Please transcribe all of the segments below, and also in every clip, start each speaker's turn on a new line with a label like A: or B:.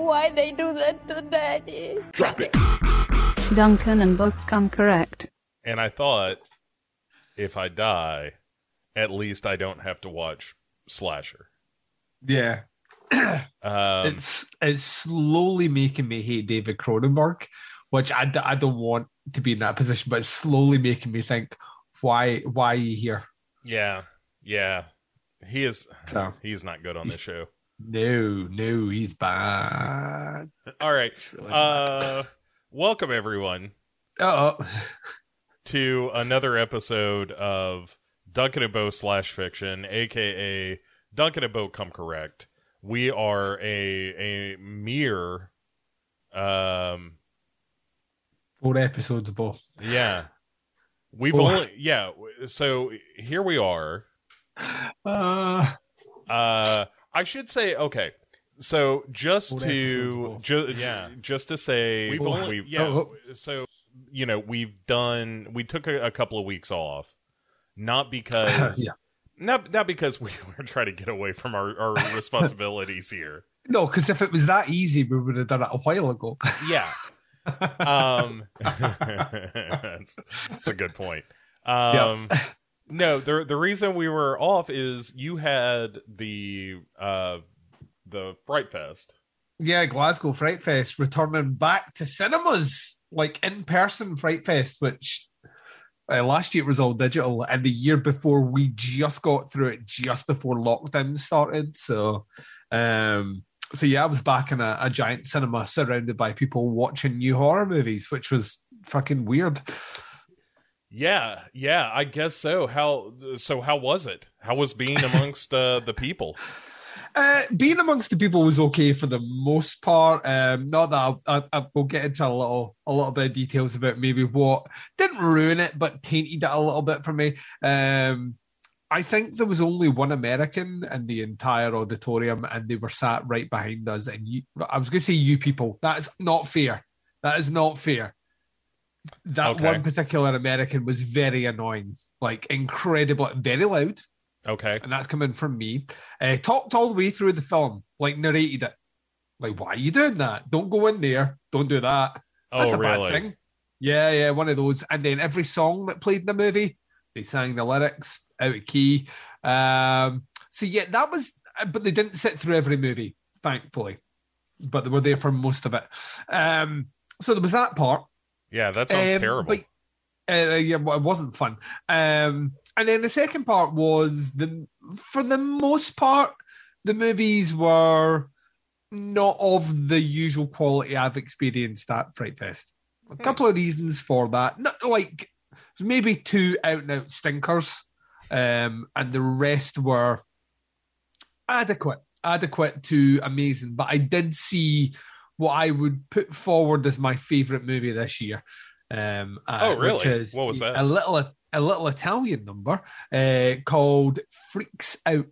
A: Why they do that to Daddy?
B: Drop it.
C: Duncan and both come correct.
D: And I thought, if I die, at least I don't have to watch Slasher.
E: Yeah.
D: Um,
E: it's it's slowly making me hate David Cronenberg, which I, I don't want to be in that position, but it's slowly making me think, why why are you here?
D: yeah, yeah. He is.
E: So-
D: He's not good on
E: He's-
D: this show.
E: No, no, he's bad.
D: All right.
E: Really
D: Uh, welcome everyone
E: Uh oh.
D: to another episode of Duncan and Bo slash fiction, aka Duncan and Bo come correct. We are a a mere um
E: Four episodes of both.
D: yeah. We've
E: Four.
D: only yeah, so here we are.
E: Uh,
D: Uh I should say okay. So just
E: Four
D: to
E: episodes
D: ju- yeah, just to say
E: We've
D: we've
E: only-
D: only yeah,
E: Oh,
D: so you know, we've done we took a, a couple of weeks off not because
E: Yeah.
D: not not because we were trying to get away from our, our responsibilities here.
E: no, because if it was that easy, we would have done it a while ago.
D: Yeah. Um that's, that's a good point. Um no, the the reason we were off is you had the uh the Fright Fest.
E: yeah, Glasgow Fright Fest returning back to cinemas, like in person Fright Fest, which uh, last year it was all digital, and the year before we just got through it just before lockdown started. So, um, so yeah, I was back in a, a giant cinema surrounded by people watching new horror movies, which was fucking weird.
D: Yeah, yeah, I guess so. How so how was it? How was being amongst uh, the people?
E: Uh, being amongst the people was okay for the most part. Um, not that I, I, I will get into a little a little bit of details about maybe what didn't ruin it, but tainted it a little bit for me. Um, I think there was only one American in the entire auditorium, and they were sat right behind us. And you, I was going to say you people. That is not fair. That is not fair. That
D: Okay.
E: one particular American was very annoying, like incredible, very loud
D: Okay.
E: and that's coming from me. Uh, talked all the way through the film, like narrated it. Like, why are you doing that? Don't go in there. Don't do that. That's
D: Oh,
E: a
D: really?
E: bad thing. Yeah, yeah, one of those. And then every song that played in the movie, they sang the lyrics out of key. Um, so yeah, that was, but they didn't sit through every movie, thankfully. But they were there for most of it. Um, so there was that part.
D: Yeah, that sounds
E: Um,
D: terrible.
E: But, uh, yeah, well, it wasn't fun. Um, and then the second part was the, for the most part, the movies were not of the usual quality I've experienced at Fright Fest. A couple of reasons for that. Not like maybe two out and out stinkers, um, and the rest were adequate, adequate to amazing. But I did see what I would put forward as my favorite movie this year. Um, uh,
D: Oh, really?
E: Which is
D: What was that?
E: A little, a little Italian number uh, called "Freaks Out,"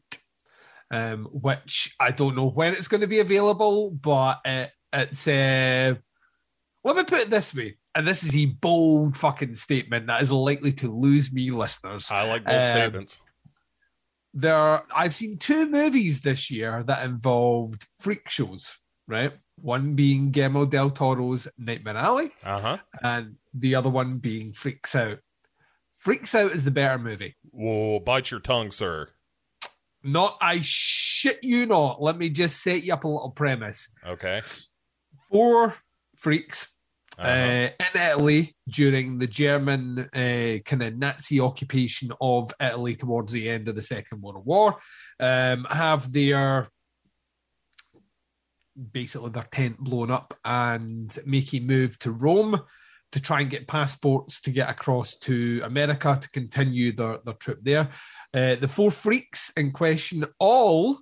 E: um, which I don't know when it's going to be available, but it, it's. Uh, let me put it this way, and this is a bold fucking statement that is likely to lose me listeners
D: I like bold
E: um,
D: statements.
E: there I've seen two movies this year that involved freak shows, right? One being Guillermo del Toro's Nightmare Alley,
D: Uh huh.
E: and the other one being Freaks Out. Freaks Out is the better movie.
D: Whoa, bite your tongue, sir.
E: Not, I shit you not. Let me just set you up a little premise.
D: Okay.
E: Four freaks
D: Uh-huh.
E: uh, in Italy during the German uh, kind of Nazi occupation of Italy towards the end of the Second World War, um, have their basically their tent blown up and making move to Rome to try and get passports to get across to America to continue their, their trip there. Uh, the four freaks in question all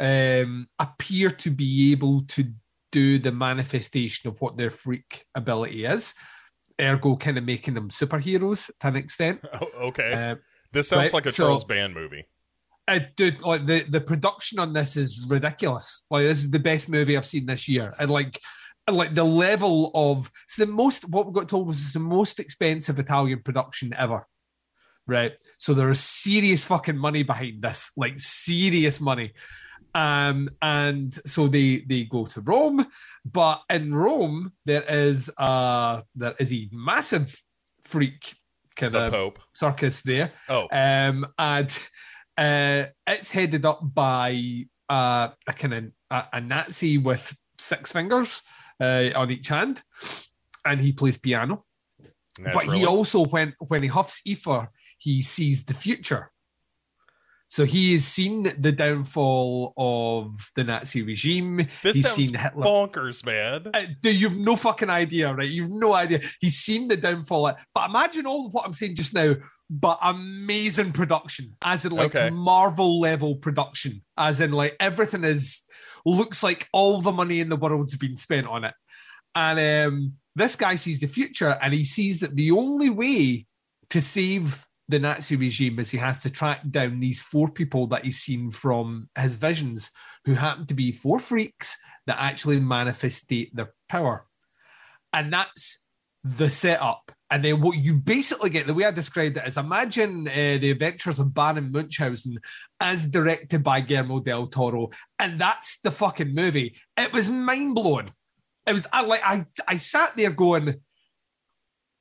E: um, appear to be able to do the manifestation of what their freak ability is, ergo, kind of making them superheroes to an extent.
D: Oh, okay.
E: Uh,
D: this sounds
E: right,
D: like a
E: so-
D: Charles Band movie.
E: Uh, dude, like the, the production on this is ridiculous. Like this is the best movie I've seen this year, and like, and like the level of it's the most. What we got told was it's the most expensive Italian production ever. Right, so there is serious fucking money behind this, like serious money, Um, and so they they go to Rome, but in Rome there is uh there is a massive freak kind
D: The
E: of
D: Pope.
E: circus there.
D: Oh,
E: Um, and uh, it's headed up by uh, a kind of a, a Nazi with six fingers uh, on each hand, and he plays piano. But he also, when when he huffs ether, he sees the future. So he has seen the downfall of the Nazi regime.
D: this
E: he's seen Hitler.
D: bonkers, man.
E: Uh, you've no fucking idea, right? You've no idea. He's seen the downfall. But imagine all what I'm saying just now. But amazing production, as in like
D: Okay.
E: Marvel level production, as in like everything is looks like all the money in the world's been spent on it. And um, this guy sees the future, and he sees that the only way to save the Nazi regime is he has to track down these four people that he's seen from his visions, who happen to be four freaks that actually manifestate their power. And that's the setup. And then what you basically get, the way I described it is imagine uh, the adventures of Baron Munchausen as directed by Guillermo del Toro. And that's the fucking movie. It was mind blowing. It was I like I I sat there going,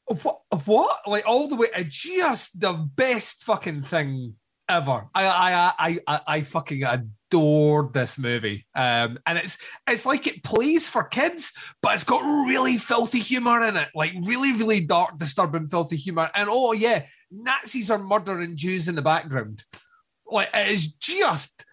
E: what what? Like all the way just the best fucking thing ever. I I I I, I fucking adored this movie. Um and it's it's like it plays for kids, but it's got really filthy humor in it. Like really, really dark, disturbing, filthy humor. And oh yeah, Nazis are murdering Jews in the background. Like it is just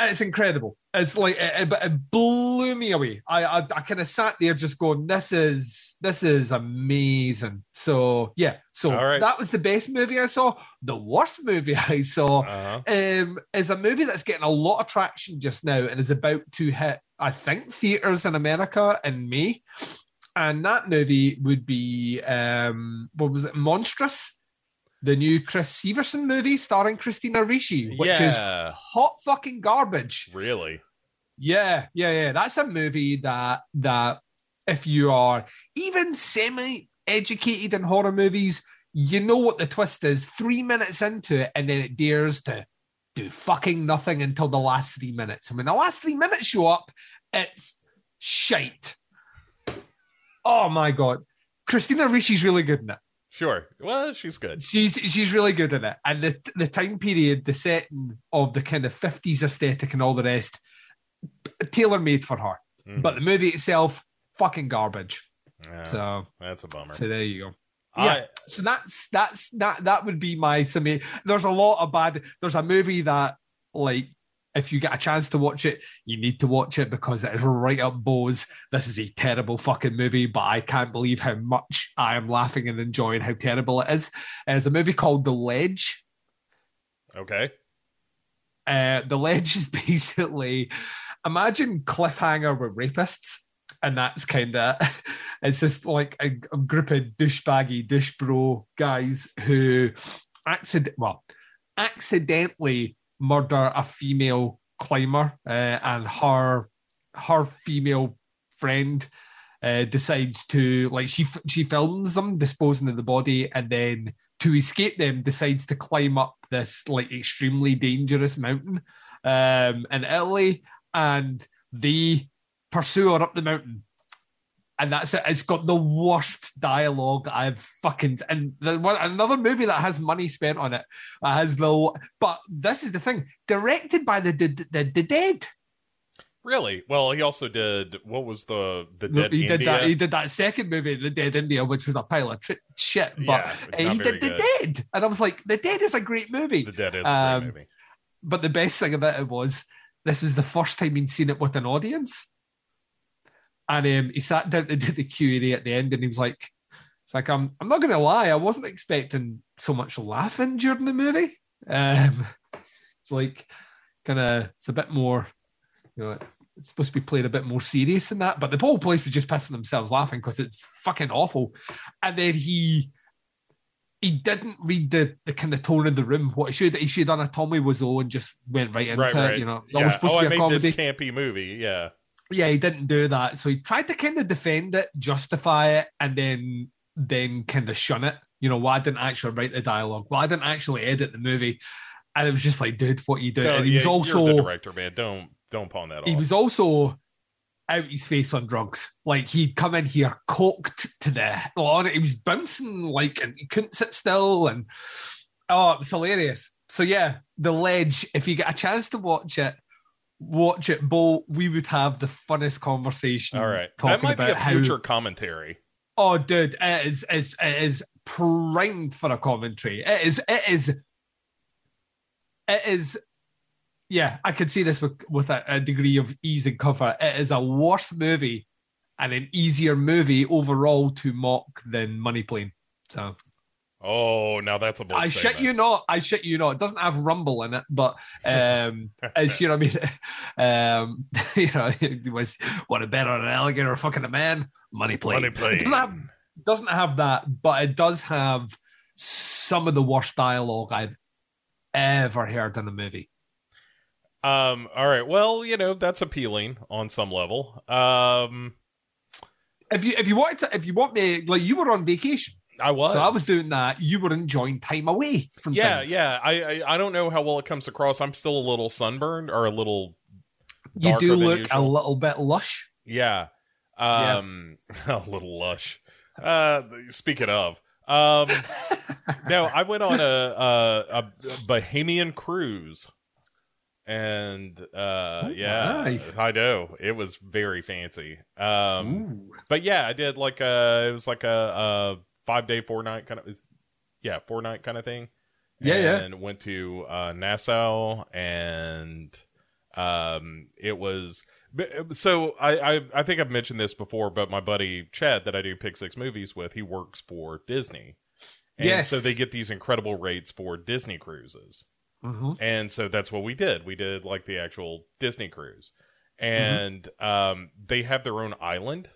E: it's incredible. It's like it, it, it blew me away. I I, I kind of sat there just going, "This is this is amazing." So yeah, so
D: right.
E: that was the best movie I saw. The worst movie I saw
D: Uh-huh.
E: um, is a movie that's getting a lot of traction just now and is about to hit, I think, theaters in America in May. And that movie would be, um, what was it, Monstrous? The new Chris Sivertson movie starring Christina Ricci, which is hot fucking garbage.
D: really.
E: Yeah, yeah, yeah. That's a movie that that if you are even semi educated in horror movies, you know what the twist is three minutes into it, and then it dares to do fucking nothing until the last three minutes. And when the last three minutes show up, it's shite. Oh my god. Christina Ricci's really good in it.
D: Sure. Well, she's good.
E: She's she's really good in it, and the the time period, the setting of the kind of fifties aesthetic and all the rest, tailor made for her.
D: Mhm.
E: But the movie itself, fucking garbage.
D: Yeah,
E: So
D: that's a bummer.
E: so there you go.
D: I,
E: yeah. So that's that's that that would be my summation. There's a lot of bad. There's a movie that like. If you get a chance to watch it, you need to watch it because it is right up Bo's. This is a terrible fucking movie, but I can't believe how much I am laughing and enjoying how terrible it is. It's a movie called The Ledge.
D: okay.
E: Uh, the ledge is basically imagine cliffhanger with rapists, and that's kind of it's just like a, a group of douchebaggy douche bro guys who accident well accidentally murder a female climber, uh, and her her female friend. Uh, decides to like she she films them disposing of the body and then to escape them decides to climb up this like extremely dangerous mountain um, in Italy, and they pursue her up the mountain. And that's it. It's got the worst dialogue I've fucking and the one another movie that has money spent on it has the but this is the thing directed by the the, the, the dead.
D: Really? Well, he also did. What was the the dead
E: he did that. He did that second movie, The Dead India, which was a pile of tri- shit. But
D: yeah,
E: he did The. Dead, and I was like, The Dead is a great movie.
D: The dead is a
E: Um,
D: great movie.
E: But the best thing about it was this was the first time he'd seen it with an audience. And um, he sat down to do the Q&A at the end and he was like, it's like, I'm, I'm not going to lie, I wasn't expecting so much laughing during the movie. Um, it's like, kind of, it's a bit more, you know, it's, supposed to be played a bit more serious than that. But the whole place was just pissing themselves laughing because it's fucking awful. And then he, he didn't read the, the kind of tone of the room. What he should he should have done a Tommy Wiseau and just went right into
D: Right,
E: it. You know, it's always supposed
D: Oh,
E: to be a
D: made
E: comedy.
D: this campy movie. Yeah.
E: Yeah, he didn't do that. So he tried to kind of defend it, justify it, and then then kind of shun it. You know, why I didn't actually write the dialogue? Why I didn't actually edit the movie? and it was just like, dude, what are you doing?
D: Don't-
E: and he was
D: yeah, you're
E: also
D: director, man. Don't don't pawn that off.
E: he was also out his face on drugs. Like he'd come in here coked to the on it. He was bouncing like and he couldn't sit still. And oh, it was hilarious. So yeah, the ledge. If you get a chance to watch it, watch it. Bo, we would have the funnest conversation.
D: All right, that might be
E: about
D: a
E: how.
D: future commentary.
E: Oh, dude, it is is it is primed for a commentary. It is it is it is yeah, I can see this with with a, a degree of ease and comfort. It is a worse movie and an easier movie overall to mock than Money Plane. So
D: Oh, now that's a bold
E: I shit you not. I shit you not. It doesn't have rumble in it, but um, it's you know what I mean. Um, you know, it was what a better an alligator or fucking a man. Money play.
D: Money
E: play. Doesn't have doesn't have that, but it does have some of the worst dialogue I've ever heard in a movie.
D: Um. All right. Well, you know that's appealing on some level. Um.
E: If you if you wanted to, if you want me like you were on vacation,
D: I was.
E: so I was doing that. You were enjoying time away from
D: Yeah,
E: things.
D: yeah. I, I I don't know how well it comes across. I'm still a little sunburned or a little.
E: You do look a little bit lush.
D: Yeah.
E: Yeah.
D: Um. A little lush. Uh. Speaking of. Um. no, I went on a a, a Bahamian cruise, and uh,
E: Oh,
D: yeah,
E: my.
D: I know it was very fancy. Um.
E: Ooh.
D: but yeah, I did like a it was like a, a five day, four night kind of is yeah, four night kind of thing.
E: Yeah, yeah.
D: and went to uh, Nassau and um it was so I, I I think I've mentioned this before, but my buddy Chad that I do Pick Six movies with, he works for Disney. And
E: Yes.
D: so they get these incredible rates for Disney cruises.
E: Mhm.
D: And so that's what we did. We did like the actual Disney cruise.
E: Mm-hmm.
D: And um they have their own island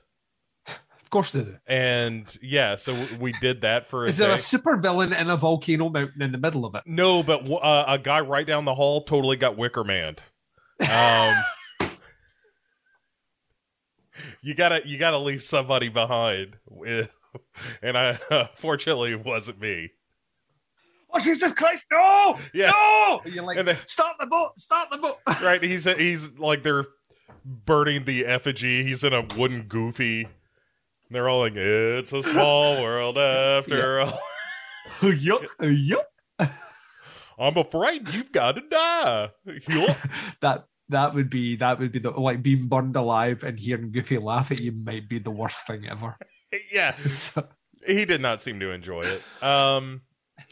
E: Of course they do.
D: and yeah, so we did that for a
E: Is there a super villain in a volcano mountain in the middle of it?
D: no, but uh, a guy right down the hall totally got Wicker Man. Um, you gotta you gotta leave somebody behind, and I uh, fortunately it wasn't me.
E: Oh Jesus Christ! No!
D: Yeah.
E: No! And you're like,
D: And then-
E: stop the boat! Stop the boat!
D: Right? He's he's like they're burning the effigy. He's in a wooden goofy. They're all like, "It's a small world after all."
E: yup! Yup!
D: I'm afraid you've got to die. Yup.
E: That that would be that would be the like being burned alive and hearing Goofy laugh at you might be the worst thing ever.
D: yeah,
E: So,
D: he did not seem to enjoy it. Um,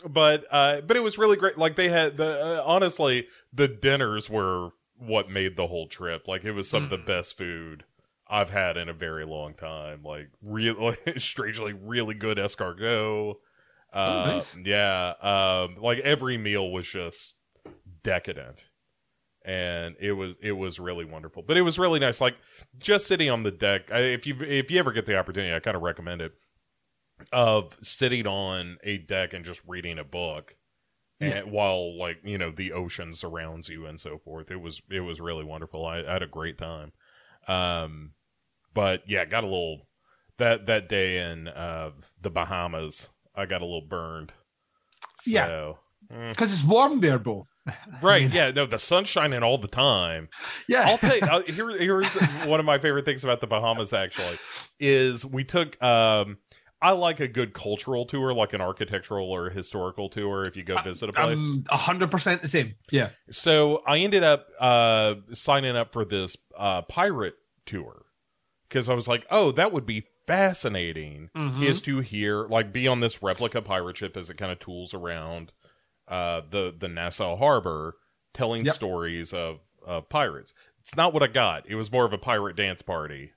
D: but uh, but it was really great. Like they had the uh, honestly, the dinners were what made the whole trip. Like it was some of the best food I've had in a very long time. Like really, strangely, really good escargot. Uh,
E: Oh, nice.
D: Yeah, um, like every meal was just decadent. And it was it was really wonderful, but it was really nice. Like just sitting on the deck. I, if you if you ever get the opportunity, I kind of recommend it of sitting on a deck and just reading a book and while like you know the ocean surrounds you and so forth it was it was really wonderful i, I had a great time um but yeah got a little that that day in uh the bahamas i got a little burned
E: Yeah.
D: so, mm.
E: because it's warm there, bro.
D: right yeah no the sun's shining all the time
E: Yeah.
D: I'll tell you. I'll, here, here's one of my favorite things about the Bahamas. Actually, is we took. Um, I like a good cultural tour, like an architectural or historical tour. If you go visit a place,
E: I'm hundred percent the same. Yeah.
D: so I ended up uh, signing up for this uh, pirate tour because I was like, oh, that would be fascinating.
E: Mhm.
D: Is to hear like be on this replica pirate ship as it kind of tools around uh, the the Nassau harbor, telling
E: Yep.
D: stories of of pirates. It's not what I got. It was more of a pirate dance party.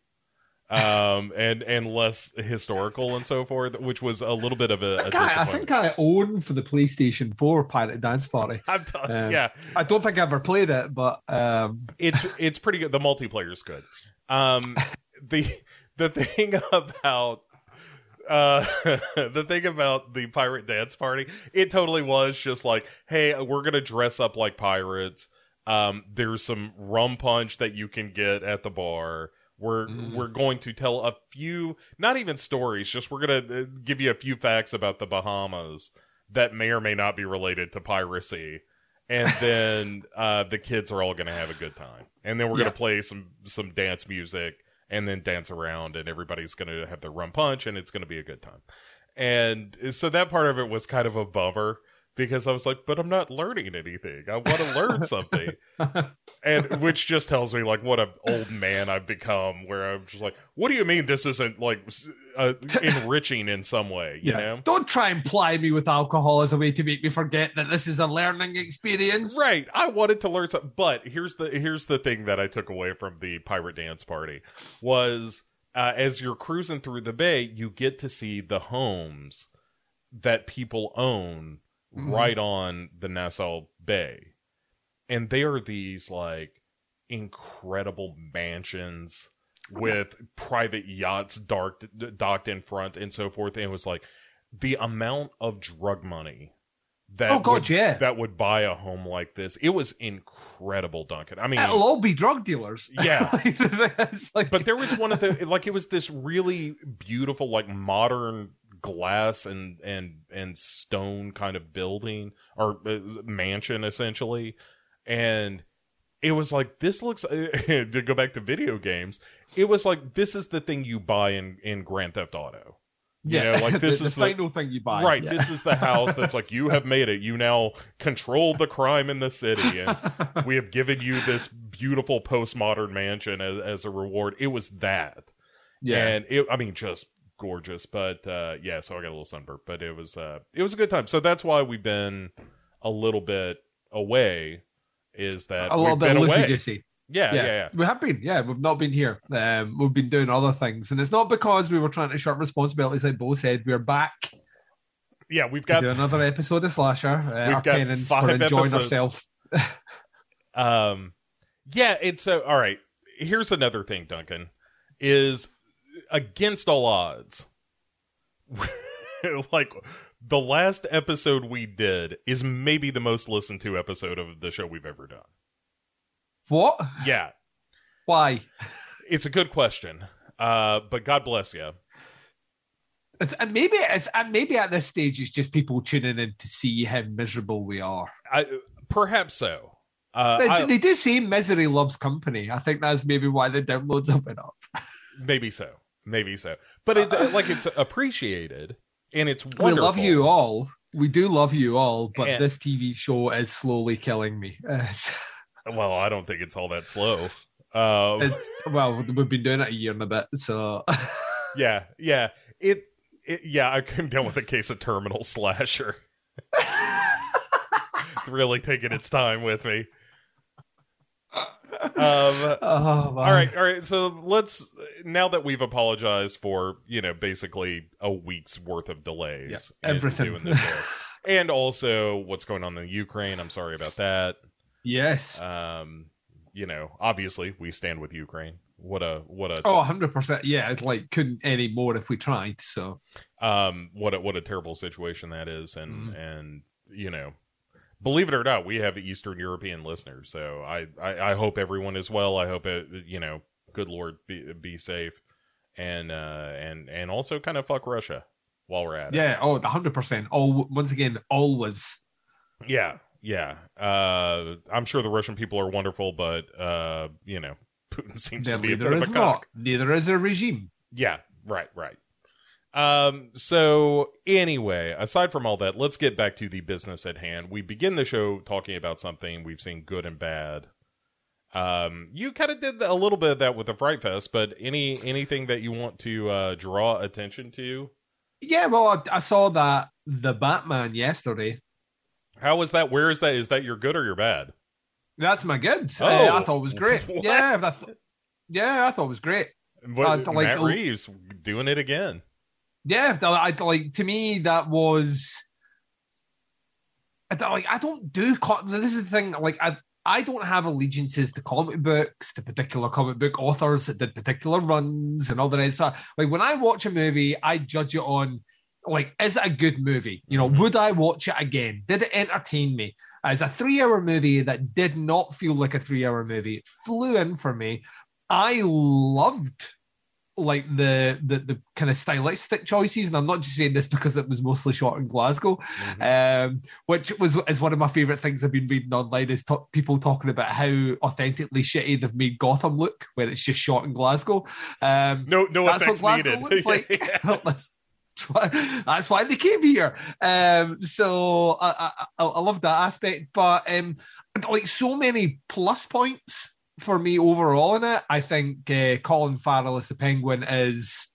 D: Um and and less historical and so forth which was a little bit of a, a
E: I, think I- I think I own for the PlayStation 4 Pirate Dance Party.
D: I'm t-
E: Um,
D: yeah
E: I don't think I ever played it, but um,
D: it's it's pretty good. The multiplayer is good. Um, the the thing about uh the thing about the pirate dance party, it totally was just like, hey, we're gonna dress up like pirates. Um, there's some rum punch that you can get at the bar. We're
E: Mm.
D: we're going to tell a few, not even stories, just we're gonna uh, give you a few facts about the Bahamas that may or may not be related to piracy and then uh, the kids are all going to have a good time, and then we're
E: Yeah.
D: going to play some some dance music, and then dance around, and everybody's going to have their rum punch, and it's going to be a good time. And so that part of it was kind of a bummer because I was like, but I'm not learning anything. I want to learn something. and which just tells me like what an old man I've become where I'm just like, what do you mean this isn't like uh, enriching in some way, you
E: yeah.
D: know?
E: Don't try and ply me with alcohol as a way to make me forget that this is a learning experience.
D: Right. I wanted to learn something, but here's the here's the thing that I took away from the pirate dance party was uh, as you're cruising through the bay, you get to see the homes that people own
E: Mhm.
D: right on the Nassau Bay, and they are these like incredible mansions with private yachts docked docked in front and so forth. And it was like the amount of drug money that
E: Oh, God,
D: would,
E: yeah.
D: that would buy a home like this. It was incredible, Duncan. I mean,
E: It'll all be drug dealers.
D: Yeah.
E: It's like-
D: but there was one of the like it was this really beautiful like modern glass and and and stone kind of building or uh, mansion essentially and it was like this looks to go back to video games it was like this is the thing you buy in in grand theft auto you
E: yeah,
D: know, like this
E: the,
D: is
E: the
D: the-
E: final thing you buy.
D: right
E: Yeah.
D: this is the house that's like you have made it you now control the crime in the city and we have given you this beautiful postmodern mansion as, as a reward it was that
E: yeah.
D: and it i mean just gorgeous but uh yeah so i got a little sunburn but it was uh it was a good time so that's why we've been a little bit away is that
E: a little bit
D: away
E: goosey.
D: yeah, yeah yeah
E: We have been, yeah. We've not been here. Um, we've been doing other things, and it's not because we were trying to shirk responsibilities. Like Bo said, we're back
D: yeah we've
E: to
D: got
E: do another episode of Slasher. Uh,
D: We've
E: our
D: got
E: penance for enjoying
D: episodes.
E: ourselves.
D: Um, yeah, it's so all right. Here's another thing, Duncan, is against all odds. like the last episode we did is maybe the most listened to episode of the show we've ever done.
E: What?
D: Yeah,
E: Why?
D: it's a good question. Uh, but God bless you.
E: And maybe it's and maybe at this stage it's just people tuning in to see how miserable we are.
D: I, perhaps so. Uh,
E: They,
D: I-
E: they do say misery loves company. I think that's maybe why the downloads have been up.
D: maybe so. Maybe so. But it like it's appreciated and it's wonderful.
E: We love you all. We do love you all, but
D: And-
E: this TV show is slowly killing me.
D: Well, I don't think it's all that slow. Um,
E: it's well, we've been doing it a year and a bit, so
D: yeah, yeah. It, it, yeah. I came down with a case of terminal slasher. really taking its time with me. Um.
E: oh,
D: All right, all right. So let's now that we've apologized for you know basically a week's worth of delays, in
E: everything.
D: doing the show, and also what's going on in Ukraine. I'm sorry about that.
E: yes.
D: Um, you know, obviously we stand with Ukraine. What a what a
E: Oh, 100%. Yeah, it like couldn't any more if we tried. So,
D: um what a what a terrible situation that is and
E: Mhm.
D: and you know believe it or not we have eastern european listeners so i i, I hope everyone is well i hope it you know good lord be be safe and uh and and also kind of fuck russia while we're at it
E: yeah, oh, 100%. All once again, always.
D: yeah yeah uh i'm sure the russian people are wonderful but uh you know putin seems
E: Their
D: to be a bit of
E: is
D: a
E: not. Neither is a regime.
D: Yeah, right, right. Um, so anyway, aside from all that, let's get back to the business at hand. We begin the show talking about something we've seen good and bad. Um, you kind of did a little bit of that with the Fright Fest, but any anything that you want to uh, draw attention to?
E: Yeah, well, I, I saw that the Batman yesterday.
D: How was that? Where is that? Is that your good or your bad?
E: That's my good.
D: Oh,
E: Uh, I thought it was great.
D: what?
E: Yeah, I th- yeah, I thought it was great.
D: What,
E: Uh, like-
D: Matt Reeves doing it again.
E: Yeah, I, like to me that was. I don't, like I don't do. This is the thing. Like I, I don't have allegiances to comic books, to particular comic book authors that did particular runs and all the rest. So, like when I watch a movie, I judge it on like is it a good movie? You know,
D: Mhm.
E: would I watch it again? Did it entertain me? As a three-hour movie that did not feel like a three-hour movie, it flew in for me. I loved like the the the kind of stylistic choices, and I'm not just saying this because it was mostly shot in Glasgow,
D: Mhm.
E: um, which was is one of my favorite things I've been reading online is to- people talking about how authentically shitty they've made Gotham look when it's just shot in Glasgow. Um,
D: no, no
E: that's what Glasgow
D: needed.
E: looks like. that's, why, they came here. Um, so I, I, I I love that aspect, but um, like so many plus points for me overall in it. I think uh, Colin Farrell as the Penguin is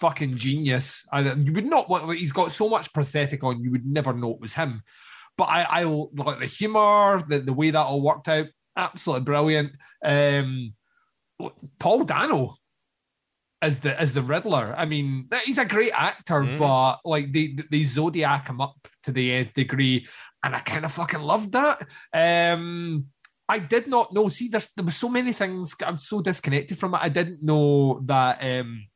E: fucking genius. I, you would not want. He's got so much prosthetic on, you would never know it was him. But I, I like the humor, the, the way that all worked out. Absolutely brilliant. Um, Paul Dano as the as the Riddler. I mean, he's a great actor,
D: Mhm.
E: but like they they zodiac him up to the nth degree, and I kind of fucking loved that. Um, I did not know. See, there's, there were so many things. I'm so disconnected from it. I didn't know that um,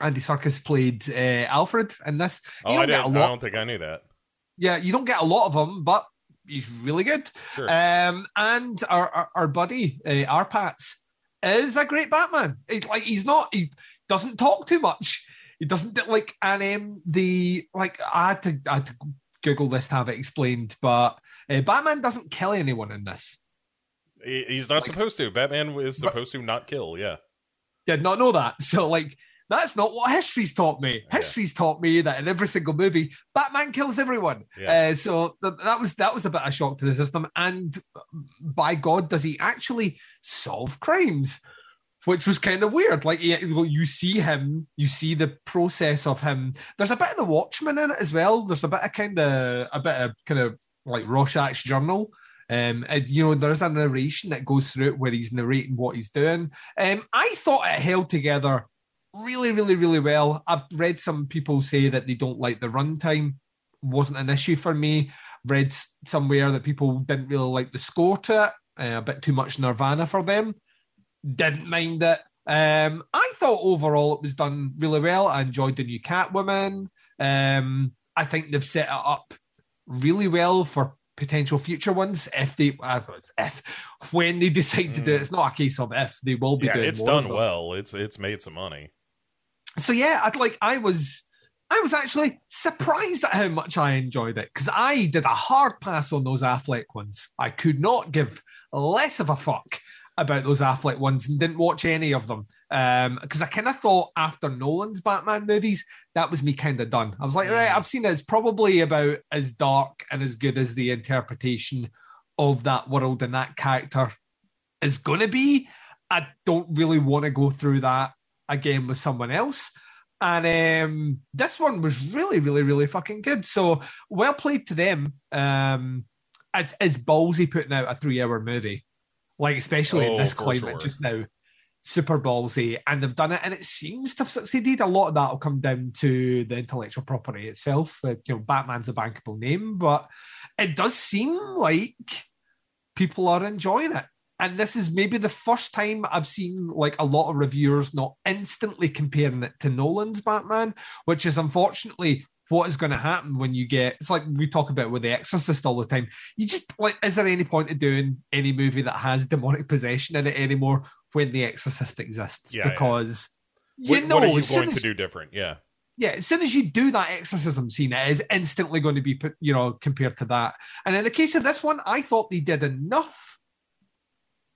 E: Andy Serkis played uh, Alfred in this.
D: Oh, I didn't. I don't think I knew that.
E: Yeah, you don't get a lot of them, but he's really good.
D: Sure.
E: Um, and our our, our buddy uh, R-Pattz is a great Batman. He's like he's not. He doesn't talk too much. He doesn't like and um, the like. I had to I had to Google this to have it explained, but uh, Batman doesn't kill anyone in this.
D: He- He's not
E: like-
D: supposed to. Batman is
E: But-
D: supposed to not kill. Yeah.
E: Did not know that. So like. That's not what history's taught me.
D: Yeah.
E: History's taught me that in every single movie, Batman kills everyone.
D: Yeah.
E: Uh, so th- that was that was a bit of a shock to the system. And by God, does he actually solve crimes? Which was kind of weird. Like you see him, you see the process of him. There's a bit of the Watchman in it as well. There's a bit of kind of a bit of kind of like Rorschach's journal. Um, and, you know, there's a narration that goes through it where he's narrating what he's doing. Um, I thought it held together really, really, really well. I've read some people say that they don't like the runtime. Wasn't an issue for me. Read somewhere that people didn't really like the score to it. Uh, a bit too much Nirvana for them. Didn't mind it. Um, I thought overall it was done really well. I enjoyed the new Catwoman. Um, I think they've set it up really well for potential future ones. If they, I thought it's if when they decide to do it,
D: Mm.
E: it's not a case of if they will be
D: Yeah,
E: doing.
D: it's done well. It's it's made some money.
E: so yeah, I'd like I was I was actually surprised at how much I enjoyed it because I did a hard pass on those Affleck ones. I could not give less of a fuck about those Affleck ones and didn't watch any of them because I kind of thought after Nolan's Batman movies that was me kind of done. I was like, right. I've seen it. It's probably about as dark and as good as the interpretation of that world and that character is going to be. I don't really want to go through that again with someone else. And um, this one was really, really, really fucking good. So well played to them. Um, it's, it's ballsy putting out a three hour movie, like especially in
D: Oh,
E: this climate
D: sure.
E: just now. Super ballsy, and they've done it, and it seems to have succeeded. A lot of that will come down to the intellectual property itself. Uh, you know, Batman's a bankable name, but it does seem like people are enjoying it. And this is maybe the first time I've seen like a lot of reviewers not instantly comparing it to Nolan's Batman, which is unfortunately what is going to happen when you get it's like we talk about with The Exorcist all the time. You just like, is there any point of doing any movie that has demonic possession in it anymore when The Exorcist exists?
D: Yeah, yeah.
E: because you
D: What,
E: know,
D: what are you
E: as
D: going to do different? Yeah.
E: yeah, as soon as you do that exorcism scene, it is instantly going to be, put, you know, compared to that. And in the case of this one, I thought they did enough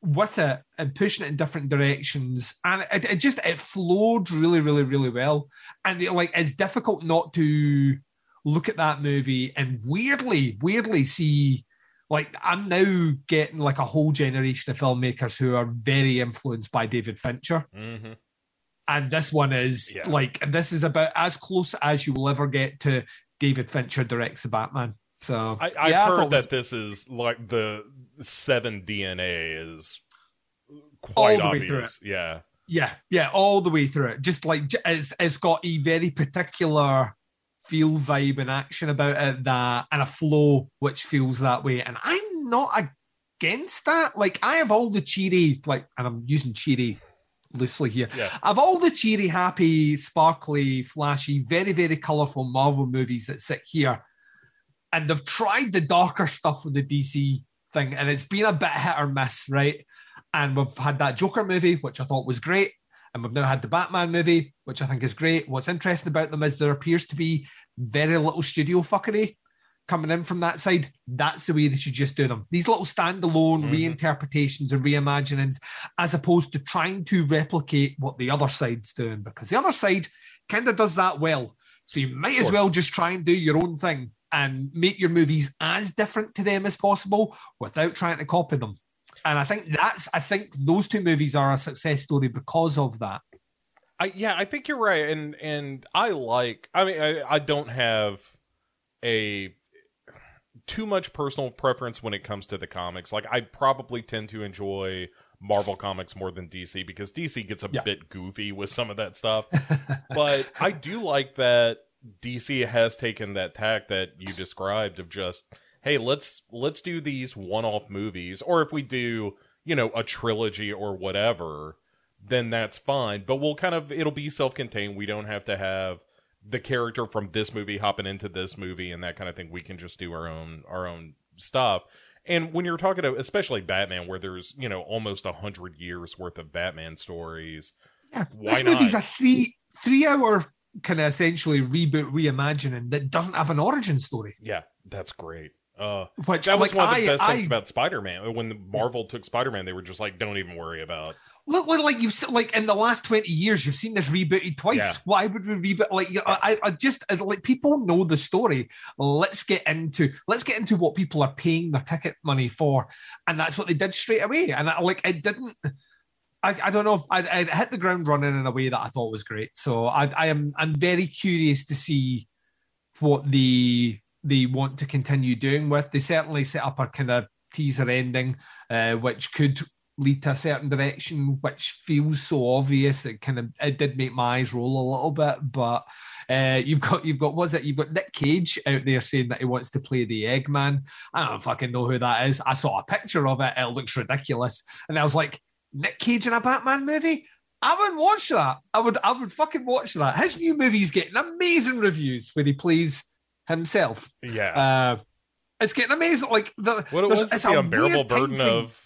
E: with it and pushing it in different directions, and it, it just it flowed really, really, really well. And it, like, it's difficult not to look at that movie and weirdly, weirdly see. Like I'm now getting like a whole generation of filmmakers who are very influenced by David Fincher
D: hmm
E: and this one is
D: Yeah.
E: like and this is about as close as you will ever get to David Fincher directs the Batman. So
D: I, I've
E: yeah,
D: heard that
E: was
D: this is like the seven DNA is
E: All
D: quite
E: the way through
D: obvious. Yeah.
E: yeah, yeah, all the way through it. Just like it's it's got a very particular feel, vibe, and action about it that and a flow which feels that way. And I'm not against that. Like I have all the cheery, like, and I'm using cheery loosely here.
D: Yeah.
E: Of all the cheery, happy, sparkly, flashy, very, very colourful Marvel movies that sit here, and they've tried the darker stuff with the DC thing, and it's been a bit hit or miss, right? And we've had that Joker movie, which I thought was great. and we've now had the Batman movie, which I think is great. What's interesting about them is there appears to be very little studio fuckery coming in from that side. That's the way they should just do them. These little standalone
D: Mhm.
E: reinterpretations and reimaginings, as opposed to trying to replicate what the other side's doing, because the other side kind of does that well. So you might as well just try and do your own thing and make your movies as different to them as possible without trying to copy them. And I think that's I think those two movies are a success story because of that.
D: I yeah, I think you're right, and and I like. I mean, I, I don't have a too much personal preference when it comes to the comics. Like, I probably tend to enjoy Marvel comics more than DC because DC gets a
E: Yeah.
D: bit goofy with some of that stuff. but I do like that DC has taken that tack that you described of just hey let's let's do these one-off movies or if we do you know a trilogy or whatever then that's fine. But we'll kind of it'll be self-contained. We don't have to have the character from this movie hopping into this movie and that kind of thing. We can just do our own our own stuff. And when you're talking to especially batman where there's you know almost a hundred years worth of batman stories
E: Yeah,
D: Why
E: this movie's
D: not?
E: a three three hour kind of essentially reboot reimagining that doesn't have an origin story.
D: yeah that's great uh
E: Which
D: That was
E: like,
D: one of the
E: I-
D: best things
E: I-
D: about Spider-Man. When Marvel took Spider-Man, they were just like, "Don't even worry about."
E: Look, look, like you've like in the last twenty years, you've seen this rebooted twice.
D: Yeah.
E: Why would we reboot? Like, I, I just like people know the story. Let's get into let's get into what people are paying their ticket money for, and that's what they did straight away. And I, like it didn't. I, I don't know. I, I hit the ground running in a way that I thought was great. So I, I am I'm very curious to see what the they want to continue doing with. They certainly set up a kind of teaser ending, uh, which could lead to a certain direction, which feels so obvious. It kind of it did make my eyes roll a little bit, but uh, you've got you've got what's it? You've got Nick Cage out there saying that he wants to play the Eggman. I don't fucking know who that is. I saw a picture of it. It looks ridiculous, and I was like, Nick Cage in a Batman movie. I wouldn't watch that. I would. I would fucking watch that. His new movie's getting amazing reviews where he plays himself.
D: Yeah,
E: Uh, it's getting amazing. Like the,
D: what was
E: it's
D: the
E: a
D: unbearable burden of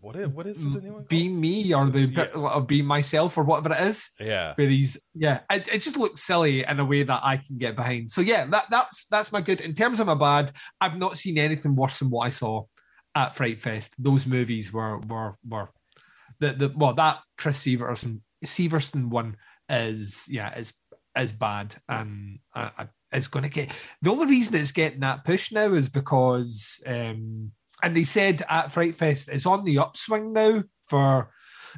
D: what is what is the new one? called?
E: me or the
D: Yeah.
E: or being myself or whatever it is.
D: Yeah,
E: Where he's yeah, it, it just looks silly in a way that I can get behind. So yeah, that that's that's my good. In terms of my bad, I've not seen anything worse than what I saw at Fright Fest. Those movies were were were the the well that Chris Sivertson Sivertson one is yeah is is bad and uh, uh, it's going to get the only reason it's getting that push now is because um and they said at Fright Fest it's on the upswing now for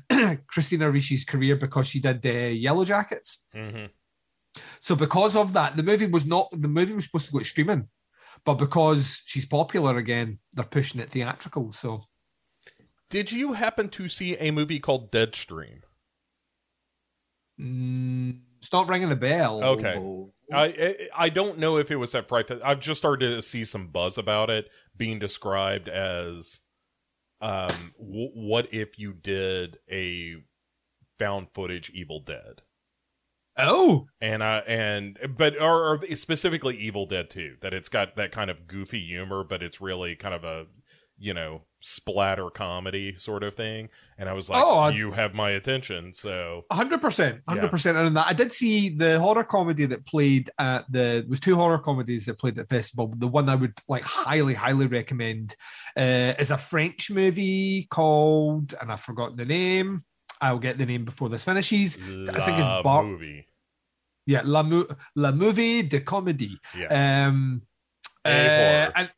E: Christina Ricci's career because she did the Yellow Jackets.
D: hmm
E: So because of that, the movie was not the movie was supposed to go streaming, but because she's popular again, they're pushing it theatrical. So
D: Did you happen to see a movie called Deadstream?
E: mm, it's not ringing the bell.
D: Okay. I I- I don't know if it was at Fright Fest. I've just started to see some buzz about it being described as, um, w- what if you did a found footage Evil Dead?
E: Oh,
D: and uh and but or, or specifically evil dead too. that it's got that kind of goofy humor but it's really kind of a you know splatter comedy sort of thing and i was like
E: Oh,
D: you have my attention so
E: hundred percent, hundred percent. And that I did see the horror comedy that played at the was two horror comedies that played at the festival. The one I would like highly, highly recommend uh, is a French movie called, and I've forgotten the name. I'll get the name before this finishes. I think it's
D: La
E: Bar-
D: movie
E: Yeah, La, Mo- La Movie de comedy
D: yeah
E: Um, uh, and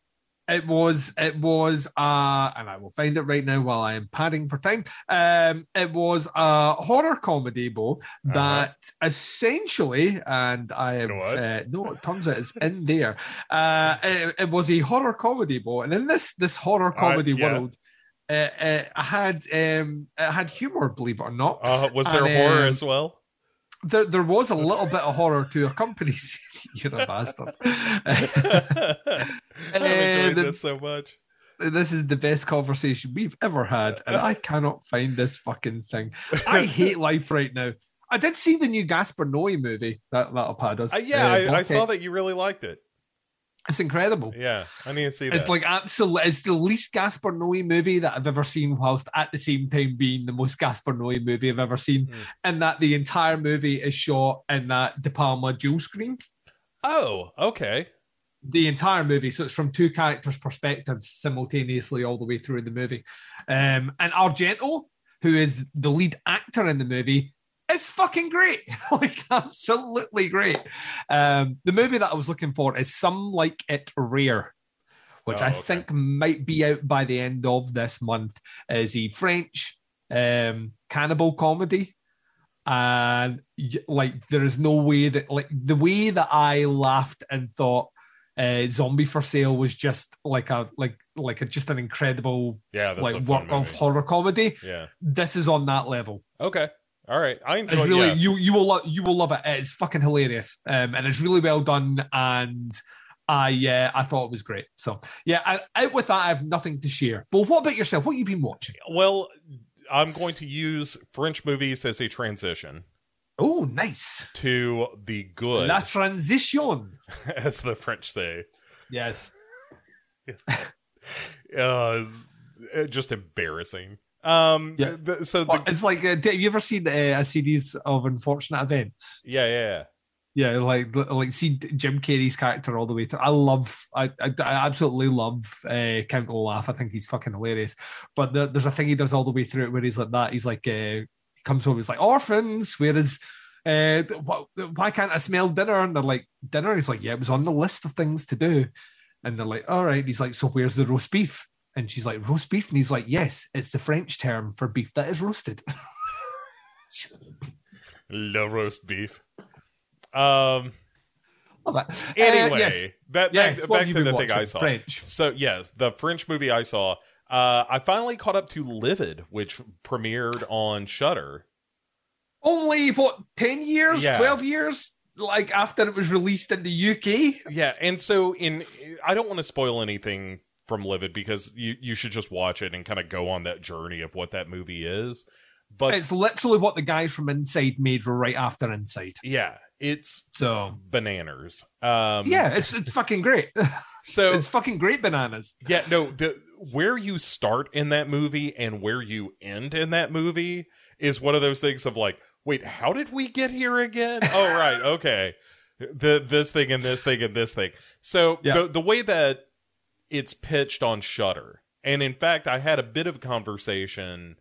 E: it was it was uh and I will find it right now while I am padding for time. Um, it was a horror comedy, Bo, that essentially, and I have uh, no, it turns out it's in there. Uh, it, it was a horror comedy, Bo, and in this this horror comedy
D: yeah.
E: world. Uh, uh, I had um, it had humor, believe it or not.
D: uh, was there
E: And,
D: horror
E: um,
D: as well
E: there, there was a little bit of horror to accompany. You're a bastard.
D: enjoying
E: the-
D: this so much
E: this is the best conversation we've ever had, and I cannot find this fucking thing. I hate life right now. I did see the new Gaspar Noé movie that that up had us.
D: Uh, yeah I, I saw that you really liked it
E: It's incredible.
D: Yeah, I need to see that.
E: It's like absolute. It's the least Gaspar Noé movie that I've ever seen, whilst at the same time being the most Gaspar Noé movie I've ever seen.
D: Mm.
E: And that the entire movie is shot in that De Palma dual screen.
D: oh, okay.
E: The entire movie, so it's from two characters' perspectives simultaneously all the way through the movie. Um, and Argento, who is the lead actor in the movie, is fucking great. like absolutely great. Um, the movie that I was looking for is Some Like It Rare, which
D: Oh,
E: I think might be out by the end of this month. Is a French um, cannibal comedy. And like there is no way that like the way that I laughed and thought uh, Zombie for Sale was just like a like like a, just an incredible
D: Yeah,
E: like work of horror comedy.
D: Yeah.
E: This is on that level.
D: Okay. All right. I enjoy.
E: It's really
D: yeah.
E: you you will love you will love it. It's fucking hilarious, um, and it's really well done. And I yeah, I thought it was great. So yeah, I, out with that, I have nothing to share. But what about yourself? What have you been watching?
D: Well, I'm going to use French movies as a transition
E: Oh, nice.
D: to the good,
E: La transition.
D: as the French say.
E: Yes.
D: Uh, it's, uh, just embarrassing. Um.
E: Yeah.
D: the- so the,
E: it's like, uh, have you ever seen uh, a series of unfortunate events?
D: yeah, yeah,
E: Yeah, like like see Jim Carrey's character all the way through. I love, I I, I absolutely love uh, Count Olaf. I think he's fucking hilarious. But there, there's a thing he does all the way through it where he's like that. He's like, uh, comes home, he's like orphans. Whereas, uh, why can't I smell dinner? And they're like, dinner. He's like, yeah, it was on the list of things to do. And they're like, all right. He's like, so where's the roast beef? And she's like, roast beef. And he's like, yes, it's the French term for beef that is roasted.
D: Le roast beef. Um.
E: Love that. Uh,
D: Anyway,
E: yes,
D: back,
E: yes.
D: back, back to the thing
E: watching?
D: I saw.
E: French.
D: So yes, the French movie I saw. Uh, I finally caught up to Livid, which premiered on Shudder.
E: only what 10 years
D: Yeah.
E: 12 years like after it was released in the uk
D: Yeah, and so in I don't want to spoil anything from Livid because you you should just watch it and kind of go on that journey of what that movie is. But
E: it's literally what the guys from inside made right after inside
D: yeah, it's
E: so
D: bananas. Um
E: yeah it's, it's fucking great
D: So
E: it's fucking great bananas
D: yeah, no, the where you start in that movie and where you end in that movie is one of those things of like, wait, how did we get here again? oh, right, okay. The this thing and this thing and this thing. So
E: Yeah.
D: the the way that it's pitched on Shudder, and in fact, I had a bit of a conversation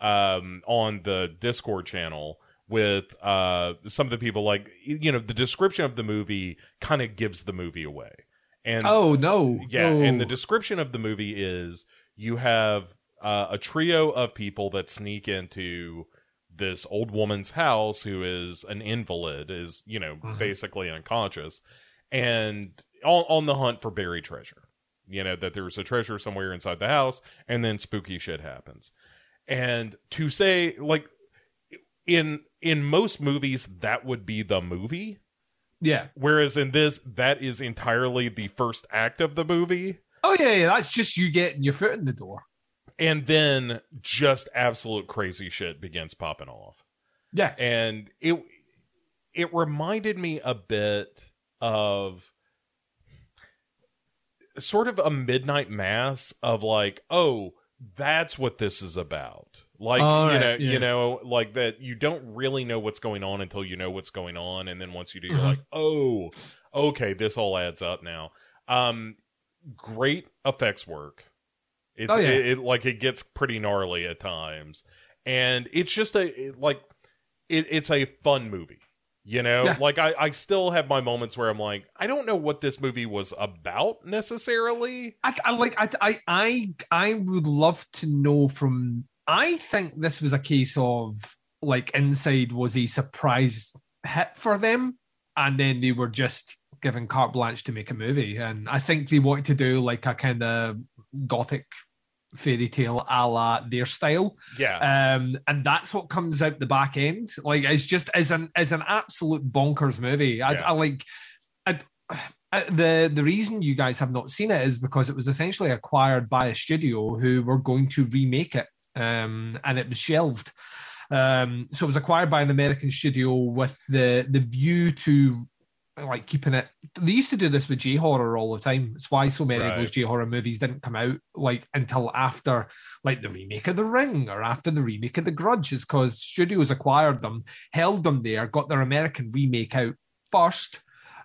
D: um, on the Discord channel with uh, some of the people. Like, you know, the description of the movie kind of gives the movie away, and
E: oh no
D: yeah,
E: no.
D: and the description of the movie is you have uh, a trio of people that sneak into this old woman's house who is an invalid, is you know
E: Mhm.
D: basically unconscious, and on, on the hunt for buried treasure. You know that there's a treasure somewhere inside the house, and then spooky shit happens. And to say like in in most movies that would be the movie
E: yeah
D: Whereas in this, that is entirely the first act of the movie.
E: oh yeah, yeah that's just you getting your foot in the door
D: And then just absolute crazy shit begins popping off.
E: yeah
D: And it it reminded me a bit of sort of a midnight mass of like, oh, that's what this is about. Like
E: All
D: you
E: right,
D: know,
E: yeah.
D: you know, like that you don't really know what's going on until you know what's going on, and then once you do, you're
E: Mhm.
D: like, oh, okay, this all adds up now. Um, great effects work. It's
E: Oh, yeah.
D: it, it like it gets pretty gnarly at times, and it's just a it, like it, it's a fun movie. You know,
E: Yeah.
D: like I, I still have my moments where I'm like, I don't know what this movie was about necessarily.
E: I, I like I, I I I would love to know from I think this was a case of like Inside was a surprise hit for them and then they were just given carte blanche to make a movie and I think they wanted to do like a kind of gothic fairy tale a la their style
D: Yeah,
E: um, and that's what comes out the back end. Like it's just as an as an absolute bonkers movie. I,
D: Yeah.
E: I like I, I- the the reason you guys have not seen it is because it was essentially acquired by a studio who were going to remake it, um, and it was shelved. Um, so it was acquired by an American studio with the the view to like keeping it. They used to do this with J horror all the time. It's why so many of those J horror movies didn't come out like until after like the remake of The Ring or after the remake of The Grudge, is because studios acquired them, held them there, got their American remake out first.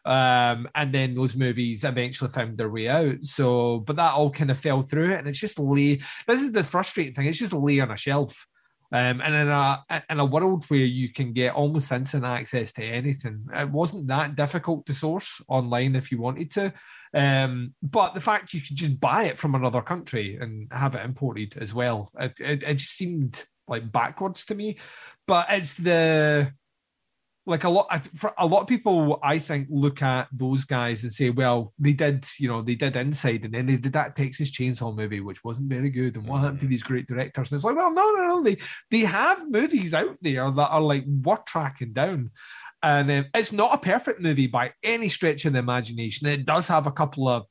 E: Um, and then those movies eventually found their way out. So, but that all kind of fell through, and it's just lay. This is the frustrating thing. It's just lay on a shelf. Um, and in a in a world where you can get almost instant access to anything, it wasn't that difficult to source online if you wanted to. Um, but the fact you could just buy it from another country and have it imported as well, it, it, it just seemed like backwards to me. But it's the like a lot for a lot of people i think look at those guys and say well they did you know they did inside and then they did that texas chainsaw movie which wasn't very good and what happened to these great directors. And it's like well no no no they they have movies out there that are like worth tracking down. And um, it's not a perfect movie by any stretch of the imagination. It does have a couple of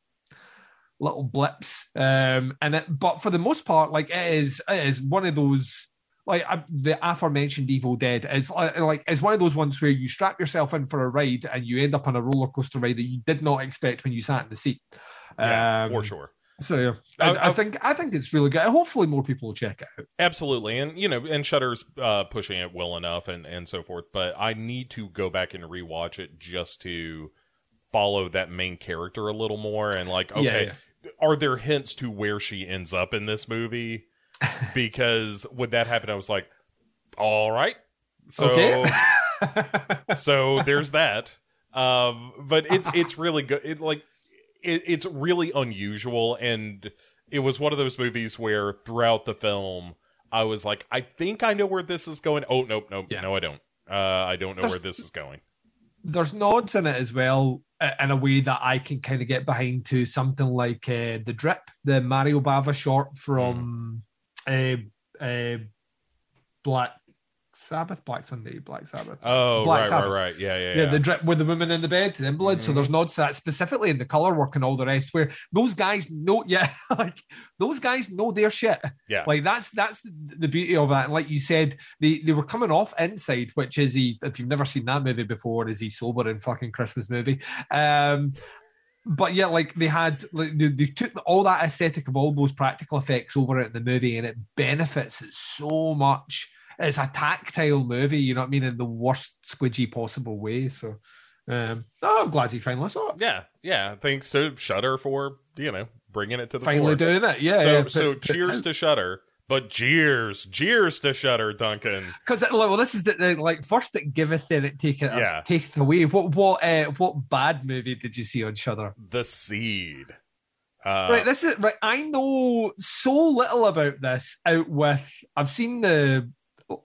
E: little blips um and it but for the most part like it is it is one of those like uh, the aforementioned Evil Dead is like, like it's one of those ones where you strap yourself in for a ride and you end up on a roller coaster ride that you did not expect when you sat in the seat.
D: Yeah,
E: Um,
D: for sure.
E: So yeah, I,
D: I-
E: I think I think it's really good. Hopefully, more people will check it out.
D: Absolutely, and you know, and Shudder's uh, pushing it well enough, and and so forth. But I need to go back and rewatch it just to follow that main character a little more, and like, okay,
E: Yeah,
D: are there hints to where she ends up in this movie? Because when that happened, I was like, all right, so
E: Okay.
D: so there's that. Um, but it's it's really good. It like it, it's really unusual, and it was one of those movies where throughout the film, I was like, I think I know where this is going. Oh nope, nope,
E: Yeah.
D: no, I don't. Uh, I don't know
E: There's-
D: where this is going.
E: There's nods in it as well in a way that I can kind of get behind to something like uh, the Drip, the Mario Bava short from uh, uh, Black Sabbath, Black Sunday, Black Sabbath.
D: Oh
E: Black
D: right,
E: Sabbath.
D: right, right. Yeah, yeah,
E: yeah,
D: yeah.
E: the drip with the women in the bed, the blood. So
D: Mhm.
E: there's nods to that specifically in the color work and all the rest, where those guys know, yeah, like those guys know their shit.
D: Yeah.
E: like that's that's the, the beauty of that. And like you said, they they were coming off Inside, which is he. If you've never seen that movie before, is he sober in fucking Christmas movie? Um, but yeah, like they had, like, they, they took all that aesthetic of all those practical effects over it in the movie, and it benefits it so much. It's a tactile movie, you know what I mean, in the worst squidgy possible way. So, um, oh, I'm glad you finally saw it.
D: yeah, yeah. Thanks to Shudder for you know bringing it to the
E: Finally doing it, yeah.
D: so
E: yeah,
D: so cheers to Shudder, but jeers, jeers to Shudder, Duncan.
E: because well, this is the, the like first it giveth, then it taketh,
D: Yeah.
E: taketh away. What what uh, what bad movie did you see on Shudder?
D: The Seed. Uh,
E: right, this is right. I know so little about this. Out with, I've seen the,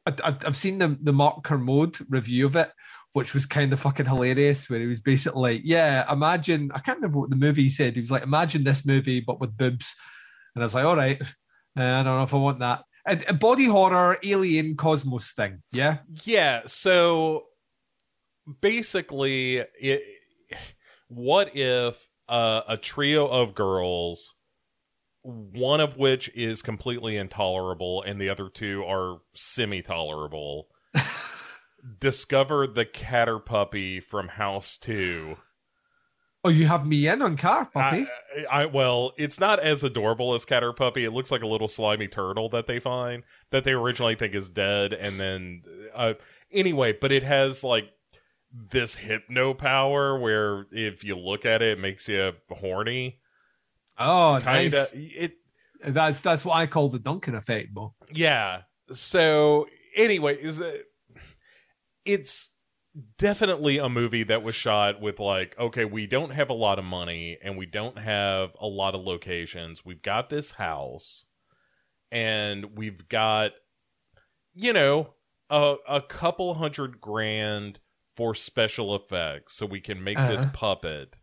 E: I, I've seen the the Mark Kermode review of it, which was kind of fucking hilarious. Where he was basically like, "Yeah, imagine." I can't remember what the movie he said. He was like, "Imagine this movie, but with boobs," and I was like, "All right, uh, I don't know if I want that." A, a body horror, alien, cosmos thing. Yeah,
D: Yeah, so basically it what if uh, a trio of girls one of which is completely intolerable and the other two are semi-tolerable discover the caterpuppy from house 2
E: Oh, you have me in on car puppy.
D: I, I well, it's not as adorable as Caterpuppy. It looks like a little slimy turtle that they find that they originally think is dead, and then uh, anyway, but it has like this hypno power where if you look at it, it makes you horny.
E: oh,
D: Kind
E: nice.
D: it.
E: That's that's what I call the Duncan effect, Bo.
D: Yeah. So anyway, is it? It's definitely a movie that was shot with like, okay, we don't have a lot of money and we don't have a lot of locations. We've got this house, and we've got, you know, a a couple hundred grand for special effects, so we can make this
E: Uh-huh.
D: puppet,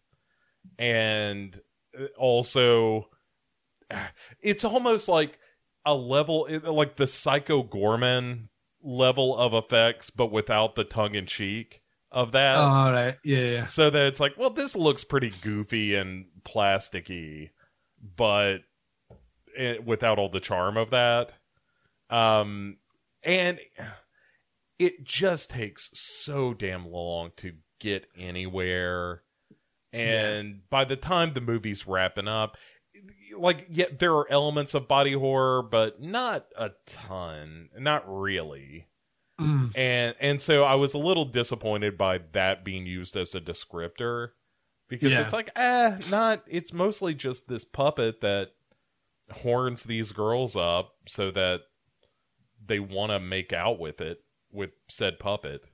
D: and uh, also, it's almost like a level like the Psycho Goreman level of effects, but without the tongue in cheek of that.
E: All right, yeah, yeah.
D: So that it's like, well, this looks pretty goofy and plasticky, but it, without all the charm of that. Um, and it just takes so damn long to get anywhere. And by the time the movie's wrapping up, like yeah, there are elements of body horror, but not a ton, not really.
E: Mm.
D: And and so I was a little disappointed by that being used as a descriptor because
E: Yeah.
D: it's like eh, not. It's mostly just this puppet that horns these girls up so that they want to make out with it with said puppet,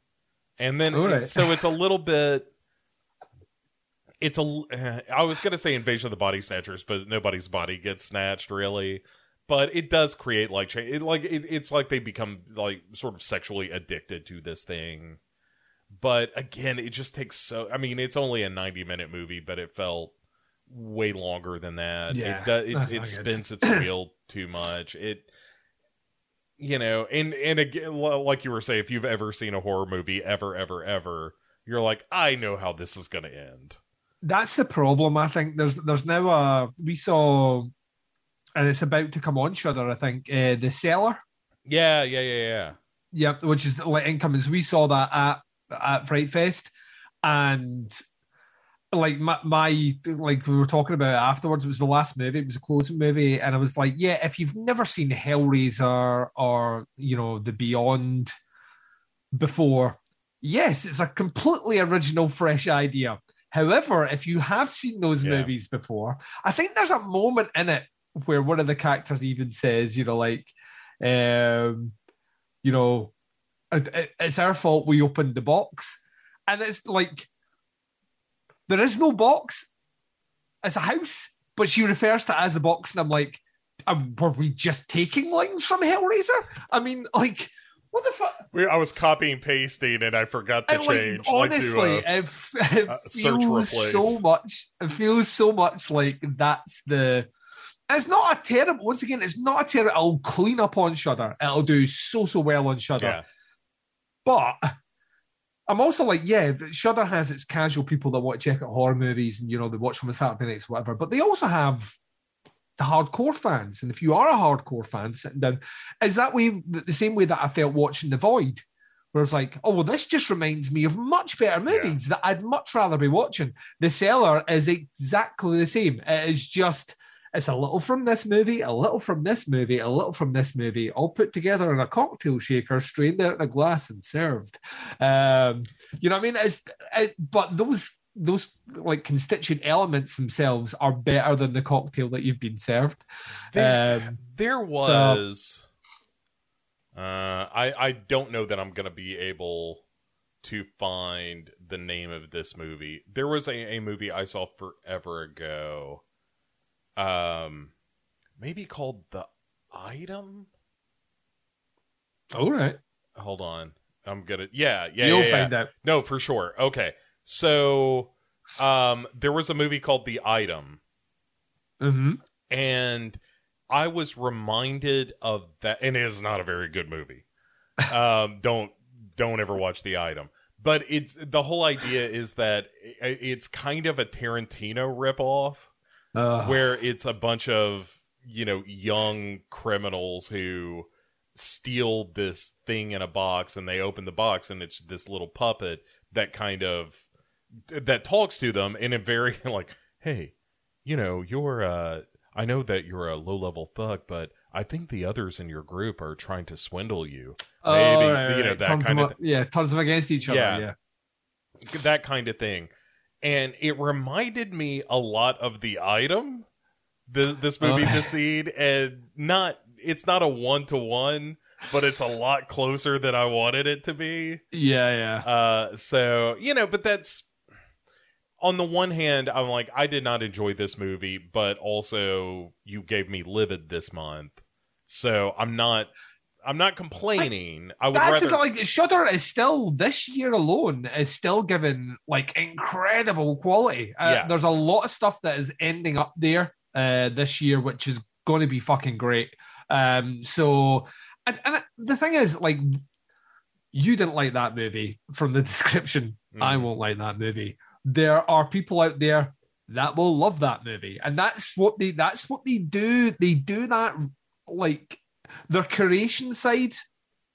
D: and then
E: right.
D: so it's a little bit. It's a. eh, was gonna say invasion of the body snatchers, but nobody's body gets snatched really. But it does create like it, like it, it's like they become like sort of sexually addicted to this thing. But again, it just takes so. I mean, it's only a ninety-minute movie, but it felt way longer than that.
E: Yeah,
D: it does. It, it spins its wheel too much. It, you know, and and again, like you were saying, if you've ever seen a horror movie ever, ever, ever, you're like, I know how this is going to end.
E: That's the problem. I think there's there's now a we saw, and it's about to come on Shudder. I think uh, the Cellar.
D: Yeah, yeah, yeah, yeah.
E: Yeah, which is like incomings. We saw that at at Fright Fest, and like my, my like we were talking about afterwards. It was the last movie. It was a closing movie, and I was like, yeah, if you've never seen Hellraiser or you know the Beyond before, yes, it's a completely original, fresh idea. However, if you have seen those
D: Yeah.
E: movies before, I think there's a moment in it where one of the characters even says, you know, like, um, you know, it- it- it's our fault we opened the box. And it's like, there is no box. It's a house, but she refers to it as the box. And I'm like, um, were we just taking lines from Hellraiser? I mean, like, what the fuck?
D: We, I was copying pasting and I forgot to
E: And, like,
D: change.
E: honestly,
D: like, to, uh,
E: it, f- it
D: uh,
E: feels so much. It feels so much like that's the. It's not a terrible. Once again, it's not a terrible. It'll clean up on Shudder. It'll do so so well on Shudder.
D: yeah,
E: But I'm also like, yeah, Shudder has its casual people that want to check out horror movies and you know they watch them on Saturday nights, whatever. But they also have the hardcore fans. And if you are a hardcore fan sitting down, is that way the same way that I felt watching The Void? Where it's like, oh well, this just reminds me of much better movies that I'd much rather be watching. The Cellar is exactly the same. It is just it's a little from this movie, a little from this movie, a little from this movie, all put together in a cocktail shaker, strained out in a glass and served. Um, you know what I mean? It's it, but those those like constituent elements themselves are better than the cocktail that you've been served.
D: there,
E: Um,
D: there was. uh, I I don't know that I'm gonna be able to find the name of this movie. There was a, a movie I saw forever ago, um, maybe called The Item.
E: All right,
D: Hold on, I'm gonna. Yeah, yeah,
E: you'll
D: yeah, yeah.
E: find out.
D: No, for sure. Okay. So um there was a movie called The Item
E: hmm
D: and I was reminded of that and it is not a very good movie. um don't don't ever watch The Item. But it's the whole idea is that it's kind of a Tarantino ripoff
E: Uh,
D: where it's a bunch of you know young criminals who steal this thing in a box and they open the box and it's this little puppet that kind of that talks to them in a very like hey you know you're uh i know that you're a low level thug but i think the others in your group are trying to swindle you
E: oh,
D: maybe,
E: right,
D: you know,
E: right.
D: that
E: turns
D: kind
E: them
D: of
E: up- yeah, turns them against each other.
D: Yeah.
E: Yeah,
D: that kind of thing and it reminded me a lot of the item the, this movie
E: Oh.
D: the seed and not it's not a one-to-one but it's a lot closer than i wanted it to be
E: yeah, yeah.
D: uh so you know but that's on the one hand i'm like i did not enjoy this movie but also you gave me livid this month so i'm not i'm not complaining i would
E: That's
D: rather
E: the, like Shudder is still this year alone is still giving like incredible quality. Uh,
D: Yeah.
E: There's a lot of stuff that is ending up there uh, this year, which is going to be fucking great. Um, so, and, and the thing is, like, you didn't like that movie from the description. I
D: Mhm.
E: won't like that movie. There are people out there that will love that movie, and that's what they that's what they do. They do that like their creation side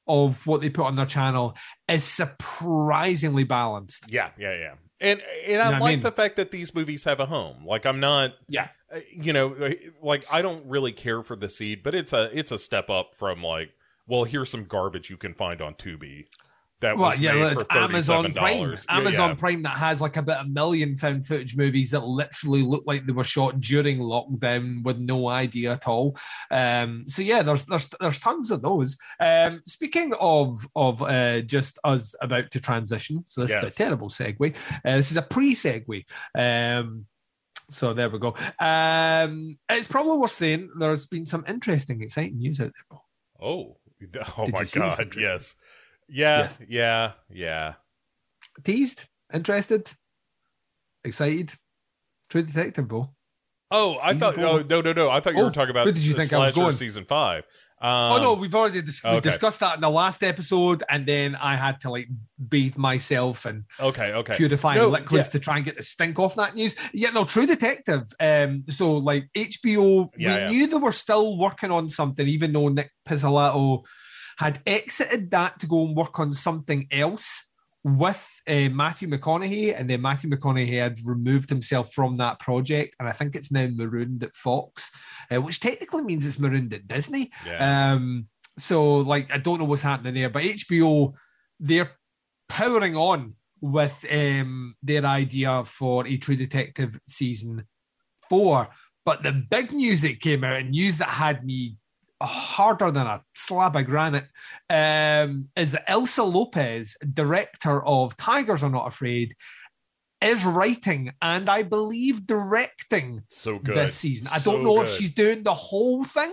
E: of what they put on their channel is surprisingly balanced.
D: Yeah, yeah, yeah. And and I
E: know what I
D: like
E: mean?
D: the fact that these movies have a home. Like I'm not
E: Yeah.
D: uh, you know, uh, like I don't really care for the seed, but it's a it's a step up from like, well, here's some garbage you can find on Tubi. That
E: Well,
D: was
E: yeah,
D: made
E: look,
D: for
E: Amazon Prime. Amazon
D: yeah.
E: Prime that has like about a million found footage movies that literally look like they were shot during lockdown with no idea at all. Um, so yeah, there's there's there's tons of those. Um, speaking of of uh, just us about to transition, so this is a terrible segue. Uh, this is a pre-segue. Um, so there we go. Um, it's probably worth saying there's been some interesting, exciting news out there. Paul.
D: Oh, oh
E: Did
D: my
E: you see this
D: god, yes. Yeah,
E: Yes.
D: yeah, yeah.
E: Teased, interested, excited. True Detective, Bo.
D: Oh, I thought.
E: four.
D: Oh, no, no, no. I thought you
E: Oh,
D: were talking about.
E: where did you
D: the
E: think I was going?
D: Season five. Um,
E: oh no, we've already dis- we discussed that in the last episode, and then I had to like bathe myself and
D: Okay, okay.
E: purifying
D: No,
E: liquids
D: yeah.
E: to try and get the stink off that news. Yeah, no, True Detective. Um, so like HBO,
D: Yeah,
E: we
D: yeah.
E: knew they were still working on something, even though Nick Pizzolatto had exited that to go and work on something else with uh, Matthew McConaughey, and then Matthew McConaughey had removed himself from that project, and I think it's now marooned at Fox, uh, which technically means it's marooned at Disney.
D: Yeah.
E: Um, so like I don't know what's happening there, but HBO they're powering on with um their idea for a True Detective season four. But the big news that came out and news that had me harder than a slab of granite um, is that Issa Lopez, director of Tigers Are Not Afraid, is writing and I believe directing
D: so good.
E: this season. I
D: So
E: don't know if she's doing the whole thing,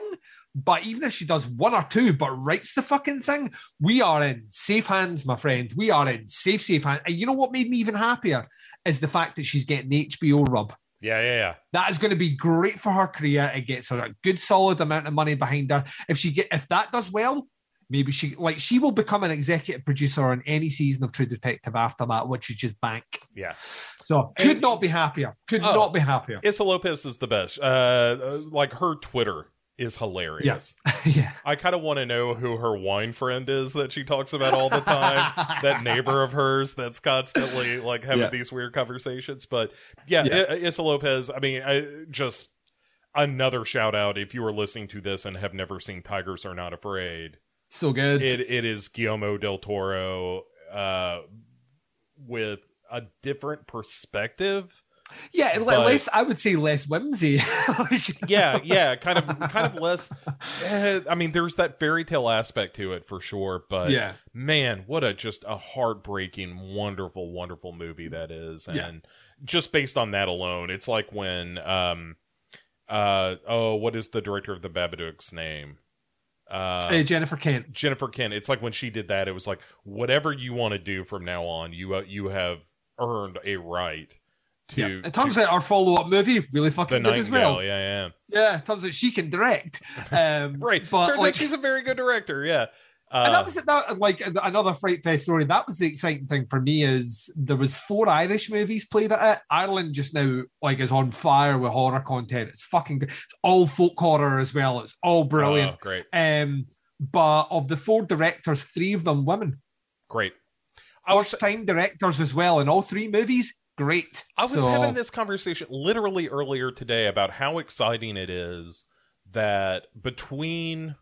E: but even if she does one or two, but writes the fucking thing, we are in safe hands, my friend. We are in safe, safe hands. And you know what made me even happier is the fact that she's getting the HBO rub.
D: Yeah, yeah, yeah.
E: That is going to be great for her career. It gets her a good, solid amount of money behind her. If she get, if that does well, maybe she like she will become an executive producer on any season of True Detective after that, which is just bank.
D: Yeah.
E: So could
D: And-
E: not be happier. Could
D: Oh.
E: not be happier.
D: Issa Lopez is the best. Uh, uh, like her Twitter is hilarious.
E: yeah.
D: I kind of want to know who her wine friend is that she talks about all the time. that neighbor of hers that's constantly like having
E: Yeah.
D: these weird conversations. But yeah,
E: Yeah.
D: I- Issa Lopez. I mean, I just another shout out if you are listening to this and have never seen Tigers Are Not Afraid.
E: So good.
D: It it is Guillermo del Toro uh, with a different perspective.
E: Yeah, and
D: but-
E: less I would say less whimsy. Like-
D: yeah yeah kind of kind of less eh, i mean there's that fairy tale aspect to it for sure but
E: yeah.
D: man what a just a heartbreaking wonderful wonderful movie that is and
E: Yeah.
D: just based on that alone it's like when um uh oh what is the director of the babadook's name uh
E: Uh, Jennifer Kent.
D: jennifer kent it's like when she did that it was like whatever you want to do from now on you uh, you have earned a right to
E: Yeah. It turns
D: to
E: out our follow up movie really fucking good as well.
D: yeah yeah
E: Yeah, it turns out she can direct. Um,
D: right
E: but
D: turns
E: like,
D: out she's a very good director yeah uh,
E: and that was. That like another Fright Fest story. That was the exciting thing for me is there was four Irish movies played at it. Ireland just now like is on fire with horror content. It's fucking good. It's all folk horror as well. It's all brilliant.
D: oh, great
E: Um, but of the four directors, three of them women.
D: great
E: First time directors as well in all three movies. Great.
D: I was
E: So-
D: having this conversation literally earlier today about how exciting it is that between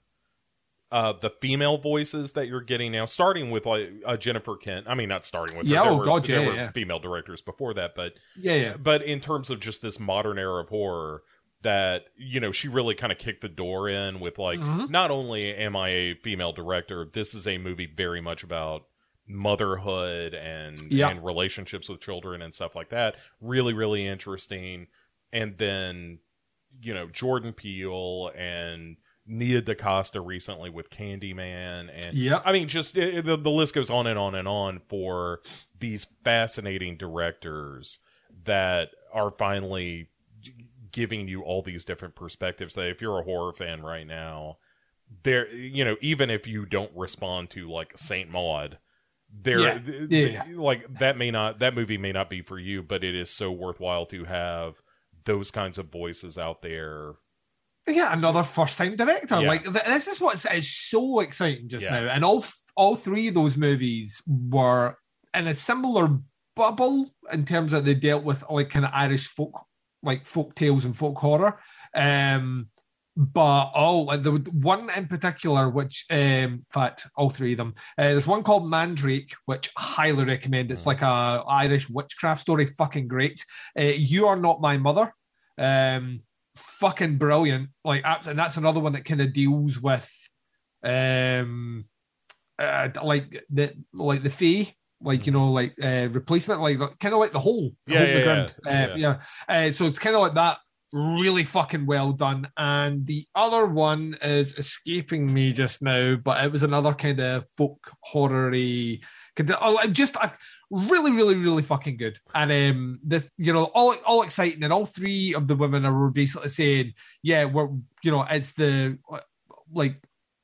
D: uh, the female voices that you're getting now, starting with like uh, Jennifer Kent. I mean, not starting with her.
E: Yeah,
D: there
E: oh
D: were,
E: God, yeah, yeah.
D: female directors before that, but
E: Yeah, yeah.
D: but in terms of just this modern era of horror, that you know she really kind of kicked the door in with like
E: Mhm.
D: not only am I a female director, this is a movie very much about motherhood and
E: Yeah.
D: and relationships with children and stuff like that. Really, really interesting. And then you know Jordan Peele and Nia DaCosta recently with Candyman and
E: yeah,
D: I mean, just it, the, the list goes on and on and on for these fascinating directors that are finally giving you all these different perspectives. That if you're a horror fan right now, there, you know, even if you don't respond to like Saint Maud, there,
E: Yeah.
D: th-
E: Yeah.
D: th- like that may not that movie may not be for you, but it is so worthwhile to have those kinds of voices out there
E: yeah, another first time director.
D: Yeah.
E: Like th- this is what's is so exciting just now, and all f- all three of those movies were in a similar bubble in terms of they dealt with like kind of Irish folk, like folk tales and folk horror. Um, but like the one in particular, which um, in fact all three of them. Uh, there's one called Mandrake, which I highly recommend. It's like a Irish witchcraft story, fucking great. Uh, you are not my mother. Um, fucking brilliant. Like, and that's another one that kind of deals with, um, uh, like the like the fee, like you know, like uh, replacement, like kind of like the hole,
D: Yeah, yeah, yeah,
E: Uh, yeah. Uh, so it's kind of like that. Really fucking well done. And the other one is escaping me just now, but it was another kind of folk horror-y, oh, just a, really, really, really fucking good. And um, this, you know, all all exciting, and all three of the women are basically saying, "Yeah, we're, you know, it's the like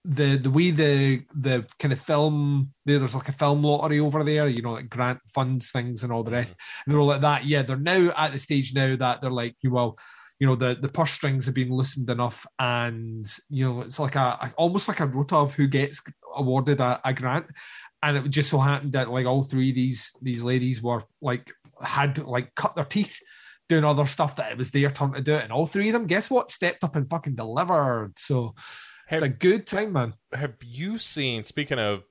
E: the the way the the kind of film there's like a film lottery over there, you know, like grant funds things and all the rest, and they're all like that. Yeah, they're now at the stage now that they're like, you well." You know the the purse strings have been loosened enough, and you know it's like a, almost like a rota of who gets awarded a, a grant, and it just so happened that like all three of these these ladies were like had like cut their teeth doing other stuff that it was their turn to do it, and all three of them, guess what, stepped up and fucking delivered. So
D: Have,
E: it's a good time, man.
D: have you seen? Speaking of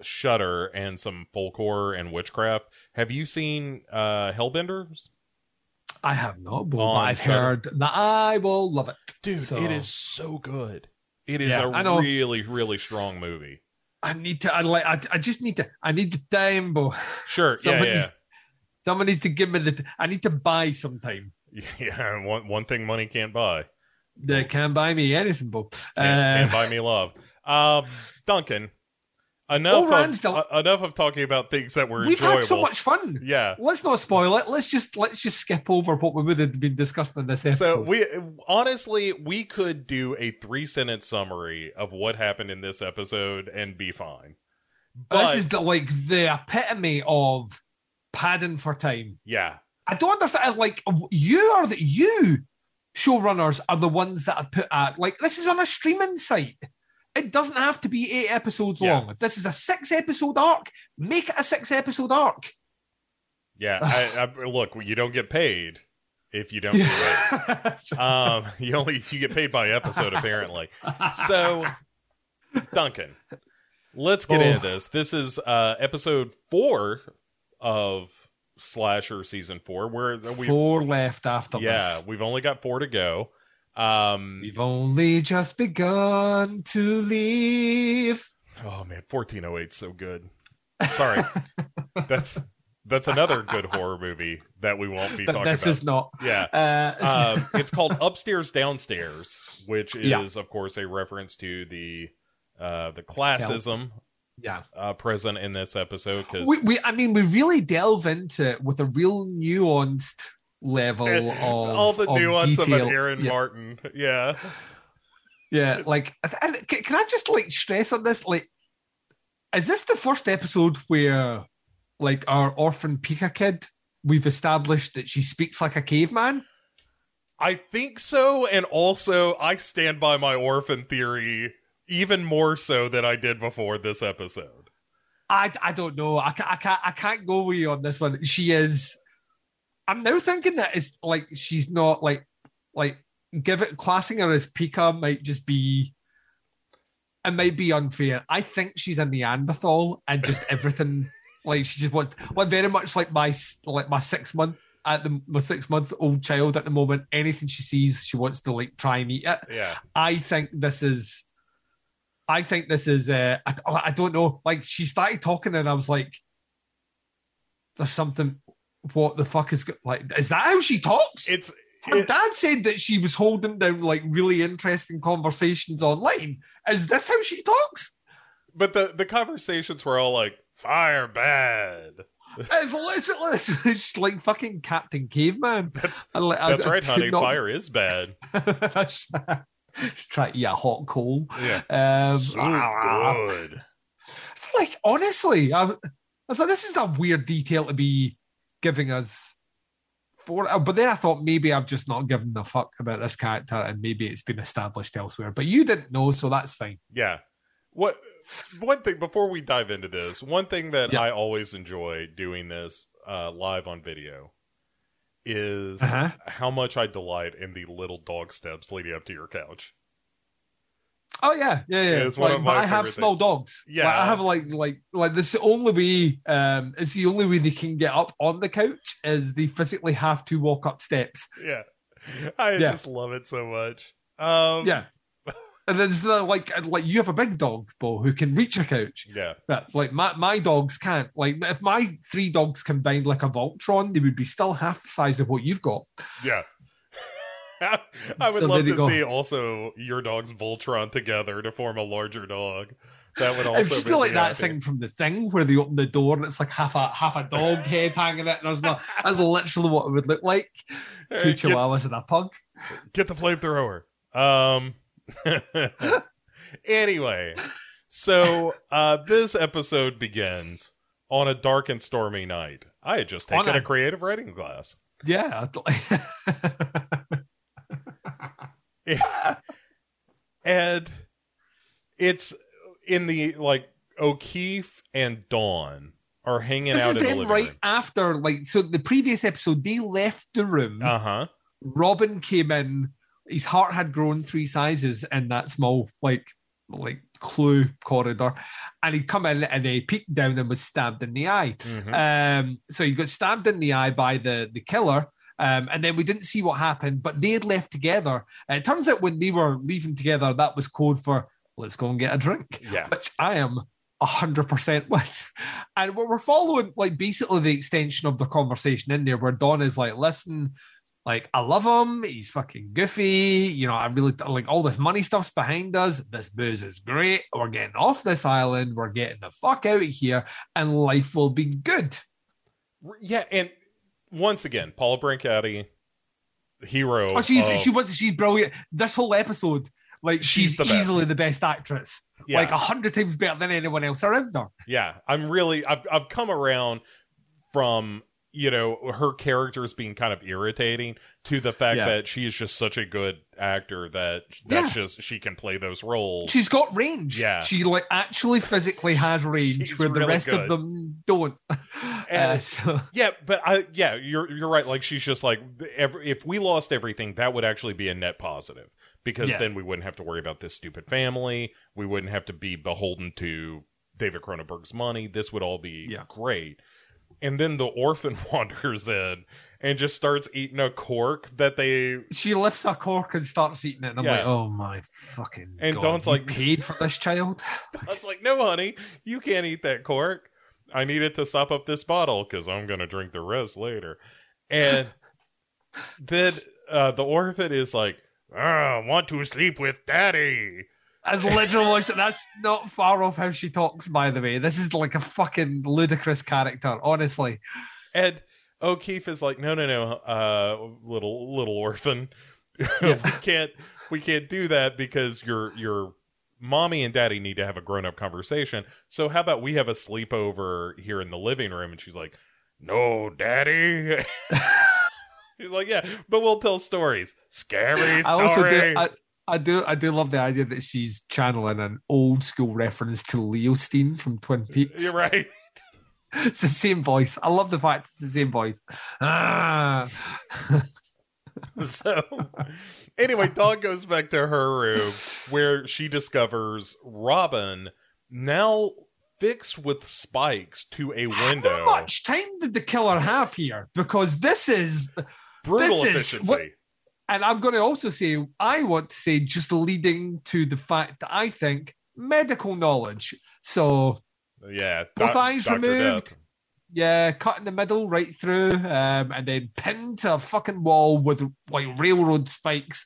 D: Shudder and some folk horror and witchcraft, have you seen uh Hellbenders?
E: I have not, but I've
D: Shudder.
E: heard that I will love it.
D: Dude,
E: So-
D: it is so good. It is
E: Yeah, I
D: a
E: know.
D: really, really strong movie.
E: I need to. I like. I, I just need to. I need the time, but
D: Sure, yeah,
E: someone
D: yeah,
E: needs. Someone needs to give me the. I need to buy some time.
D: yeah. One one thing money can't buy.
E: They can't buy me anything, but
D: Can't, can't
E: uh,
D: buy me love. Um, Duncan, enough of, uh, enough of talking about things that were
E: we've
D: enjoyable.
E: had so much fun.
D: Yeah.
E: Let's not spoil it. Let's just let's just skip over what we would have been discussing in this episode So
D: we honestly we could do a three sentence summary of what happened in this episode and be fine. But
E: this is the like the epitome of padding for time.
D: yeah,
E: I don't understand. Like you are the you showrunners are the ones that are put at like this is on a streaming site. It doesn't have to be eight episodes
D: Yeah.
E: long. If this is a six episode arc, make it a six episode arc.
D: yeah. I, I, look, you don't get paid if you don't do it. Um, you only you get paid by episode apparently. So, Duncan, let's get
E: Oh.
D: into this. This is uh episode four of Slasher season four. Where we
E: Four left after
D: yeah,
E: this.
D: we've only got four to go. Um,
E: We've only just begun to leave.
D: oh man, fourteen oh eight, so good. Sorry, that's that's another good horror movie that we won't be talking
E: this
D: about.
E: is not.
D: yeah.
E: Uh,
D: um, it's called Upstairs Downstairs, which is,
E: Yeah.
D: of course, a reference to the uh, the classism
E: yeah.
D: uh, present in this episode. Because
E: We, we, I mean, we really delve into it with a real nuanced level of
D: all the
E: of
D: nuance
E: detail.
D: of an Aaron
E: yeah,
D: Martin, yeah,
E: Yeah, like, and can can I just like stress on this? Like, is this the first episode where, like, our orphan Pica kid, we've established that she speaks like a caveman?
D: I think so. And also, I stand by my orphan theory even more so than I did before this episode.
E: I, I don't know. I can't, I can't I can't go with you on this one. She is. I'm now thinking that it's like she's not like like give it classing her as Pica might just be. It might be unfair. I think she's a Neanderthal and just everything like she just wants like very much like my like my six month at the my six month old child at the moment. Anything she sees, she wants to like try and eat it.
D: Yeah.
E: I think this is. I think this is. Uh, I, I don't know. Like she started talking, and I was like, "There's something. What the fuck is like? Is that how she talks?"
D: It's.
E: Her
D: it-
E: dad said that she was holding down like really interesting conversations online. Is this how she talks?
D: but the, the conversations were all like, fire bad.
E: It's literally it's just like fucking Captain Caveman.
D: That's
E: I, I-
D: that's
E: I
D: right, honey.
E: not-
D: Fire is bad.
E: Try to eat a hot coal.
D: Yeah.
E: Um,
D: So
E: ah.
D: good.
E: It's like honestly, I, I was like, this is a weird detail to be giving us but, but then I thought maybe I've just not given a fuck about this character, and maybe it's been established elsewhere. But you didn't know, so that's fine.
D: Yeah. What one thing before we dive into this, one thing that
E: Yeah.
D: I always enjoy doing this uh, live on video is
E: Uh-huh.
D: how much I delight in the little dog steps leading up to your couch.
E: Oh yeah, yeah, yeah.
D: it's one
E: Like, but I have
D: favorite
E: small dogs.
D: Yeah.
E: Like, I have like like like this. The only way, um, it's the only way they can get up on the couch is they physically have to walk up steps.
D: Yeah. I
E: Yeah.
D: just love it so much. Um
E: Yeah. And there's the like like you have a big dog, Bo, who can reach a couch.
D: Yeah.
E: But like my, my dogs can't. Like if my three dogs combined like a Voltron, they would be still half the size of what you've got.
D: Yeah. I would
E: So
D: love to
E: go.
D: see also your dogs Voltron together to form a larger dog. That would also
E: would just be
D: make
E: like that
D: happy.
E: thing from the thing where they open the door and it's like half a half a dog head hanging it. And there's no, that's literally what it would look like.
D: Hey,
E: Two chihuahuas and a pug.
D: get the flamethrower. Um. anyway, so uh, this episode begins on a dark and stormy night. I had just taken
E: a-
D: a creative writing class,
E: Yeah.
D: and it's in the like O'Keefe and Dawn are hanging
E: this
D: out
E: is
D: in the
E: right
D: room.
E: after like so the previous episode they left the room.
D: Uh huh.
E: Robin came in. His heart had grown three sizes in that small, like, like clue corridor, and he'd come in and he peeked down and was stabbed in the eye.
D: Mm-hmm.
E: Um, so he got stabbed in the eye by the the killer. Um, and then we didn't see what happened, but they had left together. And it turns out when they were leaving together, that was code for let's go and get a drink
D: Yeah.
E: which I am hundred percent with. And what we're following, like basically the extension of the conversation in there, where Don is like, listen, like I love him, he's fucking goofy, you know, I really like all this money stuff's behind us. This booze is great. We're getting off this island, we're getting the fuck out of here, and life will be good.
D: Yeah, and once again, Paula Brancati, hero.
E: Oh, she's
D: of-
E: she was she's brilliant. This whole episode, like
D: She's
E: she's,
D: the
E: easily the best actress.
D: yeah,
E: Like a hundred times better than anyone else around her.
D: yeah. I'm really, I've, I've come around from you know her character is being kind of irritating to the fact
E: Yeah.
D: that she is just such a good actor that that's
E: Yeah.
D: just she can play those roles.
E: She's got range.
D: Yeah.
E: She like actually physically has range
D: She's
E: where the
D: really
E: rest
D: good.
E: of them don't.
D: And-
E: Uh, so
D: Yeah, but I yeah, you're you're right. Like she's just like every, if we lost everything, that would actually be a net positive because
E: Yeah.
D: then we wouldn't have to worry about this stupid family. We wouldn't have to be beholden to David Cronenberg's money. This would all be
E: Yeah.
D: great. And then the orphan wanders in and just starts eating a cork that they
E: she lifts a cork and starts eating it, and I'm
D: Yeah.
E: like, oh my fucking.
D: And
E: God, you
D: like-
E: paid for this child.
D: Was like, no, honey, you can't eat that cork. I need it to stop up this bottle because I'm going to drink the rest later. And then uh, the orphan is like, I want to sleep with daddy.
E: As literal as that's not far off how she talks. By the way, this is like a fucking ludicrous character. Honestly,
D: And O'Keefe is like, no, no, no, uh, little little orphan,
E: Yeah.
D: we can't we can't do that because your your mommy and daddy need to have a grown up conversation. So how about we have a sleepover here in the living room? And she's like, no, daddy. He's like, yeah, but we'll tell stories. Scary story.
E: I also do. I, I do. I do love the idea that she's channeling an old school reference to Leo Steen from Twin Peaks.
D: You're right.
E: It's the same voice. I love the fact it's the same voice. Ah.
D: So, anyway, Dawn goes back to her room where she discovers Robin now fixed with spikes to a window.
E: How much time did the killer have here? Because this is,
D: Brutal
E: this is
D: efficiency.
E: what- and I'm going to also say, I want to say, just leading to the fact that I think medical knowledge. So
D: Yeah.
E: Both eyes
D: Dr.
E: removed.
D: Death.
E: yeah, cut in the middle, right through, um, and then pinned to a fucking wall with like railroad spikes.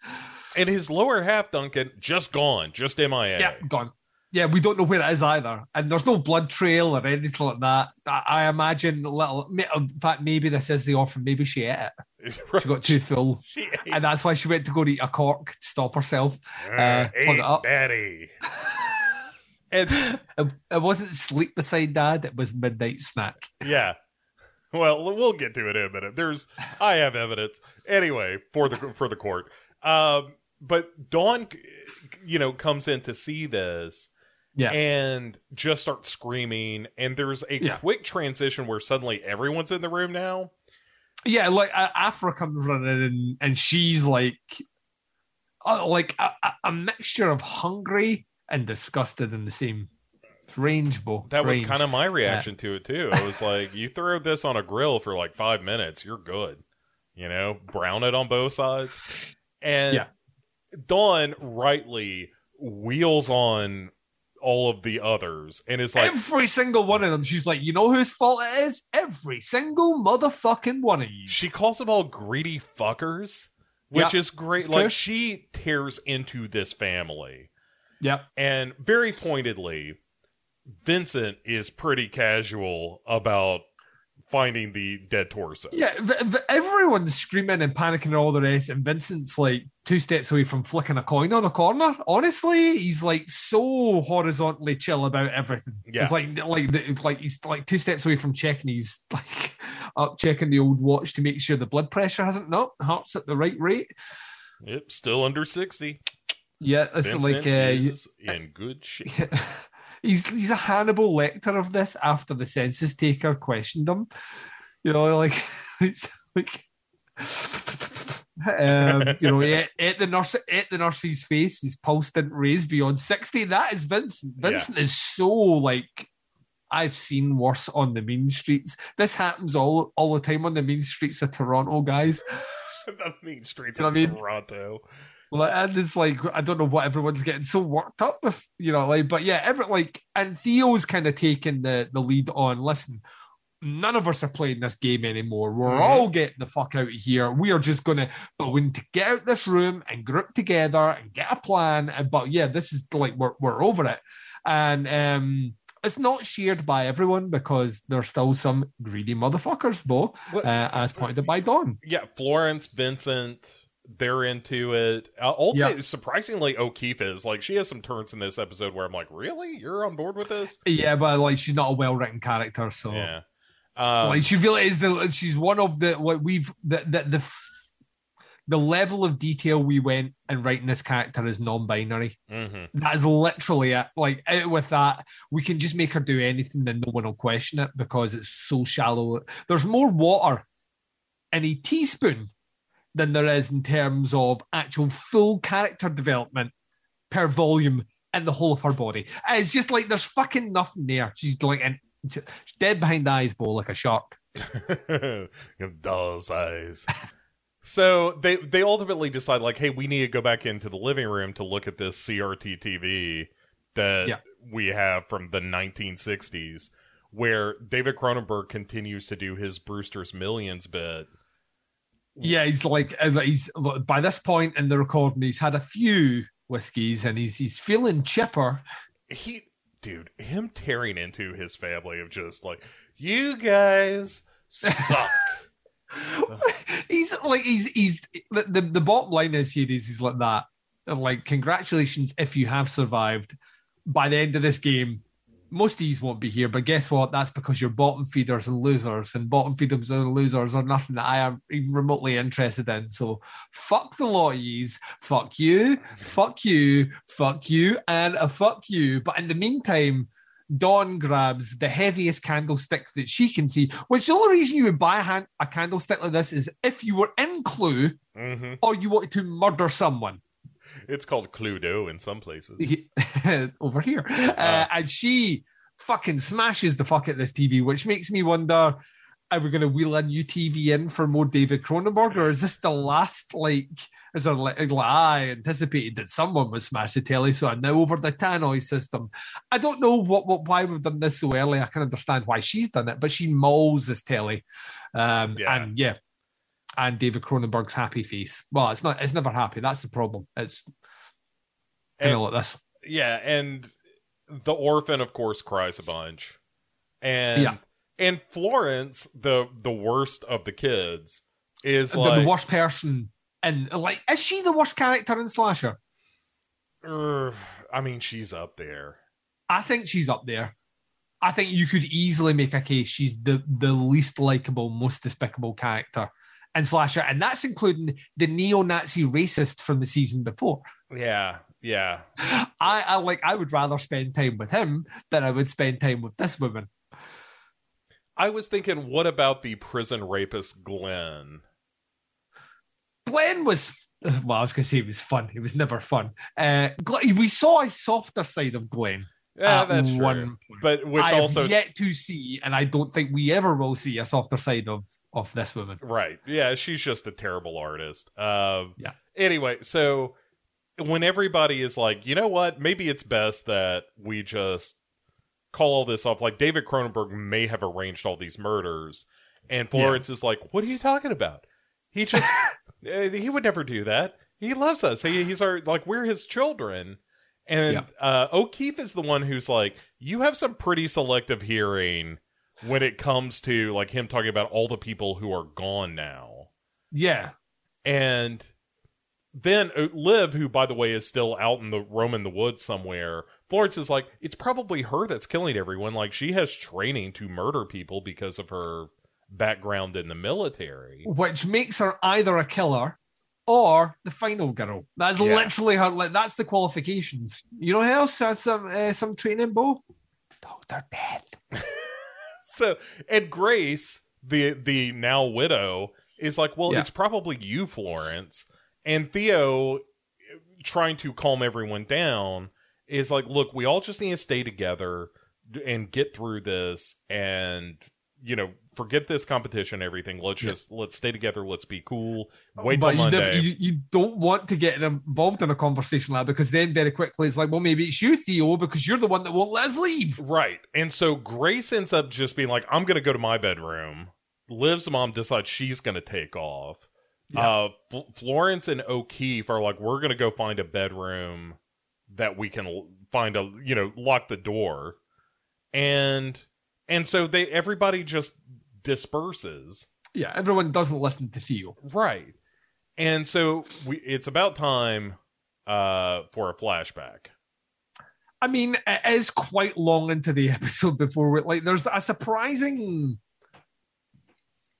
D: And his lower half, Duncan, just gone, just MIA.
E: Yeah, gone. Yeah, we don't know where it is either, and there's no blood trail or anything like that. I, I imagine a little. In fact, maybe this is the orphan. Maybe she ate it. She got too full,
D: She
E: and that's why she went to go eat a cork to stop herself.
D: uh,
E: plug it up.
D: and
E: It, it wasn't sleep beside dad; it was midnight snack.
D: yeah. well, we'll get to it in a minute. There's, I have evidence anyway for the for the court. Um, but Dawn, you know, comes in to see this,
E: Yeah.
D: and just starts screaming. And there's a
E: Yeah.
D: quick transition where suddenly everyone's in the room now.
E: Yeah, like Afra comes running in, and she's like, uh, like a, a- mixture of hungry and disgusted in the same range, Bo.
D: That was kind of my reaction to it too. I was like, you throw this on a grill for like five minutes, you're good. You know, brown it on both sides. And
E: Yeah.
D: Dawn rightly wheels on all of the others and is like,
E: every single one of them. She's like, you know whose fault it is? Every single motherfucking one of you.
D: she calls them all greedy fuckers, which
E: Yeah,
D: is great.
E: it's
D: Like
E: true.
D: she tears into this family.
E: Yep.
D: And very pointedly, Vincent is pretty casual about finding the dead torso.
E: Yeah, v- v- everyone's screaming and panicking and all the rest, and Vincent's like two steps away from flicking a coin on a corner. Honestly, he's like so horizontally chill about everything.
D: Yeah.
E: It's like like the- like he's like two steps away from checking. He's like up checking the old watch to make sure the blood pressure hasn't not heart's at the right rate.
D: Yep, still under 60.
E: Yeah, it's
D: Vincent
E: like uh,
D: is in good shape.
E: he's he's a Hannibal Lecter of this after the census taker questioned him. You know, like it's like um, you know, at, at the nurse at the nurse's face, his pulse didn't raise beyond 60. That is Vincent.
D: Yeah.
E: Vincent is so like I've seen worse on the mean streets. This happens all all the time on the mean streets of Toronto, guys.
D: the mean streets
E: You know
D: of
E: I mean?
D: Toronto.
E: Like, and it's like I don't know what everyone's getting so worked up with, you know, like, but yeah, every like, and Theo's kind of taking the the lead on. Listen, none of us are playing this game anymore. We're
D: Mhm.
E: all getting the fuck out of here. We are just gonna, but we need to get out this room and group together and get a plan. And but yeah, this is like we're we're over it, and um. It's not shared by everyone because there's still some greedy motherfuckers, Bo, uh, as pointed out by Dawn.
D: Yeah, Florence, Vincent, they're into it. Uh, ultimately, surprisingly, O'Keefe is like she has some turns in this episode where I'm like, really, you're on board with this?
E: Yeah, but like she's not a well written character, so
D: Yeah. Um,
E: like she really is the she's one of the what we've the the the, the level of detail we went in writing this character is non-binary.
D: mhm.
E: That is literally it. Like out with that, we can just make her do anything and no one will question it because it's so shallow. There's more water in a teaspoon than there is in terms of actual full character development per volume in the whole of her body. It's just like there's fucking nothing there. She's like she's dead behind the eyes bowl like a shark.
D: Doll's eyes. So they they ultimately decide like, hey, we need to go back into the living room to look at this CRT TV that
E: Yeah.
D: we have from the 1960s, where David Cronenberg continues to do his Brewster's Millions bit.
E: Yeah, he's like he's by this point in the recording, he's had a few whiskeys and he's he's feeling chipper.
D: He, dude, him tearing into his family of just like, you guys suck.
E: he's like he's he's the, the the bottom line is here is he's like that. Like, congratulations if you have survived. By the end of this game, most of these won't be here, but guess what? That's because you're bottom feeders and losers, and bottom feeders and losers are nothing that I am even remotely interested in. So fuck the lot of yous, fuck you, fuck you, fuck you, and a fuck you. But in the meantime, Dawn grabs the heaviest candlestick that she can see, which the only reason you would buy a, hand, a candlestick like this is if you were in Clue
D: hmm
E: or you wanted to murder someone
D: It's called Cluedo in some places.
E: over here. Uh, and she fucking smashes the fuck at this TV, which makes me wonder are we going to wheel a new TV in for more David Cronenberg, or is this the last, like, is there like, like I anticipated that someone would smash the telly, so I'm now over the tannoy system. I don't know what, what why we've done this so early. I can understand why she's done it, but she mauls this telly. Um,
D: Yeah.
E: And yeah, and David Cronenberg's happy face. Well, it's not, it's never happy. That's the problem. It's kind of like this.
D: Yeah, and the orphan, of course, cries a bunch, and
E: Yeah.
D: and Florence, the the worst of the kids, is
E: the,
D: like,
E: the worst person and like is she the worst character in slasher
D: "Ugh," I mean, she's up there.
E: i think she's up there I think you could easily make a case she's the the least likable, most despicable character in Slasher, and that's including the neo-Nazi racist from the season before.
D: Yeah, yeah.
E: I, I like I would rather spend time with him than I would spend time with this woman.
D: I was thinking, what about the prison rapist Glenn?
E: Glenn was well, I was going to say it was fun. It was never fun. Uh, we saw a softer side of Glenn.
D: Yeah,
E: at
D: that's true.
E: one point.
D: But which
E: I
D: also
E: have yet to see, and I don't think we ever will see a softer side of of this woman.
D: Right. Yeah, she's just a terrible artist. Uh,
E: Yeah.
D: Anyway, so when everybody is like, you know what, maybe it's best that we just call all this off. Like David Cronenberg may have arranged all these murders, and Florence is like, "What are you talking about? He just eh, he would never do that. He loves us. He, he's our like we're his children." And
E: Yeah.
D: uh, O'Keefe is the one who's like, "You have some pretty selective hearing." When it comes to like him talking about all the people who are gone now,
E: Yeah,
D: and then uh, Liv, who by the way is still out in the roaming the woods somewhere, Florence is like, it's probably her that's killing everyone. Like she has training to murder people because of her background in the military.
E: which makes her either a killer or the final girl. That's
D: Yeah.
E: literally her. Like that's the qualifications. You know who else has some uh, some training, Bo? Doctor Death.
D: So and Grace, the the now widow, is like, well,
E: Yeah.
D: it's probably you, Florence. And Theo, trying to calm everyone down, is like, look, we all just need to stay together and get through this, and you know, forget this competition, everything. Let's
E: Yeah.
D: just let's stay together. Let's be cool. Wait
E: but
D: till
E: you,
D: Monday.
E: you, you don't want to get involved in a conversation like because then very quickly it's like, well, maybe it's you, Theo, because you're the one that won't let us leave.
D: Right. And so Grace ends up just being like, I'm going to go to my bedroom. Liv's mom decides she's going to take off.
E: Yeah.
D: Uh, F- Florence and O'Keefe are like, we're going to go find a bedroom that we can find a, you know, lock the door. And, and so they, everybody just disperses.
E: Yeah, everyone doesn't listen to Theo.
D: Right. And so we, it's about time, uh, for a flashback.
E: I mean, it is quite long into the episode before we like. There's a surprising.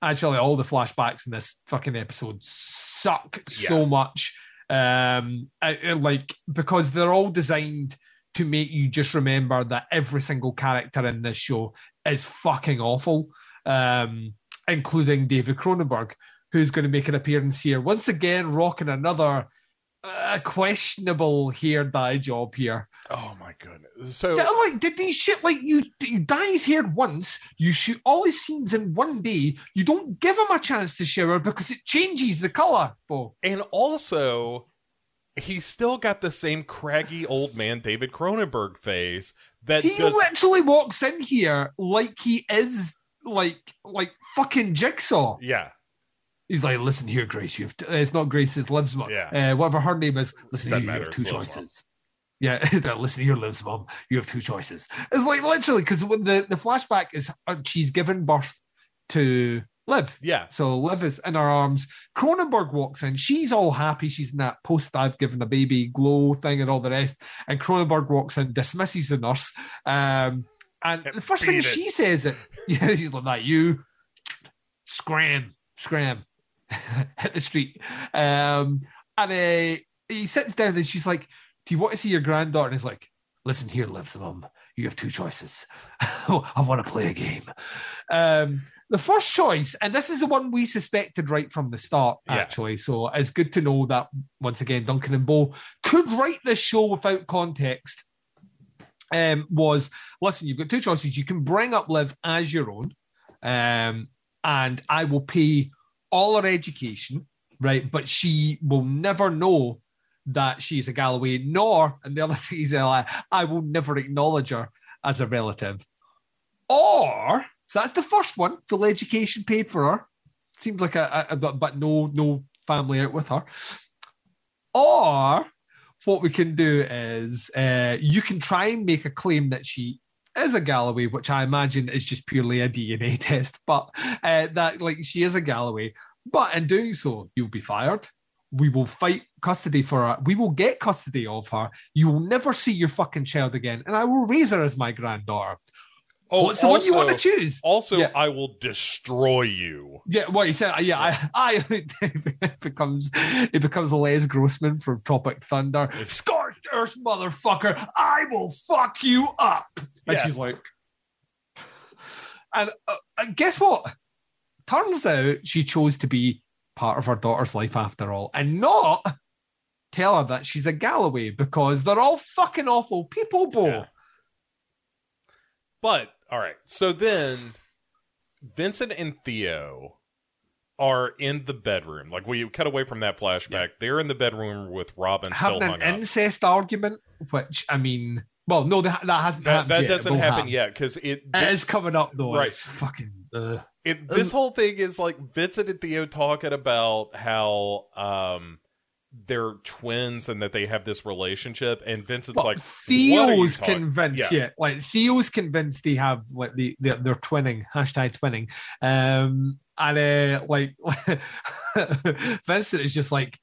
E: Actually, all the flashbacks in this fucking episode suck so much. Um, I- I like because they're all designed to make you just remember that every single character in this show is fucking awful, um, including David Cronenberg, who's going to make an appearance here once again, rocking another uh, questionable hair dye job here.
D: Oh my goodness. So,
E: Did- like, did these shit like you? You dye his hair once. You shoot all his scenes in one day. You don't give him a chance to shower because it changes the color. Bo.
D: And also, he's still got the same craggy old man David Cronenberg face that
E: He
D: does.
E: literally walks in here like he is like like fucking jigsaw.
D: yeah,
E: He's like, listen here, Grace. You have to, it's not Grace's Liv's mom.
D: Yeah.
E: Uh, whatever her name is. Listen here, you have two choices. Yeah, listen here, Liv's mom. You have two choices. It's like literally because when the the flashback is uh, she's given birth to Liv.
D: yeah,
E: So Liv is in her arms. Cronenberg walks in. She's all happy. She's in that post I've given a baby glow thing and all the rest. And Cronenberg walks in, dismisses the nurse. Um, and the first thing
D: it.
E: she says it, yeah, he's like, that you scram, scram, hit the street. Um, and uh, he sits down and she's like, Do you want to see your granddaughter? And he's like, Listen here, Liv's mum. You have two choices. I want to play a game. Um, the first choice, and this is the one we suspected right from the start,
D: Yeah.
E: actually. So it's good to know that once again, Duncan and Bo could write this show without context. Um, was listen, you've got two choices. You can bring up Liv as your own, um, and I will pay all her education, right? But she will never know that she's a Galloway, nor, and the other thing is, uh, I will never acknowledge her as a relative. Or, so that's the first one, full education paid for her. Seems like a, a, a but but no no family out with her. Or what we can do is uh, you can try and make a claim that she is a Galloway, which I imagine is just purely a DNA test, but uh, that like she is a Galloway. But in doing so, you'll be fired. We will fight custody for her. We will get custody of her. You will never see your fucking child again, and I will raise her as my granddaughter.
D: Oh,
E: What's the one you want to choose?
D: Also,
E: Yeah.
D: I will destroy you.
E: Yeah, what you said. Yeah, I, I it becomes it becomes Les Grossman from Tropic Thunder. Scorched earth, motherfucker! I will fuck you up. And
D: Yeah.
E: she's like, and, uh, and guess what? Turns out she chose to be part of her daughter's life after all, and not tell her that she's a Galloway because they're all fucking awful people, Bo.
D: Yeah. But all right, so then Vincent and Theo are in the bedroom. Like we cut away from that flashback. They're in the bedroom with Robin still
E: Having
D: hung
E: an
D: up.
E: incest argument, which I mean, well, no, that, that hasn't
D: That,
E: happened
D: that
E: yet.
D: Doesn't happen
E: happen.
D: yet because it,
E: is coming up though.
D: Right.
E: Right. It's fucking. Uh,
D: it this whole thing is like Vincent and Theo talking about how um they're twins and that they have this relationship, and Vincent's
E: well,
D: like, "What
E: Theo's convinced,
D: Yeah.
E: yeah. Like Theo's convinced they have like the they're, they're twinning hashtag twinning, um, and uh, like Vincent is just like.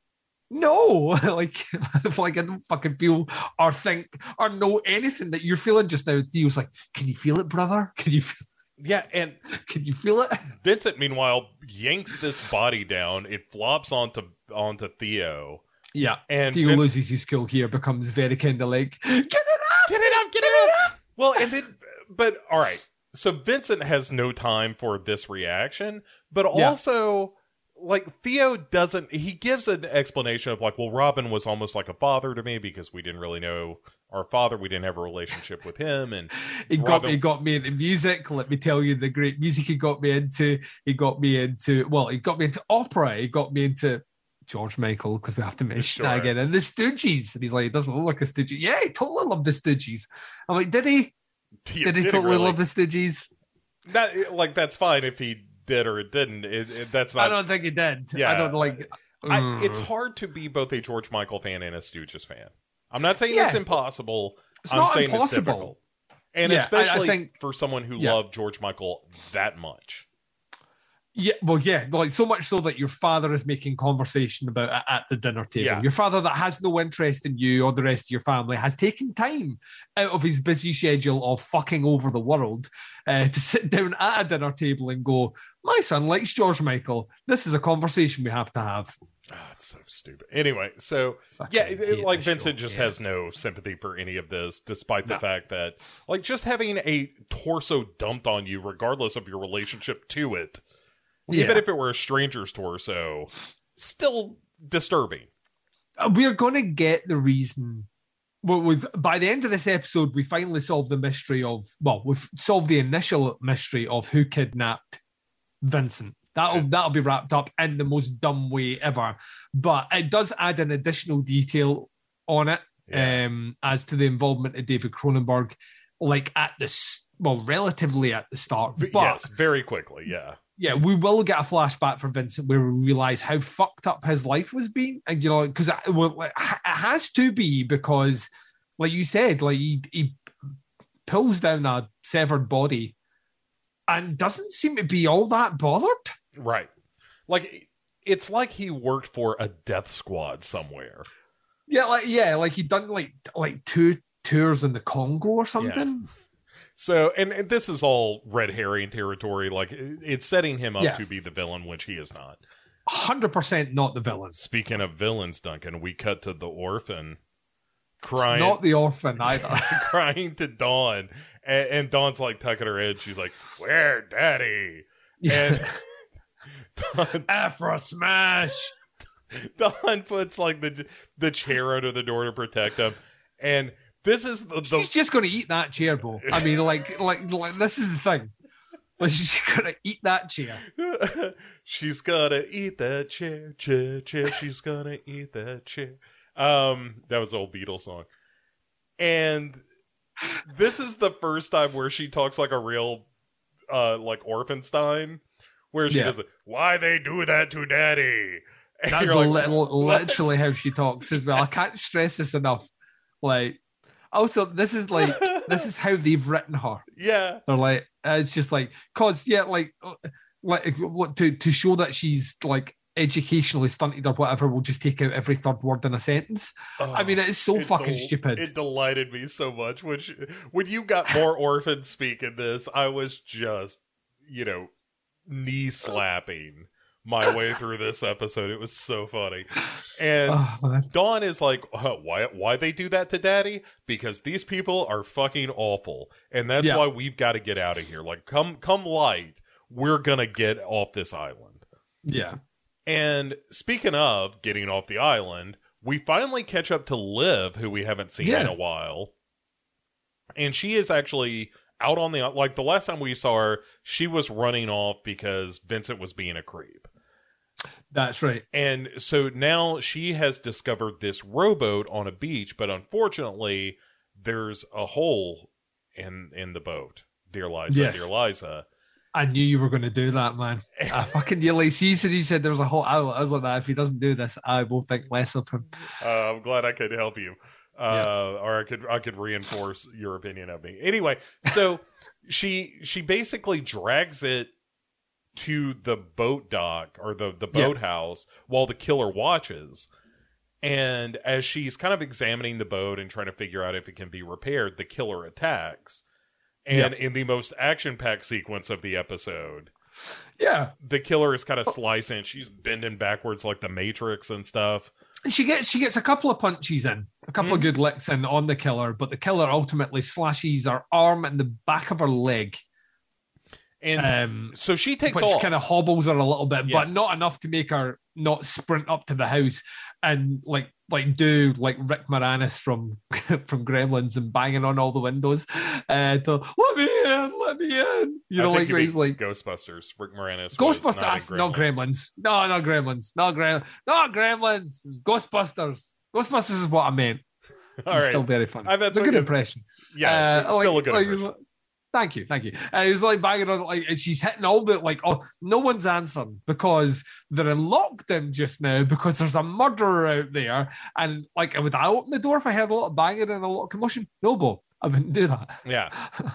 E: No, like, if like I don't fucking feel or think or know anything that you're feeling just now. Theo's like, can you feel it, brother? Can you feel,
D: Yeah, and
E: can you feel it?
D: Vincent, meanwhile, yanks this body down. It flops onto onto Theo,
E: Yeah,
D: and
E: Theo
D: Vince-
E: loses his cool here, becomes very kind of like, get it up,
D: Get it up, get it up. Well, and then, but all right. So Vincent has no time for this reaction, but
E: Yeah.
D: also, like, Theo doesn't, he gives an explanation of, like, well, Robin was almost like a father to me because we didn't really know our father. We didn't have a relationship with him. And
E: He got me, he got me into music. Let me tell you the great music he got me into. He got me into well, he got me into opera. He got me into George Michael because we have to mention
D: Sure.
E: again. And the Stooges. And he's like, he doesn't look like a Stooge. Yeah, he totally loved the Stooges. I'm like, did he? Did he totally
D: really?
E: love the Stooges?
D: That, like, that's fine if he did or it didn't. It, it- that's not.
E: I don't think he did.
D: Yeah.
E: I don't like.
D: I,
E: Mm.
D: it's hard to be both a George Michael fan and a Stooges fan. I'm not saying it's impossible.
E: It's
D: I'm
E: not
D: saying it's
E: impossible.
D: difficult. And
E: Yeah, I- I
D: especially
E: think-
D: for someone who
E: Yeah.
D: loved George Michael that much.
E: Yeah, well, yeah, like so much so that your father is making conversation about it at the dinner table.
D: Yeah.
E: Your father, that has no interest in you or the rest of your family, has taken time out of his busy schedule of fucking over the world uh, to sit down at a dinner table and go, "My son likes George Michael. This is a conversation we have to have."
D: Ah, it's so stupid. Anyway, so
E: Fucking
D: yeah, it- it- like Vincent
E: show.
D: just
E: Yeah.
D: has no sympathy for any of this, despite the
E: No.
D: fact that like just having a torso dumped on you, regardless of your relationship to it, even if it were a stranger's torso, still disturbing.
E: Uh, we're going to get the reason. Well, with by the end of this episode, we finally solve the mystery of. Well, we've solved the initial mystery of who kidnapped Vincent. That'll
D: Yes.
E: that'll be wrapped up in the most dumb way ever, but it does add an additional detail on it
D: Yeah.
E: um, as to the involvement of David Cronenberg, like at the well, relatively at the start. But
D: yes, very quickly. Yeah.
E: Yeah, we will get a flashback for Vincent where we realize how fucked up his life was being, and you know, because it, uh, well, it has to be because, like you said, like he, he pulls down a severed body and doesn't seem to be all that bothered.
D: Right. Like it's like he worked for a death squad somewhere.
E: Yeah, like yeah, like he done like like two tours in the Congo or something.
D: So, and, and this is all red herring territory. Like it's setting him up
E: Yeah.
D: to be the villain, which he is not.
E: Hundred percent not the villain.
D: Speaking of villains, Duncan, we cut to the orphan
E: It's
D: crying,
E: not the orphan either.
D: crying to Dawn, and, and Dawn's like tucking her head. She's like, "Where, Daddy?" And
E: Afro smash.
D: Dawn puts like the the chair under the door to protect him, and this is the,
E: She's just going to eat that chair, bro. I mean, like, like, like, this is the thing. Like, she's going to eat that chair.
D: she's gonna eat that chair, chair, chair. She's gonna eat that chair. Um, that was an old Beatles song, and this is the first time where she talks like a real, uh, like Orphanstein, where she
E: Yeah.
D: does it. Why they do that to Daddy? And
E: That's
D: like,
E: li- li- literally how she talks as well. I can't stress this enough. Like, also, this is like, this is how they've written her.
D: yeah,
E: They're like, it's just like, cause yeah, like, like to to show that she's like educationally stunted or whatever we will just take out every third word in a sentence. I mean, it's so oh,
D: It
E: fucking
D: del-
E: stupid.
D: It delighted me so much. Which when you got more orphan speak in this, I was just, you know, knee slapping my way through this episode. It was so funny. And
E: Oh.
D: Dawn is like, "Huh, why why they do that to Daddy? Because these people are fucking awful, and that's
E: Yeah.
D: why we've got to get out of here. Like, come come light, we're gonna get off this island.
E: Yeah.
D: And speaking of getting off the island, we finally catch up to Liv, who we haven't seen in a while. And she is actually out on the like the last time we saw her, she was running off because Vincent was being a creep.
E: That's right.
D: And so now she has discovered this rowboat on a beach, but unfortunately, there's a hole in in the boat. Dear Liza,
E: Yes.
D: dear Liza.
E: I knew you were going to do that, man. I fucking nearly see said he said there was a whole. I was like that. If he doesn't do this, I will think less of him.
D: Uh, I'm glad I could help you, uh, or I could I could reinforce your opinion of me. Anyway, so she she basically drags it to the boat dock or the the
E: Yeah.
D: boathouse while the killer watches. And as she's kind of examining the boat and trying to figure out if it can be repaired, the killer attacks. And in the most action packed sequence of the episode,
E: Yeah.
D: the killer is kind of slicing. She's bending backwards like the Matrix and stuff.
E: She gets she gets a couple of punches in, a couple of hmm. good licks in on the killer, but the killer ultimately slashes her arm and the back of her leg.
D: And
E: Um,
D: so she takes
E: which
D: off.
E: kind of hobbles her a little bit,
D: Yeah.
E: but not enough to make her not sprint up to the house and like like do like Rick Moranis from from Gremlins and banging on all the windows uh, to let me in, let me in. You know, like where he's like
D: Ghostbusters. Rick Moranis.
E: Ghostbusters,
D: not
E: not Gremlins. No, not Gremlins, not Gremlins, not Gremlins. Ghostbusters. Ghostbusters is what I meant.
D: All
E: it's
D: right.
E: still very funny.
D: I- that's
E: a good impression.
D: yeah,
E: Uh,
D: still
E: like-
D: a good
E: like,
D: impression.
E: Thank you, thank you. And he was like banging on, like, and she's hitting all the like, oh, no one's answering because they're in lockdown just now because there's a murderer out there. And like, would I open the door if I heard a lot of banging and a lot of commotion? No, Bo, I wouldn't do that.
D: Yeah.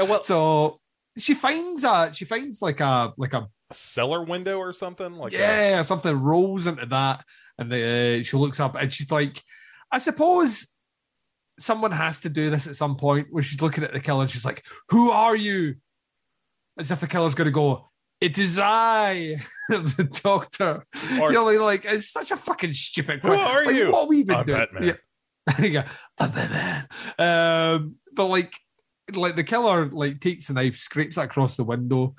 D: Uh, well,
E: So she finds a, she finds like a, like a
D: a cellar window or something like that.
E: yeah, something rolls into that, and the, uh, she looks up and she's like, I suppose someone has to do this at some point where she's looking at the killer and she's like, Who are you? As if the killer's going to go, It is I, the doctor.
D: Or-
E: you know, like, it's such a fucking stupid
D: Who
E: question.
D: are
E: Like,
D: you?
E: What are we even
D: I'm
E: doing?
D: Batman.
E: Yeah. yeah, I'm Batman. Um, but like, like the killer like takes the knife, scrapes it across the window,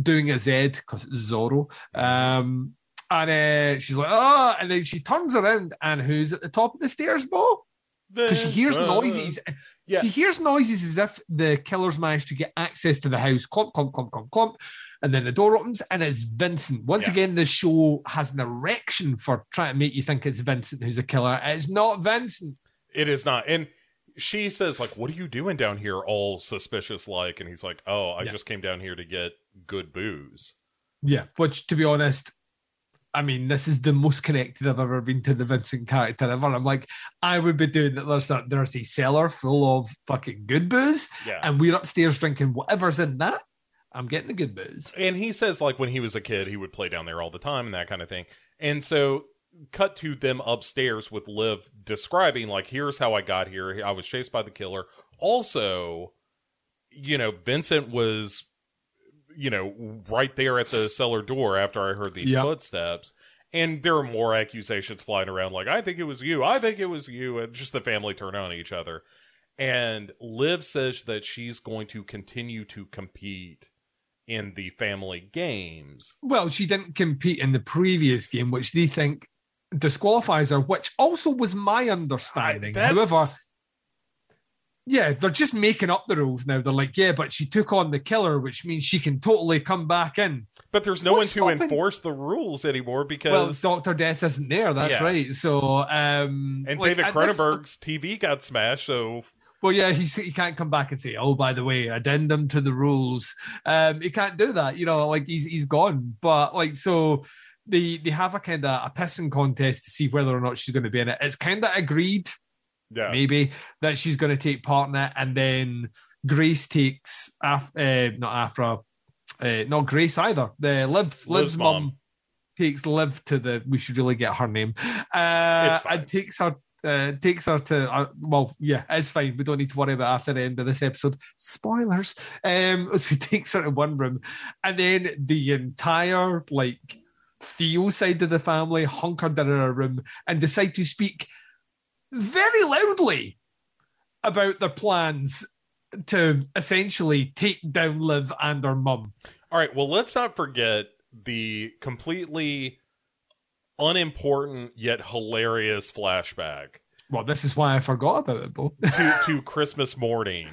E: doing a Z because it's Zorro. Um, and uh, she's like, oh, and then she turns around, and who's at the top of the stairs, Bo? Because she hears noises.
D: Uh, yeah.
E: He hears noises as if the killer's managed to get access to the house. Clump, clump, clump, clump, clump. And then the door opens and it's Vincent. Once
D: Yeah.
E: again, the show has an erection for trying to make you think it's Vincent who's a killer. It's not Vincent.
D: It is not. And she says, like, what are you doing down here all suspicious like? And he's like, oh, I
E: Yeah.
D: just came down here to get good booze.
E: Yeah, which to be honest, I mean, this is the most connected I've ever been to the Vincent character ever. I'm like, I would be doing that. There's a there's a cellar full of fucking good booze,
D: Yeah.
E: and we're upstairs drinking whatever's in that. I'm getting the good booze.
D: And he says, like, when he was a kid, he would play down there all the time and that kind of thing. And so, cut to them upstairs with Liv describing, like, here's how I got here. I was chased by the killer. Also, you know, Vincent was, you know, right there at the cellar door after I heard these
E: Yep.
D: footsteps. And there are more accusations flying around, like, I think it was you. I think it was you. And just the family turn on each other. And Liv says that she's going to continue to compete in the family games.
E: Well, she didn't compete in the previous game, which they think disqualifies her, which also was my understanding.
D: That's-
E: However, yeah, they're just making up the rules now. They're like, yeah, but she took on the killer, which means she can totally come back in.
D: but there's no
E: What's
D: one to
E: stopping-
D: enforce the rules anymore because Well,
E: Doctor Death isn't there. That's
D: Yeah.
E: right. So, um,
D: and
E: like,
D: David
E: at this-
D: Cronenberg's TV got smashed. So
E: Well, yeah, he's, he can't come back and say, "Oh, by the way, addendum to the rules." Um, he can't do that. You know, like he's he's gone. But like, so they they have a kind of a pissing contest to see whether or not she's going to be in it. It's kind of agreed,
D: yeah,
E: maybe, that she's going to take part in it, and then Grace takes Af- uh, not Afra, uh, not Grace either. The Liv
D: Liv's
E: mum takes Liv to the. We should really get her name. Uh,
D: It's fine.
E: and takes her. Uh, takes her to uh, well, yeah, it's fine. We don't need to worry about after the end of this episode. Spoilers. Um, so takes her to one room, and then the entire like Theo side of the family hunkered down in a room and decide to speak very loudly about their plans to essentially take down Liv and her mum.
D: All right. Well, let's not forget the completely unimportant yet hilarious flashback
E: Well, this is why I forgot about it, Bo.
D: to, to Christmas morning,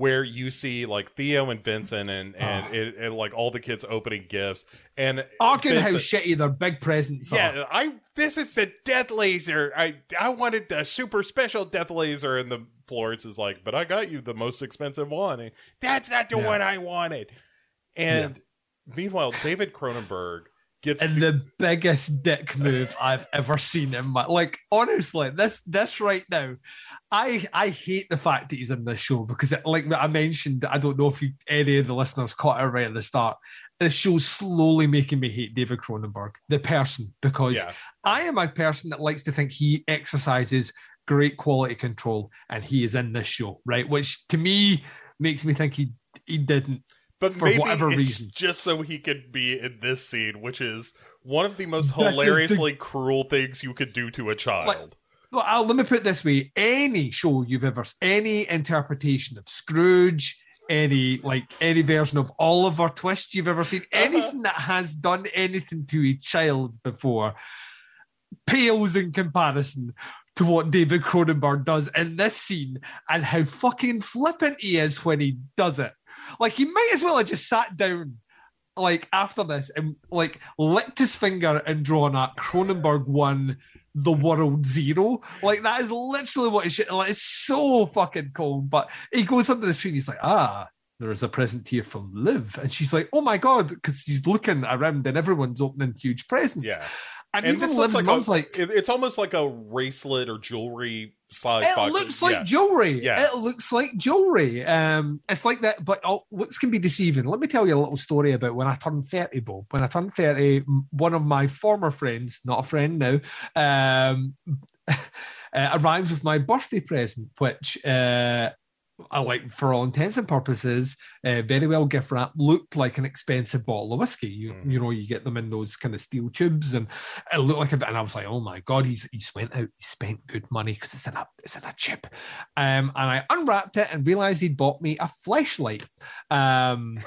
D: where you see like Theo and Vincent and and,
E: Oh.
D: it, and like all the kids opening gifts and
E: Arguing how shitty their big presents are.
D: Yeah, I this is the death laser. I I wanted the super special death laser, and the Florence is like, but I got you the most expensive one. And, That's not the
E: Yeah.
D: one I wanted. And meanwhile, David Cronenberg gets
E: And the biggest dick move I've ever seen in my like honestly, this this right now, I I hate the fact that he's in this show because it, like I mentioned, I don't know if you, any of the listeners caught it right at the start. This show's slowly making me hate David Cronenberg, the person, because
D: yeah,
E: I am a person that likes to think he exercises great quality control, and he is in this show, right? Which to me makes me think he he didn't.
D: But
E: for
D: maybe
E: whatever
D: it's
E: reason.
D: just so he could be in this scene, which is one of the most
E: This is the-
D: hilariously cruel things you could do to a child.
E: Well, I'll, let me put it this way: any show you've ever, any interpretation of Scrooge, any like any version of Oliver Twist you've ever seen,
D: Uh-huh.
E: anything that has done anything to a child before, pales in comparison to what David Cronenberg does in this scene and how fucking flippant he is when he does it. Like he might as well have just sat down like after this and like licked his finger and drawn a Cronenberg one the world zero. Like that is literally what it should like it's so fucking cold. But he goes under the tree and he's like, ah, there is a present here from Liv. And she's like, oh my god, because she's looking around and everyone's opening huge presents.
D: yeah,
E: And,
D: and
E: even Liv's
D: like
E: mom's
D: a,
E: like,
D: it- it's almost like a bracelet or jewelry size
E: it looks like
D: yeah.
E: jewelry.
D: Yeah.
E: It looks like jewelry. Um, it's like that, but oh, looks can be deceiving. Let me tell you a little story about when I turned 30, Bob. When I turned 30, one of my former friends, not a friend now, um, uh, arrived with my birthday present, which uh, I like for all intents and purposes, uh, very well gift wrap, looked like an expensive bottle of whiskey. You,
D: Mhm.
E: you know, you get them in those kind of steel tubes, and it looked like a bit. And I was like, oh my god, he's he's went out, he spent good money because it's in a it's in a chip. Um, and I unwrapped it and realized he'd bought me a flashlight. Um.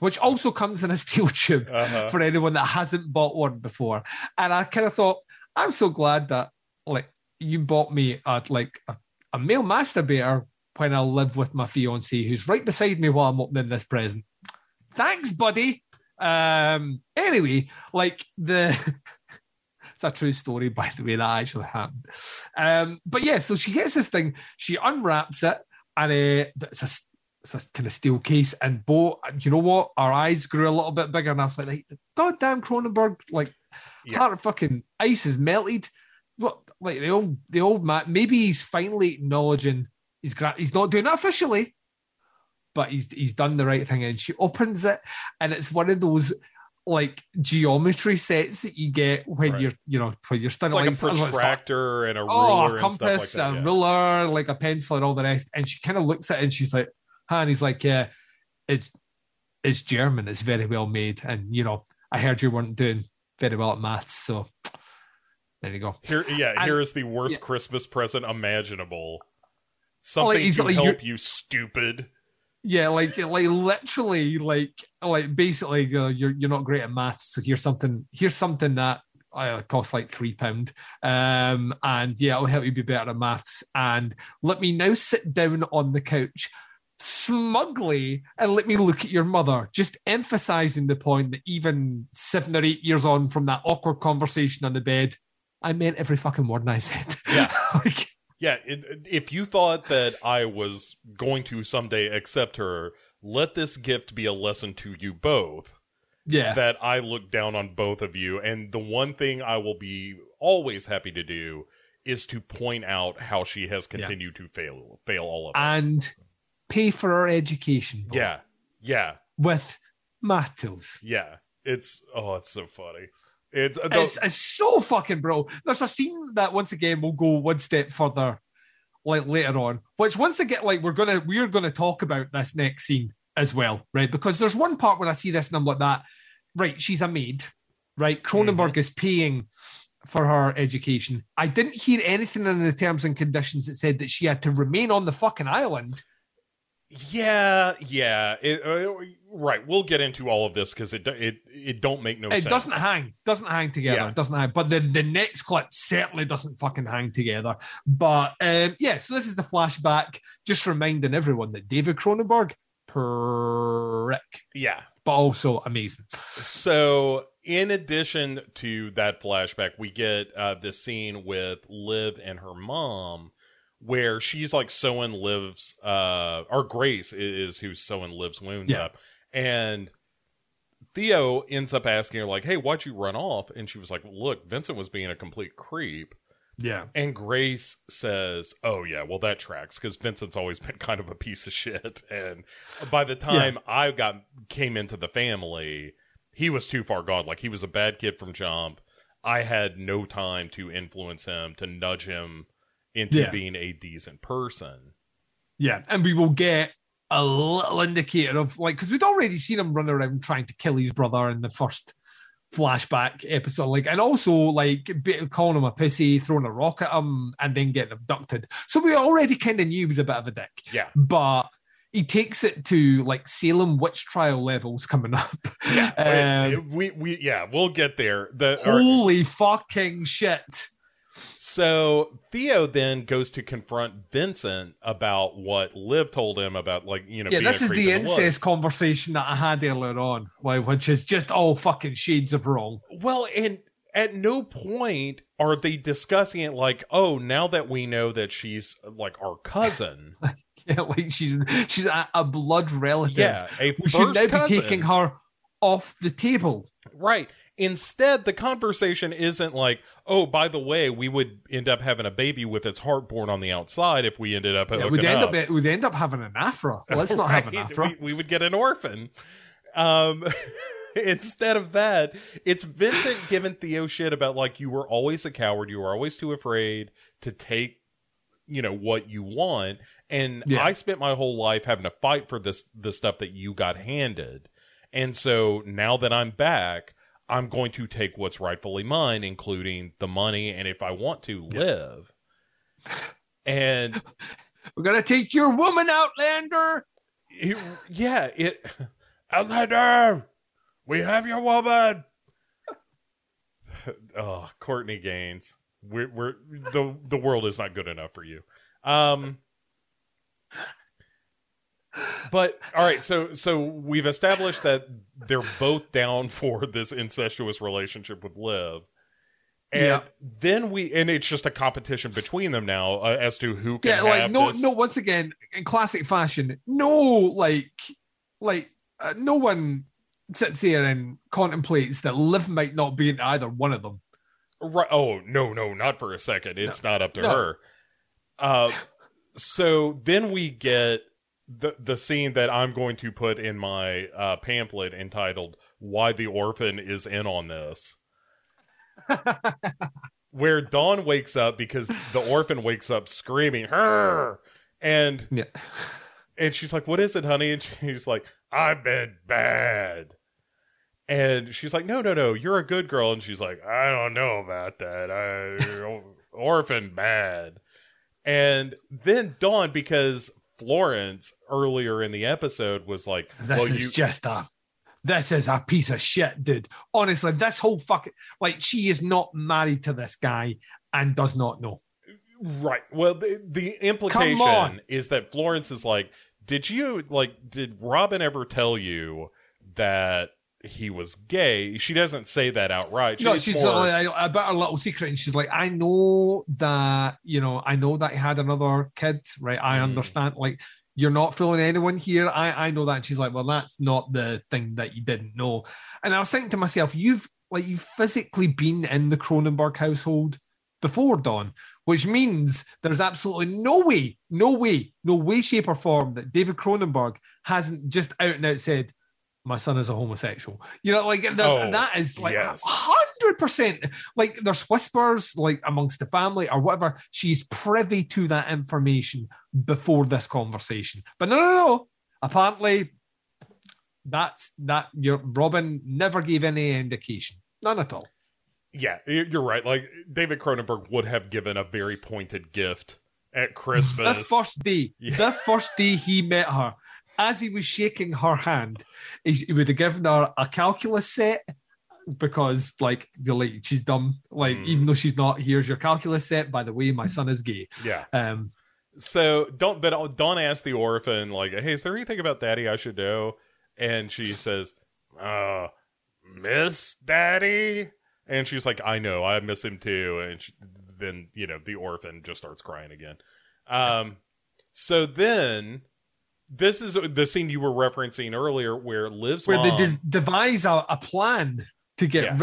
E: Which also comes in a steel tube
D: Uh-huh.
E: for anyone that hasn't bought one before. And I kind of thought, I'm so glad that like you bought me a, like a, a male masturbator when I live with my fiance who's right beside me while I'm opening this present. Thanks, buddy. Um anyway, like the it's a true story, by the way, that actually happened. Um, but yeah, so she gets this thing, she unwraps it, and uh, it's a it's a kind of steel case. And Bo, and you know what? Our eyes grew a little bit bigger, and I was like, like God damn Cronenberg, like
D: Yeah.
E: heart of fucking ice is melted. Like the old the old man? Maybe he's finally acknowledging he's gra- he's not doing it officially, but he's he's done the right thing. And she opens it, and it's one of those like geometry sets that you get when
D: Right.
E: you're you know when you're studying
D: like a
E: lights. I don't know, it's not-
D: protractor and a ruler
E: oh, a
D: and stuff like
E: compass,
D: that.
E: a
D: yeah.
E: ruler, like a pencil, and all the rest. And she kind of looks at it and she's like, huh? And he's like, yeah, it's it's German. It's very well made. And you know, I heard you weren't doing very well at maths, so there you go.
D: Here, yeah,
E: And-
D: here is the worst
E: yeah.
D: Christmas present imaginable. Something
E: he's
D: to
E: like,
D: help you, stupid.
E: Yeah, like like literally, like like basically, uh, you're you're not great at maths, so here's something. Here's something that uh, costs like three pound, um, and yeah, it'll help you be better at maths. And let me now sit down on the couch smugly and let me look at your mother, just emphasizing the point that even seven or eight years on from that awkward conversation on the bed, I meant every fucking word I said.
D: Yeah.
E: like,
D: Yeah, it, if you thought that I was going to someday accept her, let this gift be a lesson to you both
E: yeah.
D: that I look down on both of you. And the one thing I will be always happy to do is to point out how she has continued to fail fail all of us.
E: and pay for our education.
D: Yeah, yeah,
E: with math tools.
D: yeah. It's oh, it's so funny. It's,
E: It's, it's so fucking bro. There's a scene that once again will go one step further, like later on. Which once again, like we're gonna we're gonna talk about this next scene as well, right? Because there's one part where I see this and I'm like that. Right, she's a maid, right? Cronenberg mm-hmm. is paying for her education. I didn't hear anything in the terms and conditions that said that she had to remain on the fucking island.
D: Yeah, yeah. It, uh, right. We'll get into all of this because it it it don't make no
E: it
D: sense.
E: It doesn't hang, doesn't hang together.
D: Yeah.
E: Doesn't hang. But the, the next clip certainly doesn't fucking hang together. But um, yeah, so this is the flashback, just reminding everyone that David Cronenberg, prick,
D: Yeah.
E: but also amazing.
D: So, in addition to that flashback, we get uh, this scene with Liv and her mom, where she's like sewing Liv's uh, or Grace is who's sewing Liv's wounds
E: Yeah.
D: up, and Theo ends up asking her like, "Hey, why'd you run off?" And she was like, "Look, Vincent was being a complete creep."
E: Yeah.
D: And Grace says, "Oh yeah, well that tracks because Vincent's always been kind of a piece of shit, and by the time I got came into the family, he was too far gone. Like he was a bad kid from jump. I had no time to influence him to nudge him into
E: Yeah.
D: being a decent person.
E: Yeah. And we will get a little indicator of like, because we'd already seen him run around trying to kill his brother in the first flashback episode, like, and also like calling him a pissy, throwing a rock at him, and then getting abducted. So we already kind of knew he was a bit of a dick.
D: Yeah,
E: but he takes it to like Salem witch trial levels coming up.
D: yeah,
E: Um,
D: we we yeah we'll get there. The
E: holy fucking shit.
D: So Theo then goes to confront Vincent about what Liv told him about, like you know.
E: Yeah, this is the incest
D: woods.
E: conversation that I had earlier on, like, which is just all fucking shades of wrong.
D: Well, and at no point are they discussing it like, oh, now that we know that she's like our cousin,
E: Yeah, like she's she's a, a blood relative.
D: yeah, a
E: we should now be
D: cousin.
E: taking her off the table.
D: right. Instead, the conversation isn't like, oh, by the way, we would end up having a baby with its heart born on the outside if we ended up
E: Yeah, we'd end
D: up.
E: up we'd end up having an afra. Let's not have an afro.
D: We, we would get an orphan. Um, instead of that, it's Vincent giving Theo shit about like you were always a coward, you were always too afraid to take, you know, what you want, and
E: Yeah.
D: I spent my whole life having to fight for this the stuff that you got handed, and so now that I'm back. I'm going to take what's rightfully mine, including the money, and if I want to live. And
E: We're gonna take your woman, Outlander.
D: it, yeah, it. Outlander, we have your woman. oh, Courtney Gains, we're we're the the world is not good enough for you. Um, but all right, so so we've established that they're both down for this incestuous relationship with Liv. And
E: Yeah.
D: then we, and it's just a competition between them now uh, as to who can
E: Yeah, like
D: have
E: no,
D: this-
E: no. Once again, in classic fashion, no, like, like uh, no one sits here and contemplates that Liv might not be in either one of them.
D: Right. Oh no, no, not for a second. It's not up to
E: No.
D: her. Uh, so then we get the the scene that I'm going to put in my uh, pamphlet entitled "Why the Orphan is in on this," where Dawn wakes up because the orphan wakes up screaming "Her," and
E: Yeah,
D: and she's like, "What is it, honey?" And she's like, "I've been bad." And she's like, "No, no, no, you're a good girl." And she's like, "I don't know about that. I orphan bad." And then Dawn, because Florence earlier in the episode was like,
E: this
D: "Well,
E: is
D: you."
E: just a. This is a piece of shit, dude. Honestly, this whole fucking like she is not married to this guy and does not know.
D: Right. Well, the, the implication is that Florence is like, did you like did Robin ever tell you that he was gay? She doesn't say that outright.
E: no,
D: She's more-
E: like, about her little secret, and she's like, I know that you know, I know that he had another kid, right? I
D: Mm.
E: understand. Like, you're not fooling anyone here. I I know that. And she's like, well, that's not the thing that you didn't know. And I was thinking to myself, you've like you've physically been in the Cronenberg household before Dawn, which means there's absolutely no way, no way, no way, shape, or form that David Cronenberg hasn't just out and out said, my son is a homosexual. You know, like that,
D: Oh,
E: that is like
D: yes.
E: hundred percent. Like there's whispers, like amongst the family or whatever. She's privy to that information before this conversation. But no, no, no. Apparently, that's that. Your Robin never gave any indication, none at all.
D: Yeah, you're right. Like David Cronenberg would have given a very pointed gift at Christmas.
E: The first day,
D: Yeah.
E: the first day he met her, as he was shaking her hand, he, he would have given her a calculus set because, like, you're like she's dumb. Like,
D: Mm.
E: even though she's not, here's your calculus set. By the way, my son is gay.
D: yeah.
E: Um,
D: So don't but Dawn asked the orphan like, "Hey, is there anything about Daddy I should know?" And she says, "Uh, Miss Daddy." And she's like, "I know, I miss him too." And she, then you know the orphan just starts crying again. Um, so then this is the scene you were referencing earlier where Liv's
E: where they des- devise a, a plan to get
D: Yeah.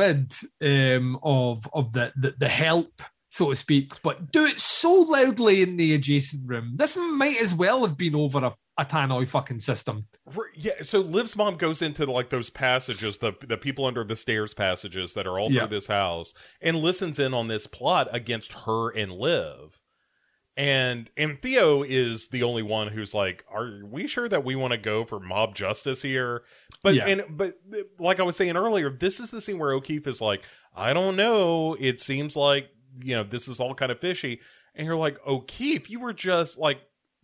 E: rid um, of of the, the the help, so to speak, but do it so loudly in the adjacent room. This might as well have been over a, a tannoy fucking system.
D: Yeah, so Liv's mom goes into like those passages, the the people under the stairs passages that are all
E: Yeah.
D: through this house, and listens in on this plot against her and Liv. And and Theo is the only one who's like, "Are we sure that we want to go for mob justice here?" But
E: Yeah.
D: and but like I was saying earlier, this is the scene where O'Keefe is like, "I don't know. It seems like you know this is all kind of fishy." And you're like, "O'Keefe, you were just like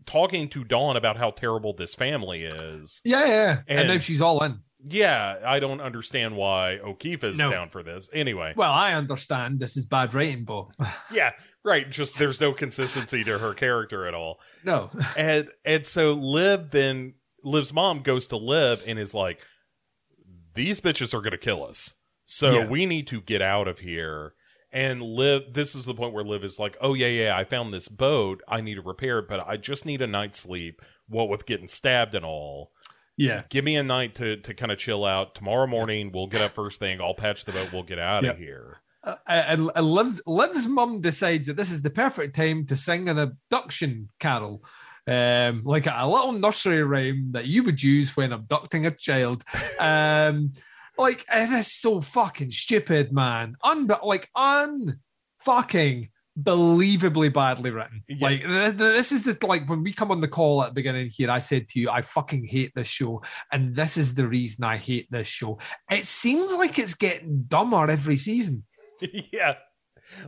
D: talking to Dawn about how terrible this family is."
E: Yeah, yeah. And,
D: And-
E: now she's all in.
D: Yeah, I don't understand why O'Keefe is
E: No.
D: down for this. Anyway,
E: Well, I understand this is bad writing, but
D: yeah, right. Just there's no consistency to her character at all.
E: no.
D: And and so Liv then Liv's mom goes to Liv and is like, These bitches are gonna kill us. So
E: Yeah.
D: we need to get out of here. And Liv this is the point where Liv is like, Oh yeah, yeah, I found this boat. I need to repair it, but I just need a night's sleep. What with getting stabbed and all.
E: Yeah.
D: give me a night to to kind of chill out. Tomorrow morning, we'll get up first thing. I'll patch the boat. We'll get out
E: Yeah.
D: of here.
E: Uh, and, and Liv, Liv's mum decides that this is the perfect time to sing an abduction carol. Um, like a little nursery rhyme that you would use when abducting a child. Um, like it is so fucking stupid, man. Un like un fucking believably badly written.
D: Yeah.
E: Like this, this is the like when we come on the call at the beginning here, I said to you, I fucking hate this show, and this is the reason I hate this show. It seems like it's getting dumber every season.
D: yeah,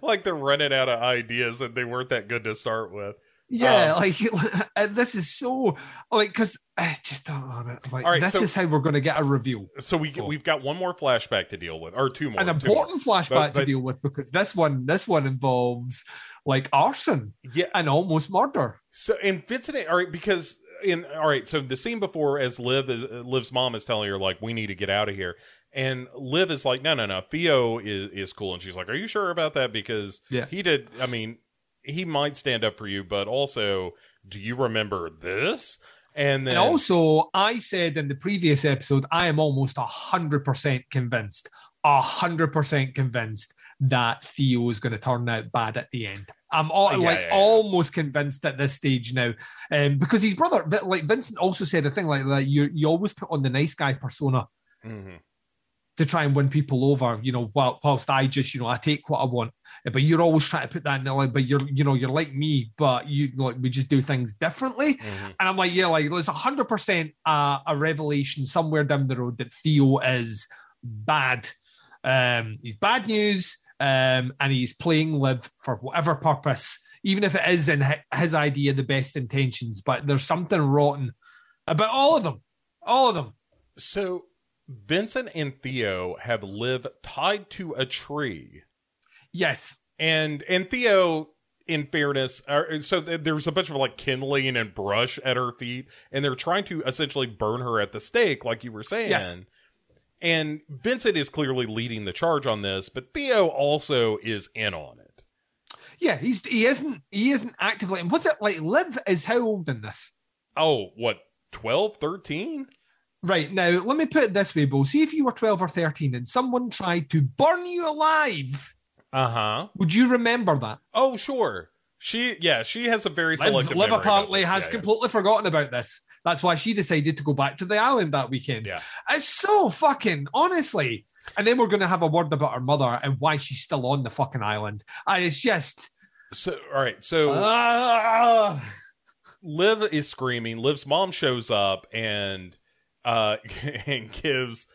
D: like they're running out of ideas, and they weren't that good to start with.
E: Yeah,
D: Um,
E: like this is so like because I just don't want it. Like
D: right,
E: this
D: so-
E: is how we're going to get a review.
D: So we
E: Cool.
D: we've got one more flashback to deal with, or two more.
E: An
D: two more.
E: important flashback
D: But-
E: to deal with because this one, this one involves like arson
D: Yeah.
E: and almost murder.
D: So and Vincent, all right, because in all right, so the scene before, as Liv is Liv's mom is telling her like, we need to get out of here, and Liv is like, no, no, no, Theo is is cool, and she's like, are you sure about that? Because
E: Yeah.
D: he did. I mean, he might stand up for you, but also, do you remember this? And then
E: And also, I said in the previous episode, I am almost a hundred percent convinced, a hundred percent convinced that Theo is going to turn out bad at the end. I'm all,
D: Yeah,
E: like
D: yeah, yeah.
E: almost convinced at this stage now, um, because his brother, like Vincent, also said a thing like that. You you always put on the nice guy persona
D: Mhm.
E: To try and win people over, you know, while, whilst I just, you know, I take what I want. But you're always trying to put that in there, like, but you're, you know, you're like me, but you like we just do things differently.
D: Mhm.
E: And I'm like, yeah, like there's hundred percent uh, a revelation somewhere down the road that Theo is bad. Um, he's bad news, um, and he's playing Liv for whatever purpose, even if it is in his idea the best intentions. But there's something rotten about all of them, all of them.
D: So Vincent and Theo have Liv tied to a tree.
E: Yes,
D: and and Theo, in fairness, are, so th- there's a bunch of like kindling and brush at her feet, and they're trying to essentially burn her at the stake, like you were saying.
E: Yes.
D: And Vincent is clearly leading the charge on this, but Theo also is in on it.
E: yeah, he's he isn't he isn't actively. And what's it like? Liv is how old in this?
D: Oh, what 12, 13?
E: Right now, let me put it this way, Bo. See if you were 12 or 13 and someone tried to burn you alive,
D: Uh huh.
E: would you remember that?
D: Oh, sure. She, yeah, she has a very
E: Liv,
D: selective.
E: Liv
D: memory about
E: apparently has
D: Yeah, yeah.
E: completely forgotten about this. That's why she decided to go back to the island that weekend.
D: Yeah.
E: It's so fucking honestly. And then we're going to have a word about her mother and why she's still on the fucking island. And it's just.
D: So, all right. So,
E: ah.
D: Liv is screaming. Liv's mom shows up and uh and gives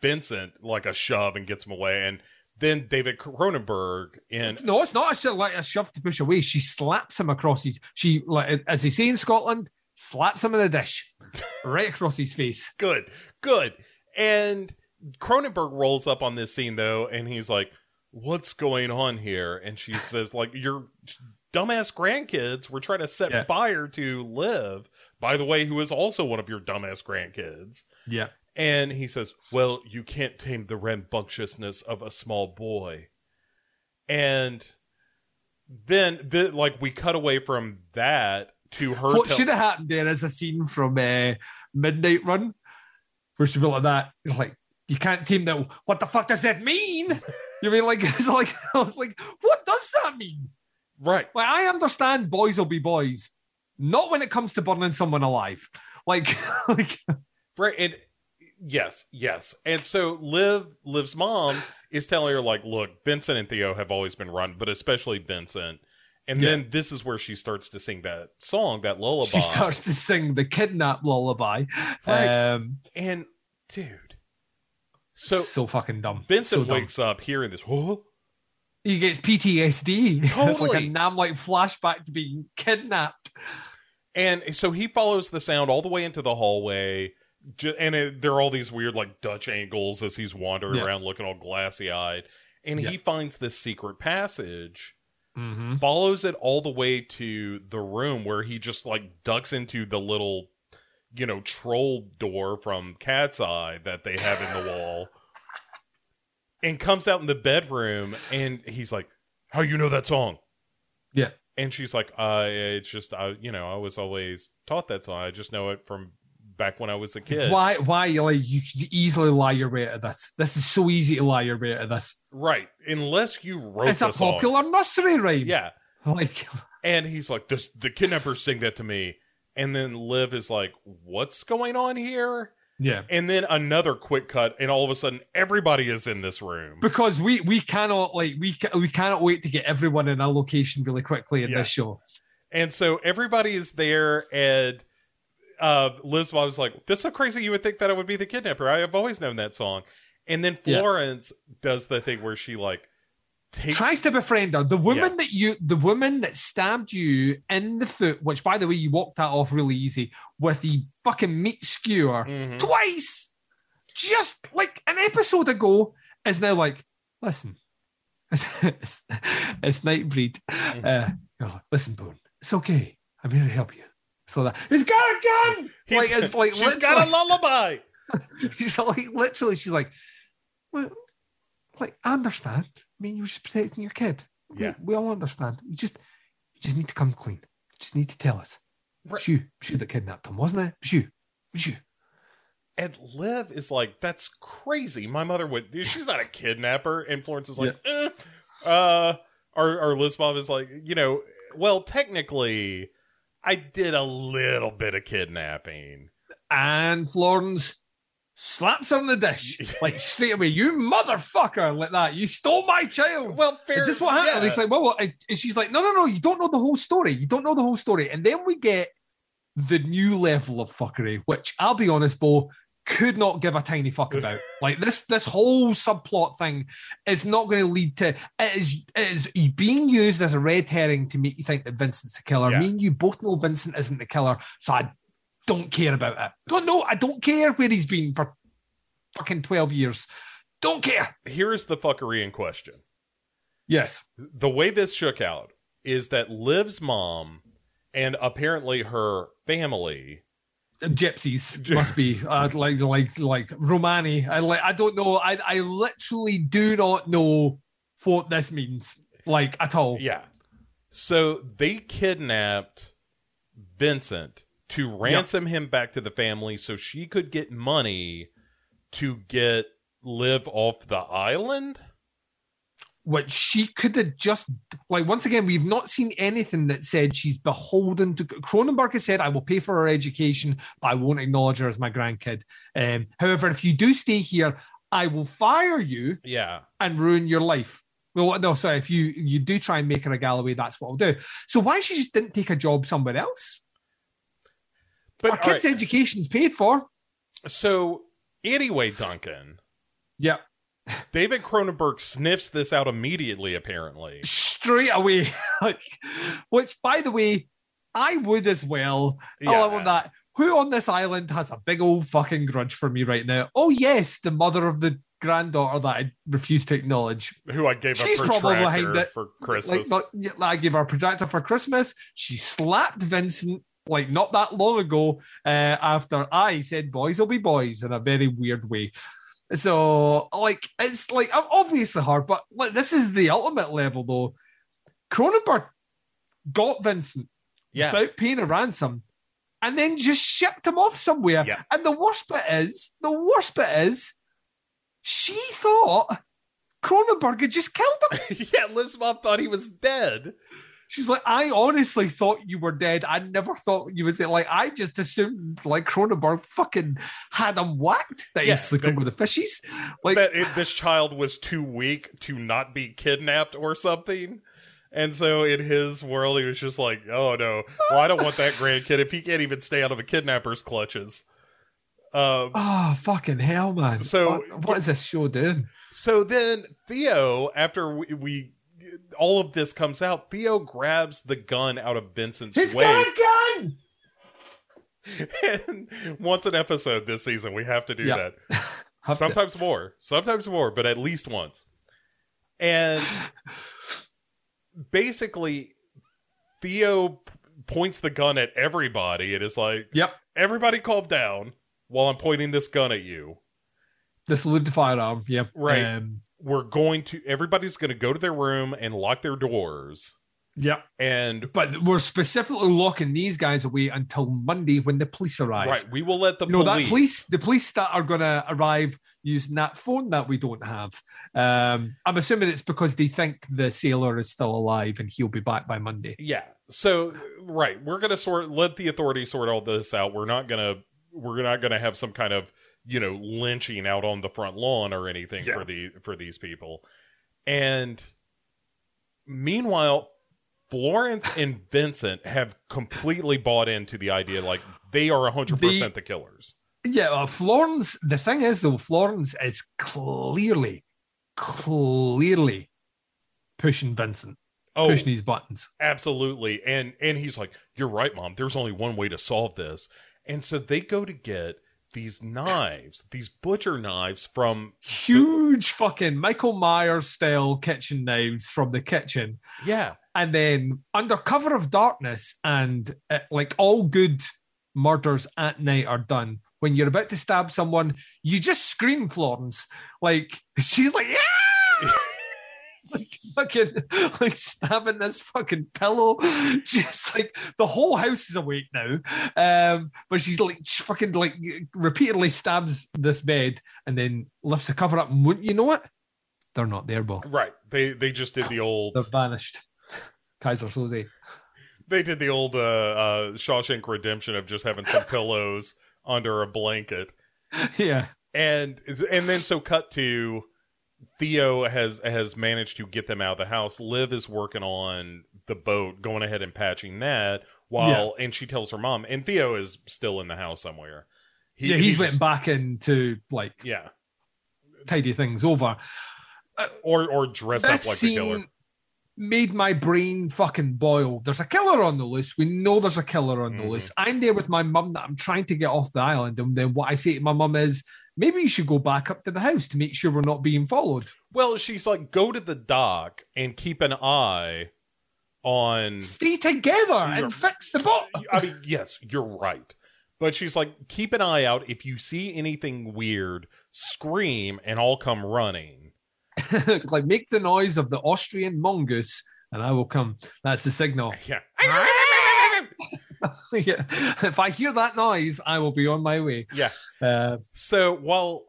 D: Vincent like a shove and gets him away. And then David Cronenberg in
E: no, it's not a, like a shove to push away. She slaps him across his. She like as they say in Scotland, slaps him in the dish, right across his face.
D: good, good. And Cronenberg rolls up on this scene though, and he's like, "What's going on here?" And she says, "Like your dumbass grandkids were trying to set
E: Yeah.
D: fire to Liv." By the way, who is also one of your dumbass grandkids.
E: Yeah.
D: And he says, Well, you can't tame the rambunctiousness of a small boy. And then, the, like, we cut away from that to her.
E: What should have happened there is a scene from uh, Midnight Run where she'd be like that, like, you can't tame that. What the fuck does that mean? You mean like it's like I was like, what does that mean?
D: right.
E: Like I understand boys will be boys, not when it comes to burning someone alive. Like, like
D: Right. And yes, yes. And so Liv, Liv's mom is telling her, like, look, Vincent and Theo have always been run, but especially Vincent. And
E: Yeah.
D: then this is where she starts to sing that song, that lullaby.
E: she starts to sing the kidnap lullaby.
D: Right.
E: Um,
D: And dude. So
E: so fucking dumb.
D: Vincent
E: so dumb.
D: wakes up hearing this. Whoa.
E: He gets PTSD. it's like
D: Totally.
E: a nam like flashback to being kidnapped.
D: And so he follows the sound all the way into the hallway. And it, there are all these weird, like, Dutch angles as he's wandering
E: Yeah.
D: around looking all glassy eyed. And
E: Yeah.
D: he finds this secret passage,
E: Mm-hmm.
D: follows it all the way to the room where he just, like, ducks into the little, you know, troll door from Cat's Eye that they have in the wall. And comes out in the bedroom and he's like, How you know that song?
E: Yeah.
D: And she's like, uh, it's just, I, you know, I was always taught that song. I just know it from back when I was a kid.
E: Why? Why? Like you could easily lie your way out of this. This is so easy to lie your way out of this.
D: Right. Unless you wrote
E: it's a
D: song.
E: popular nursery rhyme.
D: Yeah.
E: Like
D: And he's like, this, the kidnappers sing that to me. And then Liv is like, what's going on here?
E: Yeah.
D: And then another quick cut, and all of a sudden, everybody is in this room.
E: Because we we cannot like we we cannot wait to get everyone in a location really quickly in
D: Yeah.
E: this show.
D: And so everybody is there, and uh, mom was like, "This is so crazy. You would think that it would be the kidnapper. I have always known that song." And then
E: Yeah.
D: Florence does the thing where she like takes
E: Tries to befriend her. The woman
D: Yeah.
E: that you the woman that stabbed you in the foot, which by the way you walked that off really easy with the fucking meat skewer
D: Mhm.
E: twice, just like an episode ago, is now like, listen, it's, it's, it's Nightbreed.
D: Mm-hmm.
E: Uh, listen, Boone, it's okay. I'm here to help you. So that he's got a gun.
D: He's-
E: like it's like
D: she's got a lullaby.
E: she's like literally she's like well, like i understand i mean you were just protecting your kid
D: Yeah.
E: we, all understand you just you just need to come clean you just need to tell us
D: Right.
E: was you it was you that kidnapped him wasn't it it was you it was you
D: And Liv is like, "That's crazy. My mother would. She's not a kidnapper." And Florence is like, eh. "Uh." Our our Liv's mom is like, you know, well, technically, I did a little bit of kidnapping.
E: and florence slaps her in the dish like straight away you motherfucker like that you stole my child
D: Well, fair.
E: Is this what happened?
D: yeah.
E: He's like, well, well, and she's like, no, no, no, you don't know the whole story. You don't know the whole story. And then we get the new level of fuckery, which I'll be honest, Bo, could not give a tiny fuck about. like this, this whole subplot thing is not going to lead to it is it is being used as a red herring to make you think that Vincent's the killer.
D: Yeah.
E: Me and you both know Vincent isn't the killer, so I don't care about it. Don't know. I don't care where he's been for fucking twelve years. Don't care.
D: Here's the fuckery in question.
E: Yes.
D: the way this shook out is that Liv's mom and apparently her family
E: gypsies must be uh, like like like Romani. I like I don't know. I I literally do not know what this means like at all.
D: yeah so they kidnapped Vincent to ransom him back to the family so she could get money to get live off the island?
E: Which she could have just like once again we've not seen anything that said she's beholden to cronenberg has said i will pay for her education but i won't acknowledge her as my grandkid. Um, however if you do stay here i will fire you
D: Yeah.
E: and ruin your life. Well no sorry if you you do try and make her a galloway that's what i'll do. So why she just didn't take a job somewhere else
D: But
E: our kids
D: right,
E: education's paid for
D: so anyway, Duncan,
E: yeah
D: David Cronenberg sniffs this out immediately, apparently.
E: straight away like which by the way i would as well oh, I
D: Yeah.
E: that. Who on this island has a big old fucking grudge for me right now? Oh yes, the mother of the granddaughter that I refuse to acknowledge.
D: Who I gave
E: She's
D: a
E: probably behind it.
D: for
E: Like,
D: Christmas.
E: not, I gave her a projector for Christmas. She slapped Vincent like not that long ago. Uh, after I said boys will be boys in a very weird way. So like it's like obviously hard, but like this is the ultimate level though. Cronenberg got Vincent
D: yeah.
E: without paying a ransom and then just shipped him off somewhere.
D: Yeah.
E: And the worst bit is, the worst bit is, she thought Cronenberg had just killed him.
D: yeah, Liv's mom thought he was dead.
E: She's like, I honestly thought you were dead. I never thought you would say like I just assumed like Cronenberg fucking had him whacked that
D: Yeah,
E: he's sleeping
D: but-
E: with the fishies. Like
D: that it, this child was too weak to not be kidnapped or something. And so in his world, he was just like, oh no, well, I don't want that grandkid if he can't even stay out of a kidnapper's clutches. Um,
E: Oh fucking hell, man!
D: So-
E: what, what is this show doing?
D: so then Theo, after we, we all of this comes out, Theo grabs the gun out of Vincent's
E: He's
D: waist.
E: gun.
D: and once an episode this season, we have to do
E: Yeah.
D: that.
E: Have to-
D: sometimes more, sometimes more, but at least once. And basically, Theo points the gun at everybody. It is like,
E: Yep.
D: everybody calm down while I'm pointing this gun at you.
E: The saluted firearm. Yep.
D: Right.
E: Um,
D: We're going to, everybody's going to go to their room and lock their doors.
E: Yeah.
D: And,
E: But we're specifically locking these guys away until Monday when the police arrive.
D: right, we will let the
E: You know that police, the police that are going to arrive using that phone that we don't have. Um, I'm assuming it's because they think the sailor is still alive and he'll be back by Monday.
D: Yeah. So right, we're gonna sort let the authorities sort all this out. We're not gonna we're not gonna have some kind of you know lynching out on the front lawn or anything
E: Yeah.
D: for the for these people. And meanwhile, Florence and Vincent have completely bought into the idea like they are hundred percent the killers.
E: Yeah, uh, Florence. The thing is, though, Florence is clearly, clearly pushing Vincent,
D: Oh,
E: pushing his buttons.
D: absolutely. And and he's like, "You're right, mom. There's only one way to solve this." And so they go to get these knives, these butcher knives from
E: Huge fucking Michael Myers style kitchen knives from the kitchen.
D: yeah,
E: and then under cover of darkness and uh, like all good murders at night are done. When you're about to stab someone you just scream florence. Like she's like yeah! Like fucking like stabbing this fucking pillow. Just like the whole house is awake now. Um but she's like she fucking like repeatedly stabs this bed and then lifts the cover up. And wouldn't you know it they're not there Bo.
D: right. They they just did the old
E: they're vanished. Keyser Söze.
D: They did the old uh, uh Shawshank Redemption of just having some pillows under a blanket.
E: yeah.
D: And and then so cut to Theo has has managed to get them out of the house. Liv is working on the boat, going ahead and patching that while and she tells her mom and Theo is still in the house somewhere. He-
E: yeah, he's
D: he
E: went
D: just-
E: back in to like
D: Yeah.
E: tidy things over.
D: Uh, or or dress up like the killer.
E: Made my brain fucking boil. There's a killer on the loose. We know there's a killer on the
D: Mhm.
E: loose. I'm there with my mum that I'm trying to get off the island, and then what I say to my mum is, maybe you should go back up to the house to make sure we're not being followed.
D: Well, she's like, go to the dock and keep an eye on
E: Stay together and fix the boat.
D: I mean, yes, you're right. But she's like, keep an eye out. If you see anything weird, scream and I'll come running.
E: like make the noise of the Austrian mongoose, and I will come. That's the signal.
D: Yeah.
E: yeah. If I hear that noise, I will be on my way.
D: Yeah.
E: Uh,
D: So while,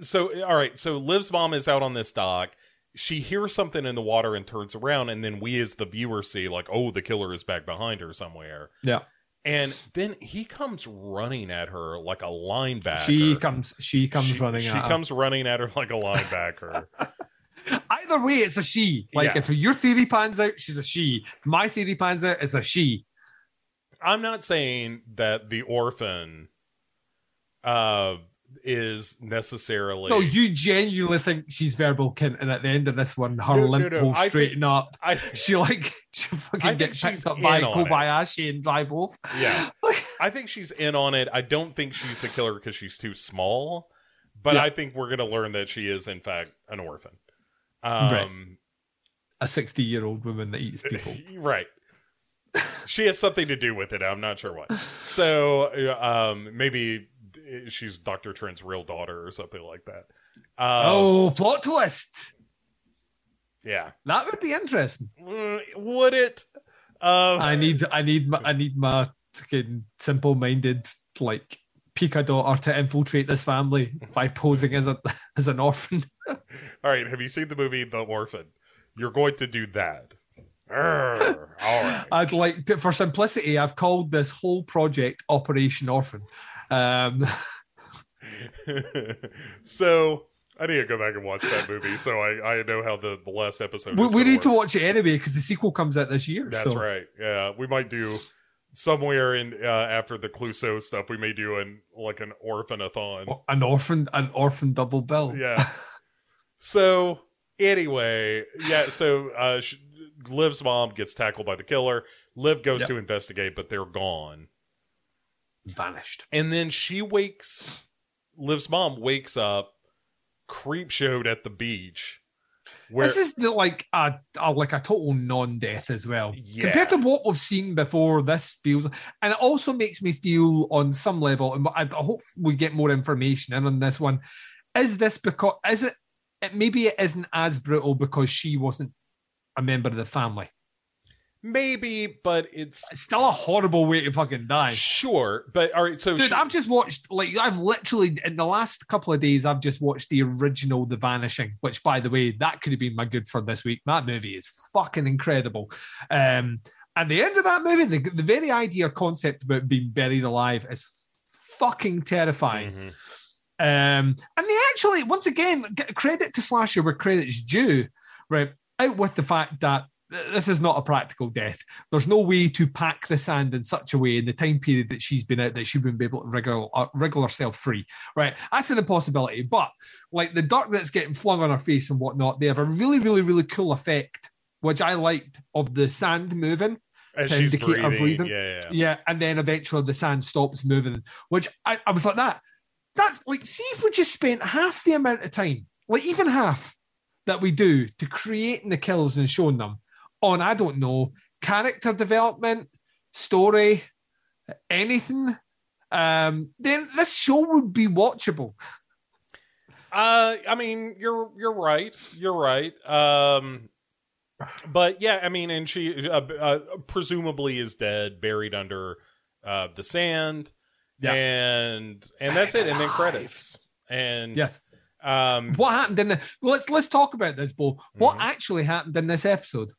D: so all right, so Liv's mom is out on this dock, she hears something in the water and turns around, and then we as the viewer see like, oh, the killer is back behind her somewhere.
E: Yeah.
D: And then he comes running at her like a linebacker.
E: She comes. She comes
D: She-
E: running.
D: She
E: at her.
D: comes running at her like a linebacker.
E: Either way, it's a she. Like
D: Yeah.
E: if your theory pans out, she's a she. My theory pans out, it's a she.
D: I'm not saying that the orphan uh is necessarily
E: No, you genuinely think she's verbal kint, and at the end of this one, her
D: No, no,
E: limp
D: no,
E: will
D: I think-
E: straighten up.
D: I
E: She like she fucking
D: think
E: get
D: she's
E: picked up by
D: on it.
E: Kobayashi and drive off.
D: Yeah.
E: Like,
D: I think she's in on it. I don't think she's the killer because she's too small, but
E: Yeah.
D: I think we're gonna learn that she is in fact an orphan. Um
E: a sixty-year-old woman that eats people.
D: right. She has something to do with it. I'm not sure what. So um maybe she's Dr. Trent's real daughter or something like that. Um,
E: oh, plot twist!
D: yeah.
E: That would be interesting.
D: Mm, Would it? Um,
E: I need, I need, my, I need my simple-minded like Pica daughter to infiltrate this family by posing as a as an orphan.
D: All right, have you seen the movie The Orphan? You're going to do that. Arr, all right.
E: I'd like to, for simplicity, I've called this whole project Operation Orphan. Um,
D: so I need to go back and watch that movie so I, I know how the, the last episode
E: we, we need to watch it anyway because the sequel comes out this year.
D: That's
E: so.
D: right. Yeah, we might do somewhere in uh, after the Clouseau stuff. We may do an like an orphanathon.
E: An orphan, an orphan double bill.
D: Yeah. So anyway, yeah. So uh, Liv's mom gets tackled by the killer. Liv goes
E: Yep.
D: to investigate, but they're gone.
E: Vanished.
D: And then she wakes. Liv's mom wakes up, creep showed at the beach. Where
E: this is the like a, a like a total non-death as well
D: Yeah.
E: compared to what we've seen before. This feels, and it also makes me feel on some level, and I, I hope we get more information in on this one. Is this because is it, it? Maybe it isn't as brutal because she wasn't a member of the family.
D: Maybe, but it's
E: It's still a horrible way to fucking die.
D: sure. But all right, so
E: Dude,
D: she-
E: I've just watched like I've literally in the last couple of days I've just watched the original The Vanishing, which by the way, that could have been my good for this week. That movie is fucking incredible. Um and the end of that movie, the, the very idea or concept about being buried alive is fucking terrifying.
D: Mhm.
E: Um, and they actually, once again, g- credit to Slasher where credit's due, right? Out with the fact that th- this is not a practical death. There's no way to pack the sand in such a way in the time period that she's been out that she wouldn't be able to wriggle, uh, wriggle herself free, right? That's an impossibility. But like the dirt that's getting flung on her face and whatnot, they have a really, really, really cool effect, which I liked of the sand moving.
D: as
E: to indicate her
D: breathing,
E: breathing.
D: Yeah, yeah.
E: Yeah, and then eventually the sand stops moving, which I, I was like that. That's like, see if we just spent half the amount of time, like even half that we do to creating the kills and showing them on, I don't know, character development, story, anything, um, then this show would be watchable.
D: Uh, I mean, you're you're right. You're right. Um, but yeah, I mean, and she uh, uh, presumably is dead, buried under uh the sand,
E: Yeah.
D: and and that's it. And then credits. And
E: Yes.
D: um,
E: What happened in the let's let's talk about this, Bo. What
D: Mhm.
E: actually happened in this episode?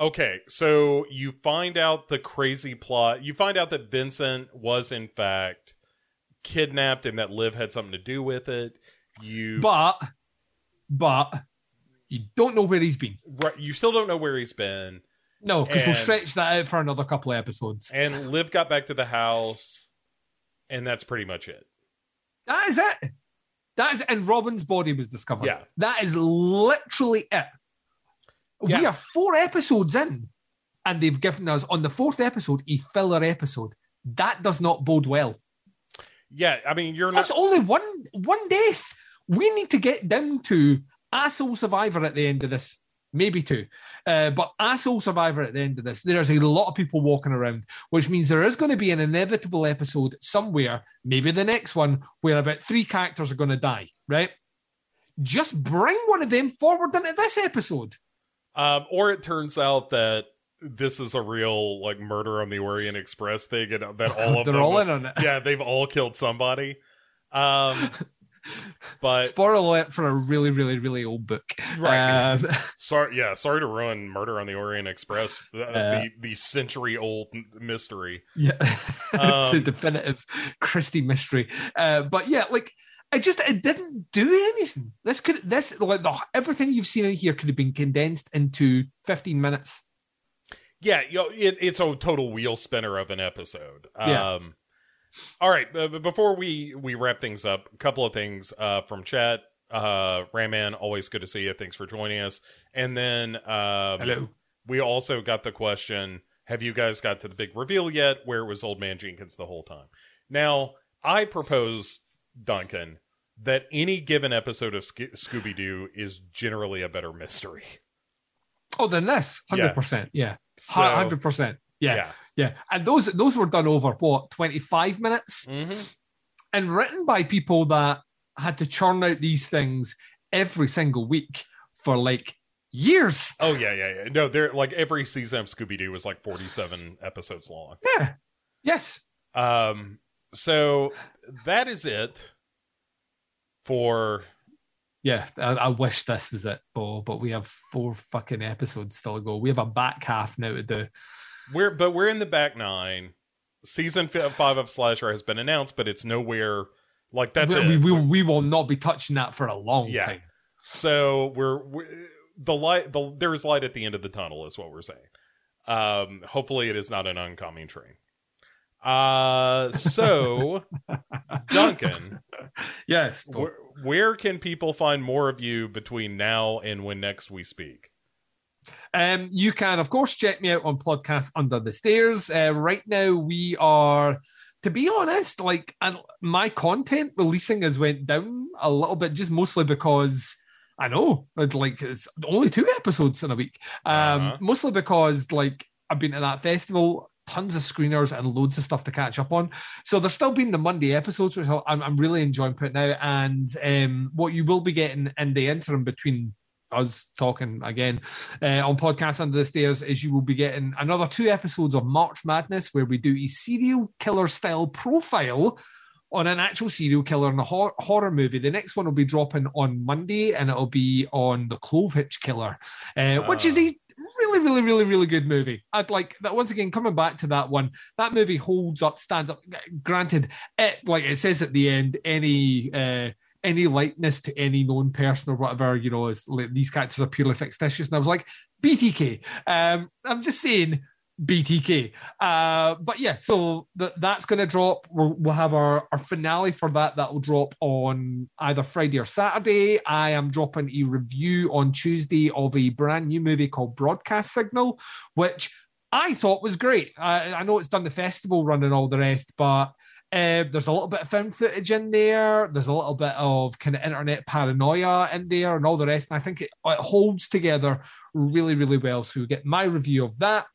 D: Okay, so you find out the crazy plot. You find out that Vincent was in fact kidnapped and that Liv had something to do with it. You
E: But but you don't know where he's been.
D: right, you still don't know where he's been.
E: No, because we'll stretch that out for another couple of episodes.
D: And Liv got back to the house and that's pretty much it.
E: That is it. That is and Robin's body was discovered.
D: Yeah.
E: That is literally it. We are four episodes in, and they've given us on the fourth episode a filler episode. That does not bode well.
D: Yeah, I mean you're
E: That's
D: not
E: only one one death. We need to get down to asshole survivor at the end of this. Maybe two, uh, but asshole survivor at the end of this. There's a lot of people walking around, which means there is going to be an inevitable episode somewhere, maybe the next one, where about three characters are going to die. Right? Just bring one of them forward into this episode.
D: Um or it turns out that this is a real like murder on the Orient Express thing and that all of
E: They're
D: them
E: all in on it.
D: yeah, they've all killed somebody. Um but
E: Spoiler alert for a really, really, really old book.
D: Right.
E: Um,
D: sorry, yeah, sorry to ruin Murder on the Orient Express, the
E: Uh,
D: the, the century old mystery.
E: yeah. the
D: Um,
E: definitive Christie mystery. Uh, but yeah, like I just it didn't do anything. This could this like the, everything you've seen in here could have been condensed into 15 minutes.
D: Yeah, you know, it, it's a total wheel spinner of an episode.
E: Yeah.
D: Um, all right, uh, before we we wrap things up, a couple of things uh, from chat. Uh, Raman, always good to see you. Thanks for joining us. And then um,
E: Hello.
D: we also got the question: Have you guys got to the big reveal yet? Where was Old Man Jenkins the whole time? Now, I propose, Duncan, that any given episode of Sco- Scooby Doo is generally a better mystery.
E: Oh, then this, hundred percent, yeah,
D: So,
E: hundred percent, yeah, yeah, And those those were done over what twenty five minutes,
D: Mhm.
E: and written by people that had to churn out these things every single week for like years.
D: Oh yeah, yeah, yeah. No, they're like every season of Scooby Doo was like forty-seven episodes long.
E: Yeah, yes,
D: Um, so that is it for.
E: yeah. I, I wish this was it, Bo, but we have four fucking episodes still to go. We have a back half now to do.
D: We're but we're in the back nine. Season five of Slasher has been announced, but it's nowhere like that's
E: we,
D: it.
E: we, we, we will not be touching that for a long
D: Yeah.
E: time.
D: So we're, we the light. The, there's light at the end of the tunnel, is what we're saying. Um, hopefully, it is not an oncoming train. Uh, so Duncan.
E: Yes.
D: Where, where can people find more of you between now and when next we speak?
E: Um, you can, of course, check me out on podcast Under the Stairs. Uh, right now, we are, to be honest, like and my content releasing has went down a little bit, just mostly because I know, it's like it's only two episodes in a week. Um,
D: Uh-huh.
E: mostly because like I've been to that festival, tons of screeners and loads of stuff to catch up on. So there's still been the Monday episodes, which I'm, I'm really enjoying putting out. And um, what you will be getting in the interim between us talking again uh, on podcast under the stairs is you will be getting another two episodes of March Madness where we do a serial killer style profile on an actual serial killer in a hor- horror movie. The next one will be dropping on Monday and it'll be on the Clove Hitch Killer, uh, which is
D: Ah.
E: a really, really, really, really good movie. I'd like that once again coming back to that one. That movie holds up, stands up. Granted, it like it says at the end, any uh, any likeness to any known person or whatever, you know, is like, these characters are purely fictitious. And I was like, BTK. Um, I'm just saying BTK. Uh, but yeah, so th- that's going to drop. We'll, we'll have our, our finale for that. That will drop on either Friday or Saturday. I am dropping a review on Tuesday of a brand new movie called Broadcast Signal, which I thought was great. I, I know it's done the festival run and all the rest, but uh, there's a little bit of film footage in there. There's a little bit of kind of internet paranoia in there and all the rest. And I think it, it holds together really, really well. So you get my review of that.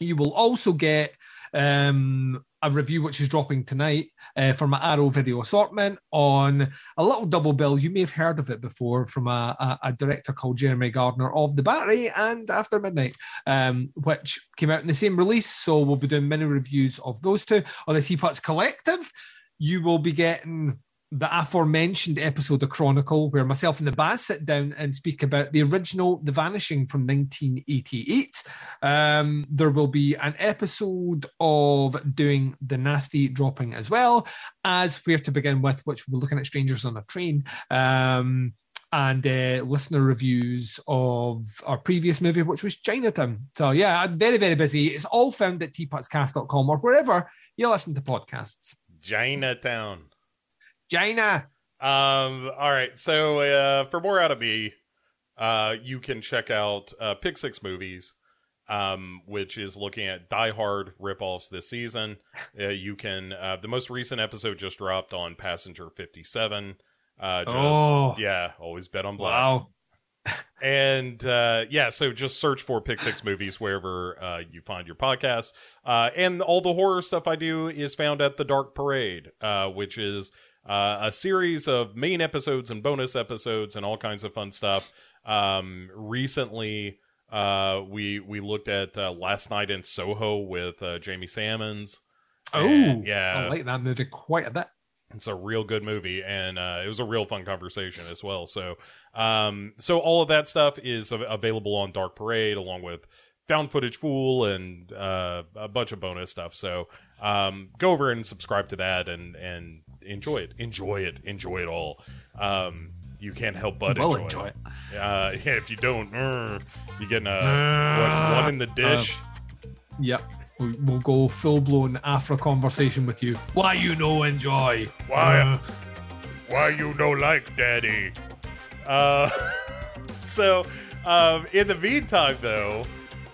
E: You will also get um, a review which is dropping tonight uh, from my Arrow video assortment on a little double bill. You may have heard of it before from a, a, a director called Jeremy Gardner of The Battery and After Midnight, um, which came out in the same release. So we'll be doing many reviews of those two. On the Teapots Collective, you will be getting the aforementioned episode of Chronicle, where myself and the Baz sit down and speak about the original The Vanishing from 1988. Um, there will be an episode of doing the nasty dropping as well as where to begin with, which we're looking at strangers on a train. Um, and uh, listener reviews of our previous movie, which was Chinatown. So, yeah, I'm very, very busy. It's all found at teapotscast.com or wherever you listen to podcasts.
D: Chinatown.
E: China.
D: Um, all right. So uh, for more out of me, uh, you can check out uh, Pick Six Movies, um, which is looking at Die Hard ripoffs this season. Uh, you can uh, the most recent episode just dropped on Passenger Fifty Seven. Uh, just,
E: Oh.
D: yeah, always bet on black.
E: Wow.
D: And uh, yeah, so just search for Pick Six Movies wherever uh, you find your podcasts. Uh, and all the horror stuff I do is found at The Dark Parade, uh, which is uh, a series of main episodes and bonus episodes and all kinds of fun stuff. Um, recently, uh, we we looked at uh, Last Night in Soho with uh, Jamie Salmons.
E: Oh,
D: And, yeah,
E: I like that movie quite a bit.
D: It's a real good movie, and uh, it was a real fun conversation as well. So, um, so all of that stuff is available on Dark Parade, along with found footage fool and uh, a bunch of bonus stuff. So, um, go over and subscribe to that and and enjoy it, enjoy it, enjoy it all. Um, you can't help but
E: Will
D: enjoy,
E: enjoy
D: it. Uh, yeah, if you don't, uh, you're getting a what, one in the dish.
E: Yep. We- We'll go full blown Afro conversation with you. Why you no enjoy?
D: Why?
E: Uh,
D: why you don't like daddy uh so um in the meantime though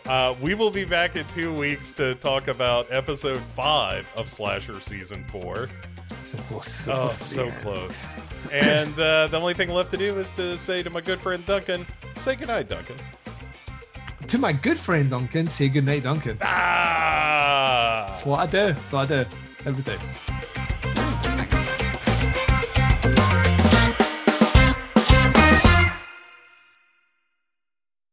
D: uh we will be back in two weeks to talk about episode five of slasher season four
E: so close. So
D: oh
E: close
D: so close and uh the only thing left to do is to say to my good friend duncan say goodnight duncan
E: To my good friend Duncan, say goodnight, Duncan.
D: ah
E: That's what I do. That's what I do every day.